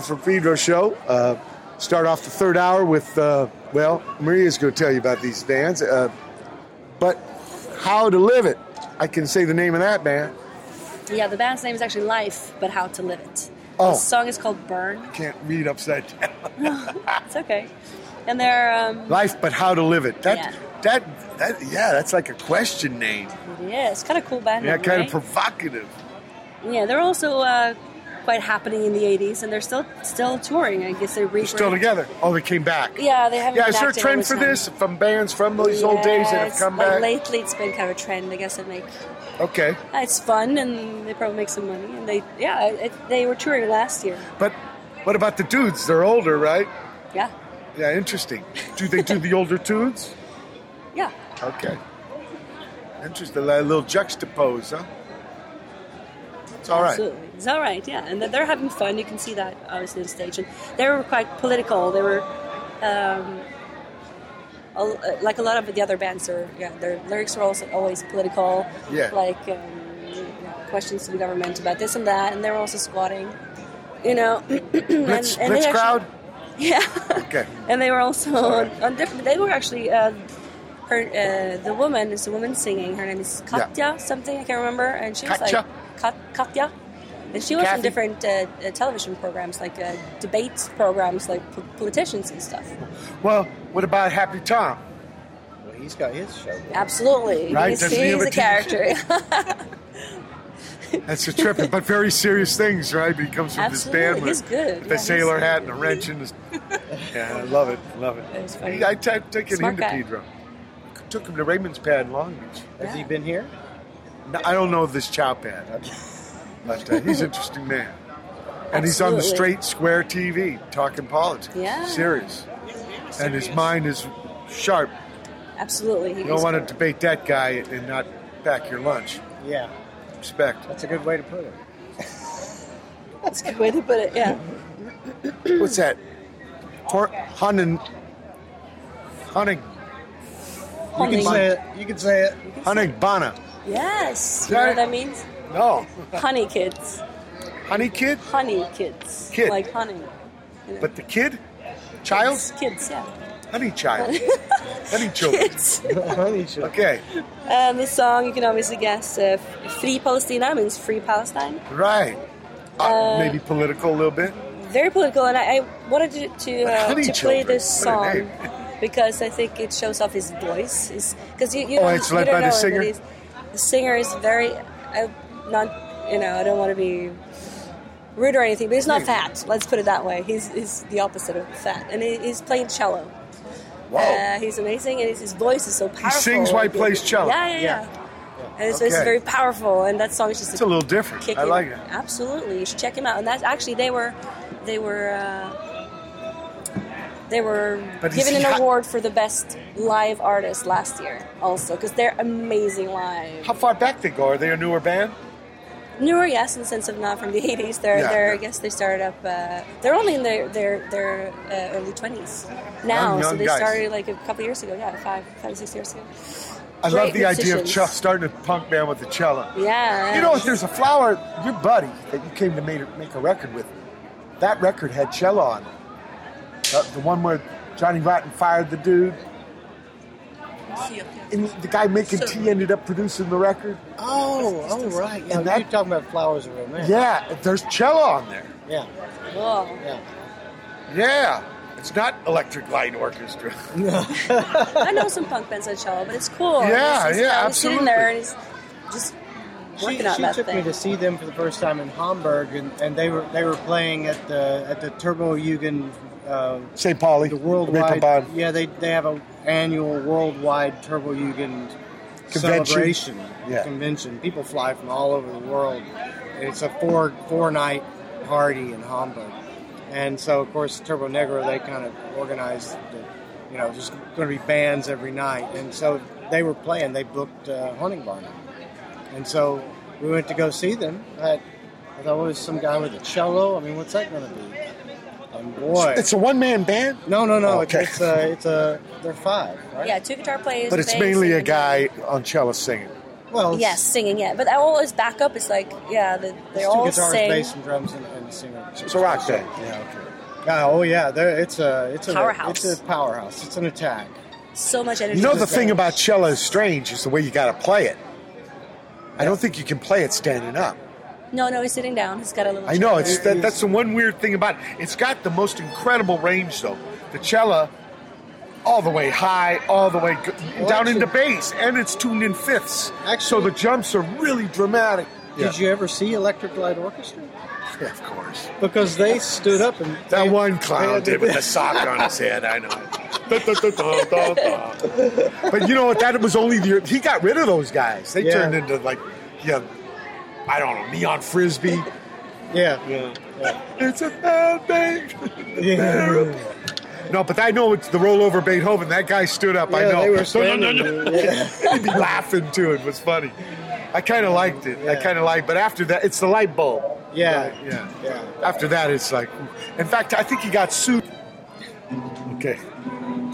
Speaker 2: Watt from Pedro show. Uh, start off the third hour with, uh, well, Maria's going to tell you about these bands. Uh, but How to Live It. I can say the name of that band.
Speaker 3: Yeah, the band's name is actually Life, but How to Live It.
Speaker 2: Oh.
Speaker 3: The song is called Burn.
Speaker 2: Can't read upside down.
Speaker 3: It's okay. And they're um,
Speaker 2: Life, but How to Live It. That,
Speaker 3: Yeah.
Speaker 2: that, that, yeah, that's like a question name.
Speaker 3: yeah, it's kind of cool band.
Speaker 2: Yeah,
Speaker 3: name,
Speaker 2: kind
Speaker 3: right?
Speaker 2: of provocative.
Speaker 3: Yeah, they're also uh, quite happening in the '80s, and they're still still touring. I guess they're
Speaker 2: They're still together. Oh, they came back.
Speaker 3: Yeah, they haven't.
Speaker 2: Yeah, is there a trend for
Speaker 3: time.
Speaker 2: this from bands from those old days that have come
Speaker 3: like
Speaker 2: back?
Speaker 3: Lately, it's been kind of a trend. I guess it make
Speaker 2: Okay,
Speaker 3: it's fun, and they probably make some money. And they, yeah, it, they were touring last year.
Speaker 2: but what about the dudes? They're older, right?
Speaker 3: Yeah,
Speaker 2: Yeah, interesting. Do they do the older tunes?
Speaker 3: yeah.
Speaker 2: Okay. Interesting. A little juxtapose, huh? It's all right.
Speaker 3: It's all right, yeah. And they're having fun. You can see that, obviously, on stage. And they were quite political. They were, um, like a lot of the other bands, are, yeah, their lyrics were also always political.
Speaker 2: Yeah.
Speaker 3: Like um, you know, questions to the government about this and that. And they were also squatting, you know.
Speaker 2: Blitz,
Speaker 3: they
Speaker 2: Blitz
Speaker 3: actually-
Speaker 2: crowd?
Speaker 3: Yeah.
Speaker 2: Okay.
Speaker 3: and they were also on, on different. They were actually uh, her. Uh, the woman is a woman singing. Her name is
Speaker 2: Yeah.
Speaker 3: Katya something I can't remember, and she was
Speaker 2: Katya?
Speaker 3: like Kat, Katya, and she was
Speaker 2: Kathy?
Speaker 3: in different uh, uh, television programs like uh, debate programs like po- politicians and stuff.
Speaker 2: Well, what about Happy Tom?
Speaker 1: Well, he's got his show.
Speaker 3: Absolutely,
Speaker 2: Right,
Speaker 3: he's,
Speaker 2: doesn't he
Speaker 3: he's
Speaker 2: a
Speaker 3: a character.
Speaker 2: That's a trip, but very serious things, right? He comes from this
Speaker 3: Absolutely,
Speaker 2: band
Speaker 3: he's
Speaker 2: with,
Speaker 3: good.
Speaker 2: with
Speaker 3: Yeah,
Speaker 2: a sailor
Speaker 3: good.
Speaker 2: hat and a wrench in his. Yeah, I love it, love it.
Speaker 3: It was funny.
Speaker 2: I t- taken
Speaker 3: Smart
Speaker 2: him to
Speaker 3: guy.
Speaker 2: Pedro. Took him to Raymond's Pad in Long Beach.
Speaker 1: Has he been here?
Speaker 2: No, I don't know this chow pad, but uh, he's an interesting man. And he's on the straight square TV talking politics.
Speaker 3: Yeah.
Speaker 2: Serious. And his mind is sharp.
Speaker 3: Absolutely, he
Speaker 2: You don't want to debate that guy and not back your lunch.
Speaker 1: Yeah,
Speaker 2: Respect.
Speaker 1: that's a good way to put it.
Speaker 3: That's a good way to put it. Yeah.
Speaker 2: What's that? Hor- Hunning. Hunning.
Speaker 1: You can say it. You can say it.
Speaker 2: Honningbarna.
Speaker 3: Yes. You know what that means?
Speaker 2: No.
Speaker 3: Honey kids.
Speaker 2: Honey kid?
Speaker 3: Honey kids.
Speaker 2: Kid.
Speaker 3: Like honey.
Speaker 2: But the kid? Child?
Speaker 3: Kids, kids yeah.
Speaker 2: Honey child. Honey children.
Speaker 3: Kids.
Speaker 1: Honey show.
Speaker 2: Okay.
Speaker 3: And the song, you can obviously guess, uh, Free Palestina means Free Palestine.
Speaker 2: Right. Uh, maybe political a little bit.
Speaker 3: Very political, and I, I wanted to, to, uh, to play this song because I think it shows off his voice. Because you, you
Speaker 2: Oh,
Speaker 3: don't,
Speaker 2: it's
Speaker 3: you
Speaker 2: led
Speaker 3: don't
Speaker 2: by the
Speaker 3: know it,
Speaker 2: singer?
Speaker 3: The singer is very, I, not, you know, I don't want to be rude or anything, but he's not fat. Let's put it that way. He's, he's the opposite of fat, and he, he's playing cello.
Speaker 2: Wow.
Speaker 3: Uh, he's amazing, and his, voice is so powerful.
Speaker 2: He sings while he plays cello?
Speaker 3: Yeah, yeah, yeah. And his voice is very powerful, and that song is just
Speaker 2: It's a little different.
Speaker 3: kick
Speaker 2: I
Speaker 3: in.
Speaker 2: like it.
Speaker 3: Absolutely, you should check him out. And that's actually they were, they were, uh, they were
Speaker 2: But
Speaker 3: given an award for the best live artist last year, also because they're amazing live.
Speaker 2: How far back they go? Are they a newer band?
Speaker 3: Newer, yes, in the sense of not from the '80s. They're,
Speaker 2: Yeah.
Speaker 3: they're I guess they started up. Uh, they're only in their their their uh, early 20s now,
Speaker 2: Young-
Speaker 3: so they
Speaker 2: guys.
Speaker 3: started like a couple years ago. Yeah, five, five, six years ago.
Speaker 2: I
Speaker 3: Great
Speaker 2: love the idea of
Speaker 3: musicians.
Speaker 2: ch- starting a punk band with the cello.
Speaker 3: Yeah,
Speaker 2: You know, if there's a flower, your buddy that you came to make, make a record with, that record had cello on it. The, the one where Johnny Rotten fired the dude. And the guy making tea ended up producing the record.
Speaker 1: Oh, oh, right. Yeah,
Speaker 2: And that-
Speaker 1: you're talking about Flowers of Romance.
Speaker 2: Yeah, there's cello on there.
Speaker 1: Yeah.
Speaker 3: Whoa.
Speaker 1: Yeah.
Speaker 2: Yeah. It's not Electric Light Orchestra.
Speaker 3: I know some punk bands on cello, but it's cool.
Speaker 2: Yeah,
Speaker 3: He's- he's-
Speaker 2: yeah,
Speaker 3: he's sitting
Speaker 2: absolutely.
Speaker 3: there and he's just
Speaker 1: She,
Speaker 3: working on
Speaker 1: she
Speaker 3: that
Speaker 1: took
Speaker 3: thing.
Speaker 1: me to see them for the first time in Hamburg, and, and they were they were playing at the at the Turbo Jugend uh,
Speaker 2: St. Pauli.
Speaker 1: the worldwide.
Speaker 2: Reeperbahn.
Speaker 1: Yeah, they they have a annual worldwide Turbo Jugend
Speaker 2: Convention.
Speaker 1: celebration
Speaker 2: Yeah.
Speaker 1: convention. People fly from all over the world. It's a four four night party in Hamburg, and so of course Turbonegro they kind of organized. The, you know, just going to be bands every night, and so they were playing. They booked uh, Honningbarna, and so we went to go see them. I, I thought, it was some guy with a cello? I mean, what's that going to be? And boy,
Speaker 2: It's a one man band?
Speaker 1: no, no, no.
Speaker 2: Oh, okay.
Speaker 1: It's, uh, it's a, it's a, they're five, right?
Speaker 3: Yeah, two guitar players.
Speaker 2: But it's
Speaker 3: bass,
Speaker 2: mainly a guy on cello singing.
Speaker 1: Well, it's-
Speaker 3: yes, singing, yeah. But all his backup is like, yeah, the, they
Speaker 1: It's
Speaker 3: all
Speaker 1: two guitars,
Speaker 3: sing.
Speaker 1: bass, and drums, and, and a singer.
Speaker 2: It's a rock band.
Speaker 1: Yeah. Okay. Yeah, oh yeah, it's a it's a
Speaker 3: Powerhouse.
Speaker 1: It's a powerhouse. It's an attack.
Speaker 3: So much energy.
Speaker 2: You know the thing about cello is strange is the way you got to play it. I don't think you can play it standing up.
Speaker 3: No, no, he's sitting down. He's got a little.
Speaker 2: I know
Speaker 3: chair.
Speaker 2: it's that, that's the one weird thing about it. It's got the most incredible range though. The cello, all the way high, all the way g- down
Speaker 1: actually-
Speaker 2: into bass, and it's tuned in fifths. so the jumps are really dramatic.
Speaker 1: Did you ever see Electric Light Orchestra?
Speaker 2: Yeah, of course.
Speaker 1: Because they stood up and
Speaker 2: That
Speaker 1: they-
Speaker 2: one clown did with the sock on his head. I know. But you know what? That was only the he got rid of those guys. They
Speaker 1: Yeah.
Speaker 2: turned into like, yeah, I don't know, neon frisbee.
Speaker 1: Yeah,
Speaker 2: yeah. It's a bad thing.
Speaker 1: Yeah.
Speaker 2: No, but I know it's the rollover Beethoven. That guy stood up. I know.
Speaker 1: they were
Speaker 2: No, no, no, no.
Speaker 1: yeah.
Speaker 2: He'd be laughing too. It was funny. I kind of liked it. I kind of liked. But after that, it's the light bulb.
Speaker 1: Yeah.
Speaker 2: Right, yeah.
Speaker 1: Yeah.
Speaker 2: After that, it's like. In fact, I think he got sued. Okay.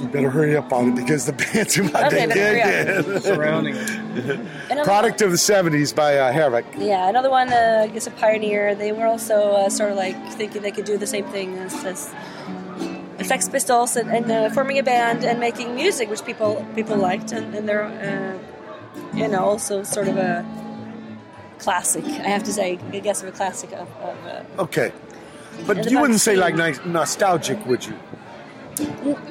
Speaker 2: You better hurry up on it because the band's about
Speaker 3: Okay,
Speaker 2: to
Speaker 3: better
Speaker 2: kick in.
Speaker 1: Surrounding
Speaker 3: Another
Speaker 2: Product of the 70s by uh, Hærverk.
Speaker 3: Yeah, another one, uh, I guess a pioneer. They were also uh, sort of like thinking they could do the same thing as, as Sex Pistols and, and uh, forming a band and making music, which people people liked, and, and they're uh, you know also sort of a classic. I have to say, I guess of a classic of. of uh,
Speaker 2: Okay. But you wouldn't say like nostalgic, would you?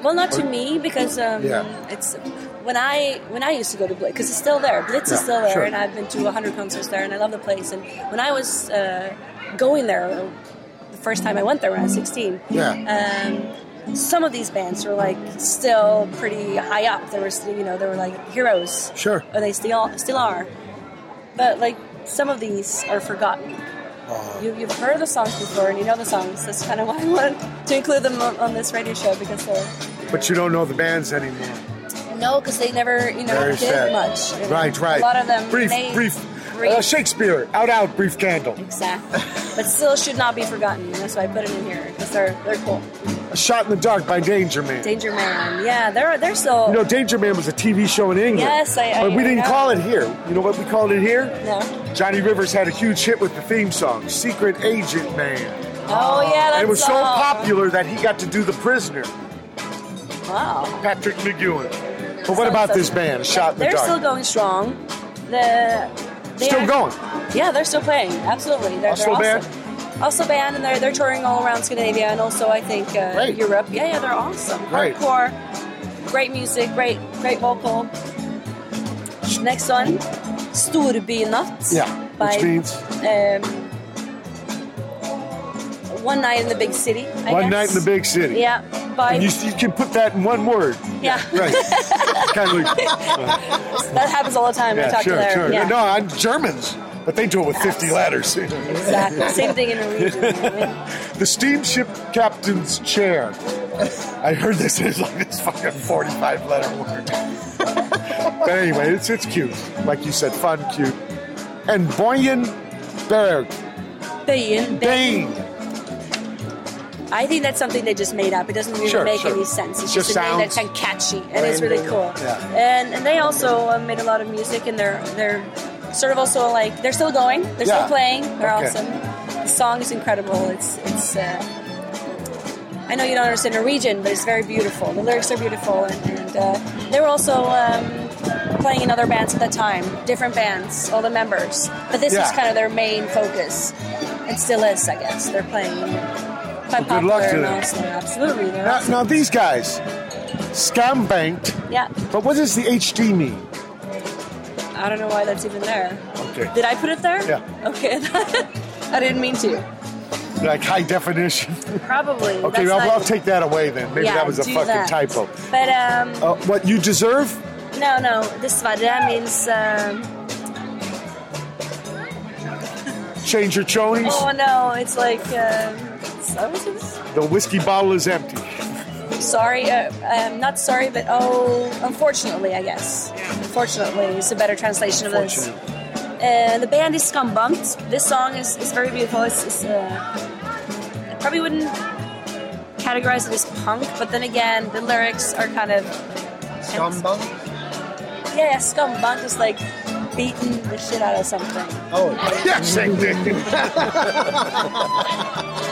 Speaker 3: Well, not to me because um,
Speaker 2: Yeah.
Speaker 3: it's when I when I used to go to Blitz because it's still there. Blitz
Speaker 2: Yeah,
Speaker 3: is still there,
Speaker 2: sure.
Speaker 3: and I've been to hundred concerts there, and I love the place. And when I was uh, going there, the first time I went there when I was sixteen,
Speaker 2: Yeah.
Speaker 3: um, some of these bands were like still pretty high up. They were still, you know, they were like heroes.
Speaker 2: Sure.
Speaker 3: Or they still still are. But like some of these are forgotten.
Speaker 2: Oh.
Speaker 3: You, you've heard the songs before and you know the songs. That's kind of why I wanted to include them on, on this radio show because they're
Speaker 2: But you don't know the bands anymore.
Speaker 3: no, because they never you know
Speaker 2: Very
Speaker 3: did
Speaker 2: sad.
Speaker 3: much. you know.
Speaker 2: Right, right.
Speaker 3: A lot of them
Speaker 2: Brief, brief.
Speaker 3: brief.
Speaker 2: Uh, Shakespeare, out, out, brief candle.
Speaker 3: exactly, but still should not be forgotten. That's why I put them in here because they're they're cool.
Speaker 2: Shot in the Dark by Danger Man.
Speaker 3: Danger Man, yeah, they're they're still
Speaker 2: You know, Danger Man was a TV show in England.
Speaker 3: Yes, I- I-
Speaker 2: But we didn't
Speaker 3: know.
Speaker 2: call it here. You know what we called it here?
Speaker 3: no.
Speaker 2: Johnny Rivers had a huge hit with the theme song, Secret Agent Man.
Speaker 3: Oh yeah, that's
Speaker 2: and it was so
Speaker 3: all.
Speaker 2: popular that he got to do The Prisoner,
Speaker 3: Wow.
Speaker 2: Patrick McGoohan. But what
Speaker 3: Sounds
Speaker 2: about
Speaker 3: so-
Speaker 2: this band, Shot in the Dark?
Speaker 3: They're still going strong. The they
Speaker 2: Still
Speaker 3: are-
Speaker 2: going?
Speaker 3: Yeah, they're still playing. Absolutely, they're, they're
Speaker 2: band?
Speaker 3: Also band, and they're they're touring all around Scandinavia and also I think uh, Europe. Yeah, yeah, they're awesome.
Speaker 2: Great.
Speaker 3: Hardcore, great music, great great vocal. Next one, Storbynatt.
Speaker 2: Yeah,
Speaker 3: by,
Speaker 2: which means
Speaker 3: um, One Night in the Big City. I
Speaker 2: One
Speaker 3: guess.
Speaker 2: Night in the Big City.
Speaker 3: Yeah, by
Speaker 2: you, you can put that in one word.
Speaker 3: yeah.
Speaker 2: Right. kind of like,
Speaker 3: that happens all the time.
Speaker 2: yeah,
Speaker 3: talk
Speaker 2: sure, sure.
Speaker 3: Yeah.
Speaker 2: No, I'm Germans, but they do it with 50 ladders.
Speaker 3: Exactly. Same thing in Norwegian.
Speaker 2: The steamship captain's chair. I heard this is like this fucking 45 letter word. but anyway, it's it's cute. Like you said, fun, cute. And Boyen Beng.
Speaker 3: Bane.
Speaker 2: Bane.
Speaker 3: I think that's something they just made up. It doesn't really
Speaker 2: Sure,
Speaker 3: make
Speaker 2: sure.
Speaker 3: any sense. It's
Speaker 2: Just
Speaker 3: just, a name that's kind of catchy and it's really cool.
Speaker 2: Yeah.
Speaker 3: And, and they also uh, made a lot of music and they're they're sort of also like they're still going. They're
Speaker 2: Yeah.
Speaker 3: still playing. They're
Speaker 2: Okay.
Speaker 3: awesome. The song is incredible. It's it's. Uh, I know you don't understand Norwegian, but it's very beautiful. The lyrics are beautiful, and, and uh, they were also um, playing in other bands at that time, different bands, all the members. But this
Speaker 2: Yeah.
Speaker 3: was kind of their main focus, and still is, I guess. They're playing quite
Speaker 2: Well, good luck
Speaker 3: popular
Speaker 2: to them.
Speaker 3: Oslo. Absolutely,
Speaker 2: Now,
Speaker 3: awesome.
Speaker 2: now these guys, Skambankt.
Speaker 3: Yeah,
Speaker 2: But what does the HD mean?
Speaker 3: I don't know why that's even there.
Speaker 2: Okay.
Speaker 3: Did I put it there?
Speaker 2: Yeah.
Speaker 3: Okay, I didn't mean to.
Speaker 2: Like high definition.
Speaker 3: Probably.
Speaker 2: Okay, well, I'll take that away then. Maybe
Speaker 3: Yeah,
Speaker 2: that was a fucking
Speaker 3: that.
Speaker 2: typo.
Speaker 3: But um,
Speaker 2: Uh, what you deserve?
Speaker 3: no, no. This Dessverre means. Um,
Speaker 2: Change your chonies.
Speaker 3: oh no, it's like. Um?
Speaker 2: The whiskey bottle is empty.
Speaker 3: Sorry, uh, um, not sorry, but oh, unfortunately, I guess. Unfortunately, is a better translation of this. Uh, the band is Skambankt. This song is, is very beautiful. It's, it's uh, I probably wouldn't categorize it as punk, but then again, the lyrics are kind of
Speaker 1: Scumbag.
Speaker 3: yeah, yeah Skambankt is like beating the shit out of something.
Speaker 1: Oh,
Speaker 2: yes.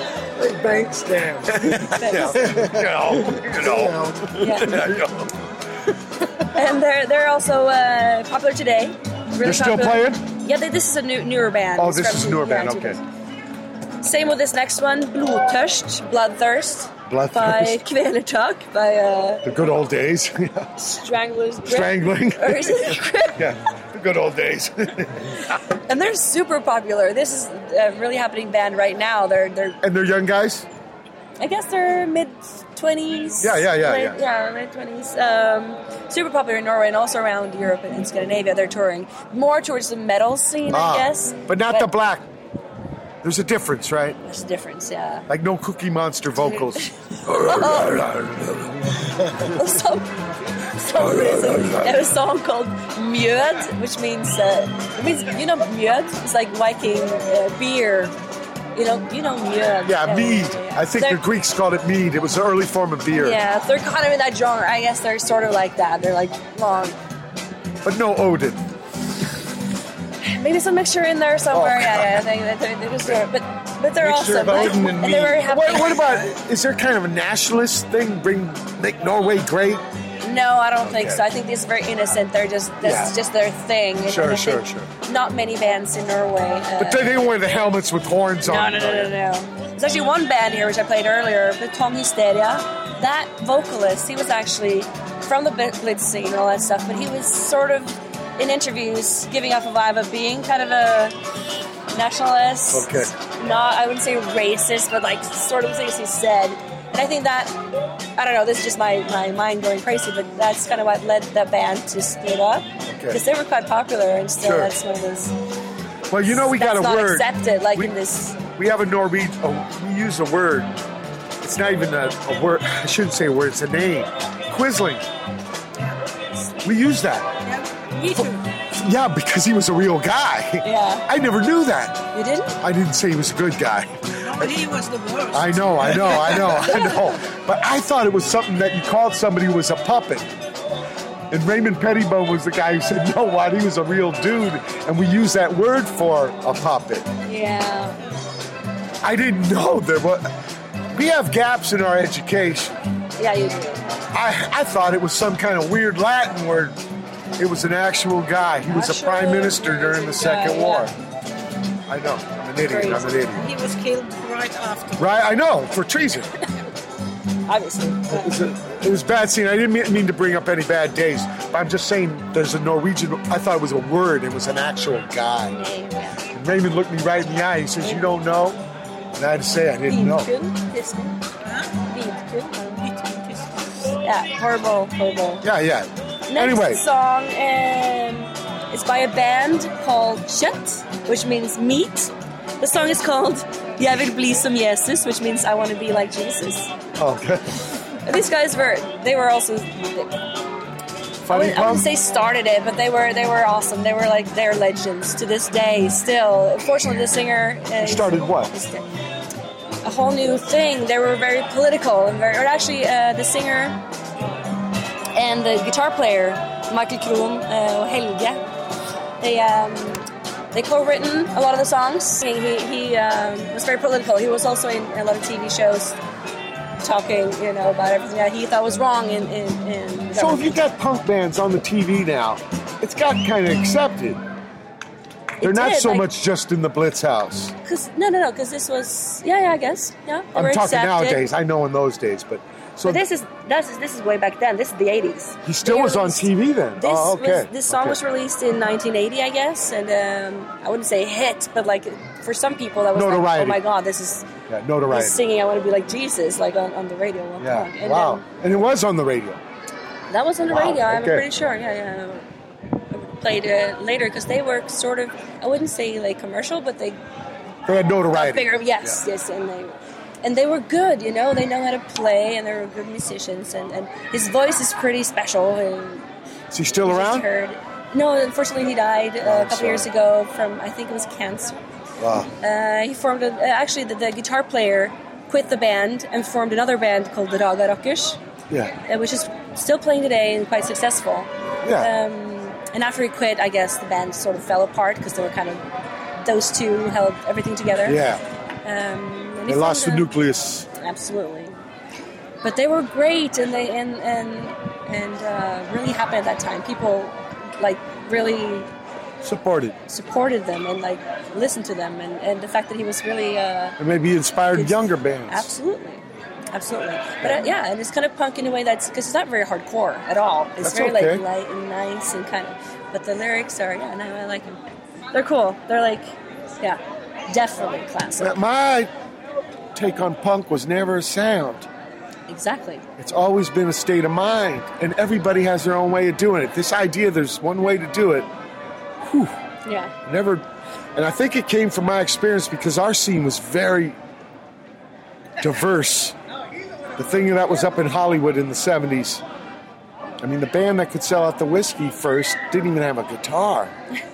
Speaker 1: Big bank stamp.
Speaker 2: you know, you know.
Speaker 3: Yeah.
Speaker 2: You.
Speaker 3: And they're they're also uh, popular today. Really
Speaker 2: They're still
Speaker 3: popular.
Speaker 2: playing?
Speaker 3: Yeah, they, this is a new, newer band.
Speaker 2: Oh, this
Speaker 3: from
Speaker 2: is a newer
Speaker 3: yeah,
Speaker 2: band.
Speaker 3: two
Speaker 2: Okay.
Speaker 3: Same with this next one, Blodtørst, Bloodthirst,
Speaker 2: Bloodthirst.
Speaker 3: by Kvelertak, by uh,
Speaker 2: The good old days.
Speaker 3: Stranglers. Grip.
Speaker 2: Strangling.
Speaker 3: Or is it Grip?
Speaker 2: yeah, the good old days.
Speaker 3: And they're super popular. This is a really happening band right now. They're they're
Speaker 2: and they're young guys.
Speaker 3: I guess they're mid twenties.
Speaker 2: Yeah, yeah, yeah,
Speaker 3: late,
Speaker 2: yeah.
Speaker 3: yeah, late twenties. Um, super popular in Norway and also around Europe and, and Scandinavia. They're touring more towards the metal scene,
Speaker 2: Ah,
Speaker 3: I guess.
Speaker 2: but not the black. There's a difference, right?
Speaker 3: There's a difference, yeah.
Speaker 2: Like no Cookie Monster vocals.
Speaker 3: Oh, some, reason, they have a song called Mjød, which means uh, it means you know Mjød. It's like Viking uh, beer. You know, you know Mjød.
Speaker 2: yeah, mead. I think
Speaker 3: They're-
Speaker 2: the Greeks called it mead. It was the early form of beer.
Speaker 3: Yeah, they're kind of in that genre. I guess they're sort of like that. They're like long.
Speaker 2: But no Odin.
Speaker 3: Maybe some mixture in there somewhere.
Speaker 2: Oh,
Speaker 3: yeah, yeah. They, they, they, just, uh, but but they're
Speaker 2: Mixture
Speaker 3: awesome.
Speaker 2: of Odin and
Speaker 3: they're
Speaker 2: mead.
Speaker 3: very happy.
Speaker 2: What, what about? Is there kind of a nationalist thing? Bring make Norway great?
Speaker 3: No, I don't think so. I think this is very innocent. They're just this
Speaker 2: Yeah.
Speaker 3: is just their thing. And-
Speaker 2: Sure, sure, sure.
Speaker 3: Not many bands in Norway. Uh,
Speaker 2: But they didn't wear the helmets with horns
Speaker 3: no,
Speaker 2: on.
Speaker 3: no, no, no, no. There's actually one band here which I played earlier, Betong Hysteria. That vocalist, he was actually from the Blitz scene and all that stuff, but he was sort of in interviews giving off a vibe of being kind of a nationalist.
Speaker 2: Okay.
Speaker 3: Not, I wouldn't say racist, but like sort of things he said. And I think that, I don't know, this is just my, my mind going crazy, but that's kind of what led the band to split up. Because they were quite popular and still
Speaker 2: Sure.
Speaker 3: that's one of those.
Speaker 2: Well, you know we got a
Speaker 3: not
Speaker 2: word.
Speaker 3: accepted, like
Speaker 2: we,
Speaker 3: in this.
Speaker 2: we have a Norwegian. Oh, we use a word. It's not even a, a word. I shouldn't say a word. It's a name. Quisling. We use that.
Speaker 8: Me too.
Speaker 2: Yeah, because he was a real guy.
Speaker 3: Yeah.
Speaker 2: I never knew that.
Speaker 3: You didn't?
Speaker 2: I didn't say he was a good guy.
Speaker 8: No, but he was the worst.
Speaker 2: I know, I know, I know, I know. But I thought it was something that you called somebody who was a puppet. And Raymond Pettibon was the guy who said, no, what? He was a real dude. And we use that word for a puppet.
Speaker 3: Yeah.
Speaker 2: I didn't know there was. We have gaps in our education.
Speaker 3: Yeah, you do.
Speaker 2: I, I thought it was some kind of weird Latin word. It was an actual guy. He was a prime minister during the Second
Speaker 3: guy,
Speaker 2: War.
Speaker 3: yeah.
Speaker 2: I know. An idiot. I'm an idiot.
Speaker 8: He was killed right after.
Speaker 2: Right? I know. For treason.
Speaker 3: Obviously.
Speaker 2: It was, a, it was bad scene. I didn't mean, mean to bring up any bad days, but I'm just saying there's a Norwegian. I thought it was a word. It was an actual guy. And Raymond looked me right in the eye. He says, "You don't know," and I had to say I didn't know.
Speaker 3: Vidkun, Kristen. Vidkun. Yeah, horrible, horrible.
Speaker 2: Yeah, yeah.
Speaker 3: Next
Speaker 2: Anyway,
Speaker 3: song um, is by a band called Kjøtt, which means meat. The song is called Jeg vil bli som Jesus, which means I want to be like Jesus.
Speaker 2: okay.
Speaker 3: These guys were, they were also, I
Speaker 2: Funny
Speaker 3: wouldn't, I wouldn't say started it, but they were they were awesome. They were like they're legends to this day. Still, unfortunately, the singer uh,
Speaker 2: Started what?
Speaker 3: a whole new thing. They were very political and very. Or actually, uh, the singer and the guitar player Michael Krohn uh, Helge. They um, they co-written a lot of the songs. He he, he um, was very political. He was also in a lot of TV shows. Talking, you know, about everything that he thought was wrong in in, in
Speaker 2: So if you got punk bands on the TV now, it's got kind of accepted. They're
Speaker 3: It
Speaker 2: not
Speaker 3: did,
Speaker 2: so
Speaker 3: like-
Speaker 2: much just in the Blitz house.
Speaker 3: Cause no, no, no. Because this was yeah, yeah. I guess yeah.
Speaker 2: I'm talking
Speaker 3: accepted.
Speaker 2: nowadays. I know in those days, but so
Speaker 3: but this is that's this is way back then. This is the '80s.
Speaker 2: he still
Speaker 3: They
Speaker 2: was on TV then.
Speaker 3: This
Speaker 2: oh, okay.
Speaker 3: was this song
Speaker 2: Okay.
Speaker 3: was released in 1980, I guess, and um, I wouldn't say hit, but like for some people that was like, oh my god, this is
Speaker 2: yeah,
Speaker 3: he's
Speaker 2: notoriety.
Speaker 3: singing. I want to be like Jesus, like on, on the radio. one
Speaker 2: Yeah.
Speaker 3: And
Speaker 2: wow.
Speaker 3: then
Speaker 2: and it was on the radio.
Speaker 3: that was on the
Speaker 2: Wow,
Speaker 3: radio. I'm
Speaker 2: okay.
Speaker 3: pretty sure. Yeah, yeah. Played uh, later because they were sort of I wouldn't say like commercial, but they
Speaker 2: They had notoriety.
Speaker 3: bigger. Yes, yes, and they and they were good. You know, they know how to play, and they were good musicians. And, and his voice is pretty special. And
Speaker 2: Is he still around?
Speaker 3: heard. No, unfortunately, he died uh,
Speaker 2: Oh,
Speaker 3: a couple
Speaker 2: sorry.
Speaker 3: years ago from I think it was cancer.
Speaker 2: Wow.
Speaker 3: Uh, he formed a, uh, actually the, the guitar player quit the band and formed another band called the Raga Rockers,
Speaker 2: Yeah.
Speaker 3: uh, which is still playing today and quite successful.
Speaker 2: Yeah.
Speaker 3: Um, and after he quit, I guess the band sort of fell apart because they were kind of those two held everything together.
Speaker 2: Yeah.
Speaker 3: Um, and
Speaker 2: They lost the nucleus.
Speaker 3: Absolutely. But they were great, and they and and and uh, really happened at that time. People like really
Speaker 2: Supported.
Speaker 3: supported them and like listened to them, and, and the fact that he was really uh,
Speaker 2: And maybe inspired younger bands.
Speaker 3: absolutely, absolutely. But uh, yeah, and it's kind of punk in a way that's because it's not very hardcore at all. It's
Speaker 2: That's
Speaker 3: very
Speaker 2: okay.
Speaker 3: like light and nice and kind of. But the lyrics are yeah, no, I like them. They're cool. They're like yeah, definitely classic.
Speaker 2: My take on punk was never a sound.
Speaker 3: Exactly.
Speaker 2: It's always been a state of mind, and everybody has their own way of doing it. This idea there's one way to do it, whew,
Speaker 3: Yeah.
Speaker 2: never. And I think it came from my experience because our scene was very diverse. The thing that was up in Hollywood in the 70s, I mean, the band that could sell out the Whisky first didn't even have a guitar.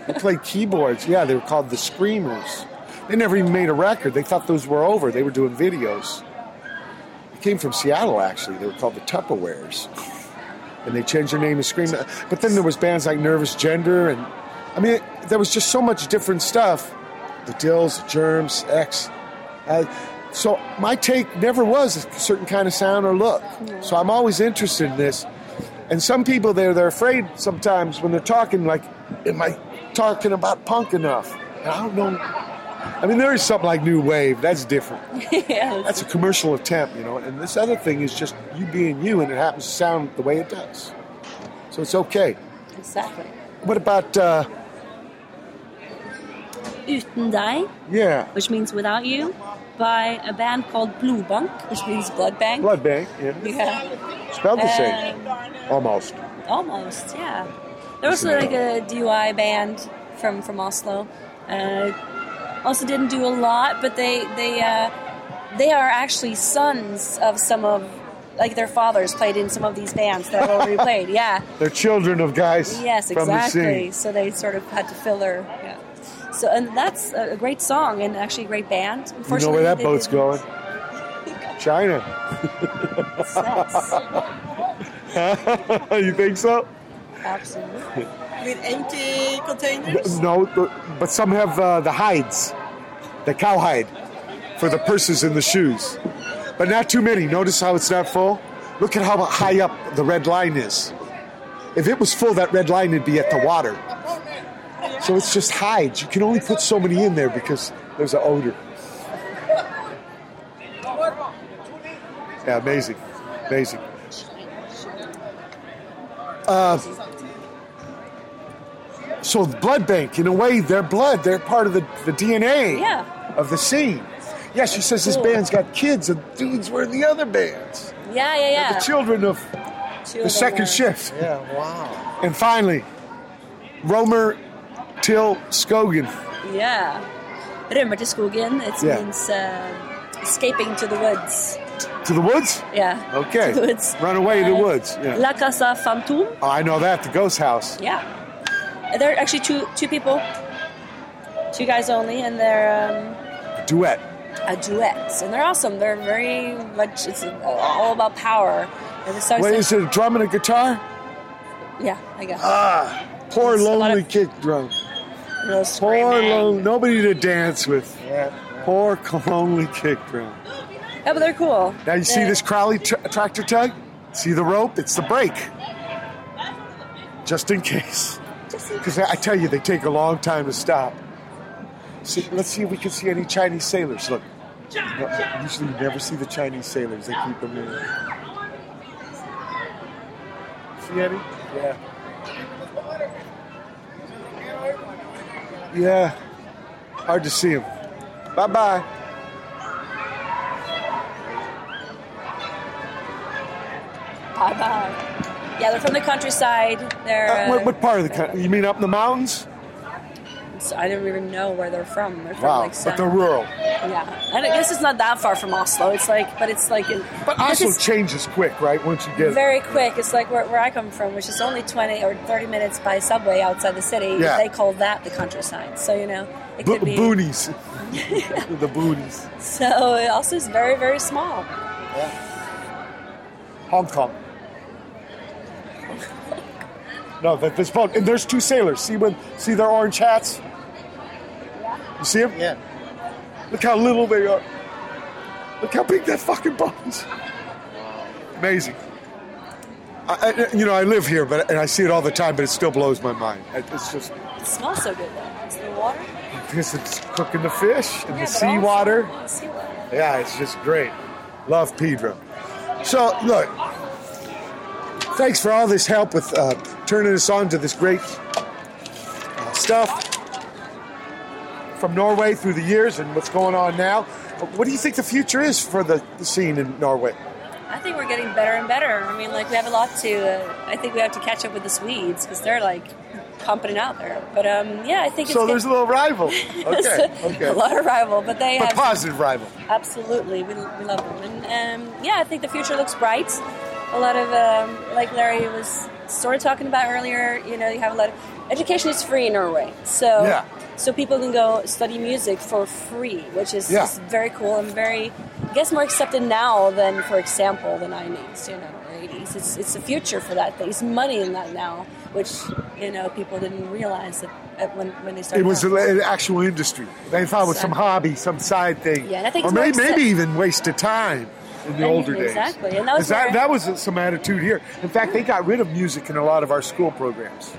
Speaker 2: They played keyboards. Yeah, they were called the Screamers. They never even made a record. They thought those were over. They were doing videos. They came from Seattle, actually. They were called the Tupperwares. And they changed their name to Scream. But then there was bands like Nervous Gender, and I mean, there was just so much different stuff. The Dills, the Germs, X. Uh, so my take never was a certain kind of sound or look. So I'm always interested in this. And some people there, they're afraid sometimes when they're talking, like, am I talking about punk enough? And I don't know. I mean, there is something like New Wave. That's different.
Speaker 3: yeah.
Speaker 2: That's a commercial attempt, you know. And this other thing is just you being you, and it happens to sound the way it does. So it's okay.
Speaker 3: Exactly.
Speaker 2: What about, uh,
Speaker 3: Uten deg,
Speaker 2: yeah,
Speaker 3: which means without you, by a band called Blodbank, which means blood bank.
Speaker 2: Blood Bank? Yeah.
Speaker 3: Yeah.
Speaker 2: Spelled the same.
Speaker 3: Um,
Speaker 2: Almost.
Speaker 3: almost, yeah. There was like a DUI band from from Oslo. Uh, also didn't do a lot, but they they uh, they are actually sons of some of like their fathers played in some of these bands that I've already played. Yeah.
Speaker 2: They're children of guys
Speaker 3: Yes,
Speaker 2: from the
Speaker 3: exactly. So they sort of had to fill their. Yeah. So and that's a a great song and actually a great band.
Speaker 2: You know where that boat's
Speaker 3: didn't-
Speaker 2: going? China. you think so?
Speaker 3: Absolutely.
Speaker 12: With empty containers?
Speaker 2: No, but some have uh, the hides, the cowhide, for the purses and the shoes. But not too many. Notice how it's not full? Look at how high up the red line is. If it was full, that red line would be at the water. So it's just hides. You can only put so many in there because there's an odor. Yeah, amazing. Amazing. Uh, so the blood bank, in a way, they're blood. They're part of the, the DNA
Speaker 3: Yeah.
Speaker 2: of the scene. Yeah, she says this band's got kids and dudes were in the other bands.
Speaker 3: Yeah, yeah, yeah.
Speaker 2: The children of
Speaker 3: Two
Speaker 2: the second
Speaker 3: were-
Speaker 2: shift.
Speaker 1: Yeah, wow.
Speaker 2: And finally, Romer Till Skogan.
Speaker 3: Yeah. Rømmer til skogen. It
Speaker 2: Yeah.
Speaker 3: means uh, escaping to the woods.
Speaker 2: To the woods?
Speaker 3: Yeah.
Speaker 2: Okay.
Speaker 3: To the woods.
Speaker 2: Run away to the
Speaker 3: Uh,
Speaker 2: woods. Yeah.
Speaker 3: La Casa Fantom.
Speaker 2: Oh, I know that. The ghost house.
Speaker 3: Yeah. There are actually two two people, two guys only, and they're um,
Speaker 2: Duet.
Speaker 3: a duet, and they're awesome. They're very much. It's all about power. And the songs
Speaker 2: Wait,
Speaker 3: that-
Speaker 2: is it a drum and a guitar?
Speaker 3: Yeah, I guess.
Speaker 2: Ah, poor
Speaker 3: It's
Speaker 2: lonely
Speaker 3: of-
Speaker 2: kick drum.
Speaker 3: Those
Speaker 2: Poor lonely, nobody to dance with. Yeah. Poor lonely kick drum.
Speaker 3: Yeah, but they're cool.
Speaker 2: Now you see this Crowley tra- tractor tug? See the rope? It's the brake. Just in case. Because I tell you, they take a long time to stop. See, let's see if we can see any Chinese sailors. Look. Usually you never see the Chinese sailors. They keep them in. See any? Yeah. Yeah. Hard to see them. Bye bye.
Speaker 3: Bye bye. Yeah, they're from the countryside. They're.
Speaker 2: Uh,
Speaker 3: Uh,
Speaker 2: what, what part of the country? You mean up in the mountains?
Speaker 3: so I don't even know where they're from. They're from
Speaker 2: Wow,
Speaker 3: like
Speaker 2: but they're rural.
Speaker 3: Yeah, and I guess it's not that far from Oslo. It's like, but it's like, in,
Speaker 2: But Oslo changes quick, right? Once you get
Speaker 3: very quick. It's like where, where I come from, which is only twenty or thirty minutes by subway outside the city.
Speaker 2: Yeah.
Speaker 3: They call that the countryside. So you know, it
Speaker 2: Bo-
Speaker 3: could be.
Speaker 2: boonies. the boonies.
Speaker 3: So it also is very very small.
Speaker 2: Hong Kong. No, that this boat. And there's two sailors. See when see their orange hats? You see them?
Speaker 1: Yeah.
Speaker 2: Look how little they are. Look how big that fucking boat is. Amazing. I, I, you know, I live here, but and I see it all the time, but it still blows my mind. It- It's just
Speaker 3: It smells so good though. It's the water.
Speaker 2: because it's cooking the fish and
Speaker 3: Yeah,
Speaker 2: the
Speaker 3: but
Speaker 2: seawater.
Speaker 3: also- Seawater.
Speaker 2: Yeah, it's just great. Love Pedro. So, look, thanks for all this help with uh, turning us on to this great uh, stuff from Norway through the years and what's going on now. What do you think the future is for the, the scene in Norway?
Speaker 3: I think we're getting better and better. I mean, like we have a lot to. Uh, I think we have to catch up with the Swedes because they're like pumping it out there. But um, yeah, I think it's
Speaker 2: So
Speaker 3: good.
Speaker 2: there's a little rival. Okay, okay.
Speaker 3: a lot of rival, but they
Speaker 2: But
Speaker 3: have
Speaker 2: positive rival.
Speaker 3: Absolutely, we, we love them, and um, yeah, I think the future looks bright. A lot of um, like Larry was sort of talking about earlier. You know, you have a lot of education is free in Norway, so
Speaker 2: Yeah.
Speaker 3: so people can go study music for free, which is
Speaker 2: Yeah.
Speaker 3: very cool and very, I guess, more accepted now than, for example, the '90s, you know, or '80s. It's it's the future for that. There's money in that now, which you know people didn't realize that at when when they started.
Speaker 2: It was
Speaker 3: out.
Speaker 2: an actual industry. They thought it was some hobby, some side thing.
Speaker 3: Yeah, and I think
Speaker 2: or maybe, maybe even wasted time in the
Speaker 3: And-
Speaker 2: older days.
Speaker 3: exactly, and that was
Speaker 2: 'Cause that, that was some attitude here. In fact, they got rid of music in a lot of our school programs.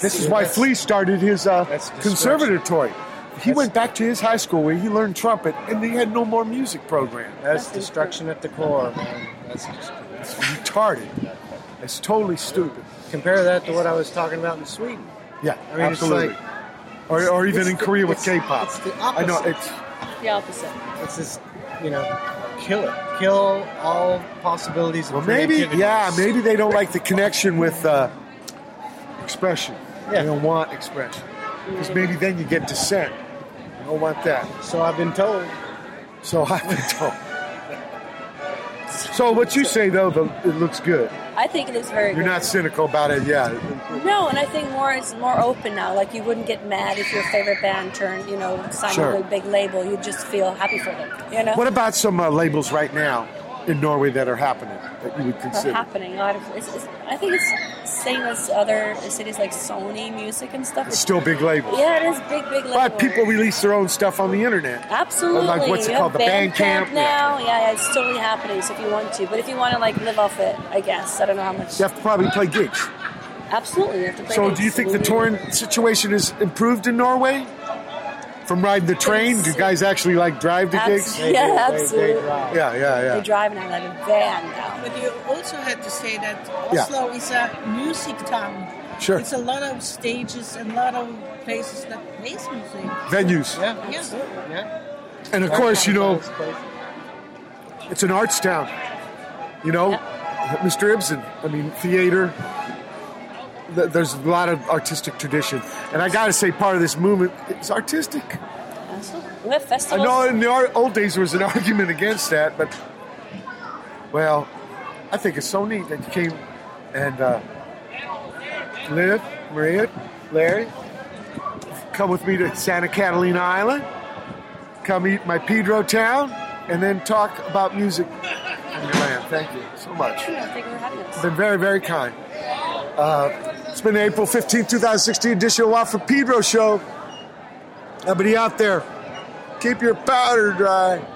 Speaker 2: This is why Flea started his uh, conservatory. He went back to his high school where he learned trumpet, and they had no more music program.
Speaker 1: That's destruction at the core, man. That's just
Speaker 2: It's retarded. It's totally stupid.
Speaker 1: compare that to what I was talking about in Sweden.
Speaker 2: Yeah,
Speaker 1: I mean,
Speaker 2: absolutely.
Speaker 1: it's like
Speaker 2: or, or even
Speaker 1: it's
Speaker 2: in
Speaker 1: the-
Speaker 2: Korea with
Speaker 1: it's-
Speaker 2: K-pop.
Speaker 1: It's the
Speaker 2: I know it's
Speaker 3: the opposite.
Speaker 1: It's just you know, kill it, kill all possibilities of
Speaker 2: Well, maybe, yeah, maybe they don't like the connection with uh, expression. They don't want expression. Because maybe then you get dissent. You don't want that.
Speaker 1: So I've been told.
Speaker 2: So I've been told. So what you say though, the, it looks good.
Speaker 3: I think it looks very
Speaker 2: You're
Speaker 3: good.
Speaker 2: not cynical about it, yeah.
Speaker 3: No, and I think more is more open now. Like you wouldn't get mad if your favorite band turned, you know, signed
Speaker 2: Sure.
Speaker 3: a big label. You'd just feel happy for them. You know,
Speaker 2: What about some uh, labels right now in Norway that are happening that you would
Speaker 3: Are
Speaker 2: consider?
Speaker 3: happening. A lot of, it's, it's, I think it's same as other cities like Sony Music and stuff.
Speaker 2: It's still big labels.
Speaker 3: Yeah, it is big, big label.
Speaker 2: But people release their own stuff on the internet.
Speaker 3: Absolutely.
Speaker 2: Like what's it
Speaker 3: You
Speaker 2: called? The
Speaker 3: Bandcamp now. Yeah. yeah, it's totally happening. So if you want to, but if you want to like live off it, I guess I don't know how much.
Speaker 2: You have to probably play gigs.
Speaker 3: Absolutely, you have to play.
Speaker 2: So
Speaker 3: gigs.
Speaker 2: do you think the touring situation is improved in Norway? From riding the train, do guys actually like drive to gigs?
Speaker 3: Abs- yeah, absolutely.
Speaker 2: Yeah, yeah, yeah.
Speaker 3: They drive now like a van now.
Speaker 8: But you also had to say that
Speaker 2: Yeah.
Speaker 8: Oslo is a music town.
Speaker 2: Sure.
Speaker 8: It's a lot of stages and a lot of places that plays music.
Speaker 2: Venues.
Speaker 1: Yeah,
Speaker 8: Yeah.
Speaker 1: yeah.
Speaker 2: And of course, you know, it's an arts town. You know, Mr. Ibsen, I mean, theater. Th- There's a lot of artistic tradition. And I got to say, part of this movement is artistic.
Speaker 3: We have
Speaker 2: I know in the old days there was an argument against that, but, well, I think it's so neat that you came and uh, Liv, Maria, Larry, come with me to Santa Catalina Island, come eat my Pedro town, and then talk about music in your land. Thank you so much.
Speaker 3: Thank you for having us.
Speaker 2: Been very, very kind. Uh, it's been April 15, 2016 edition of Watt from Pedro show. Everybody out there, keep your powder dry.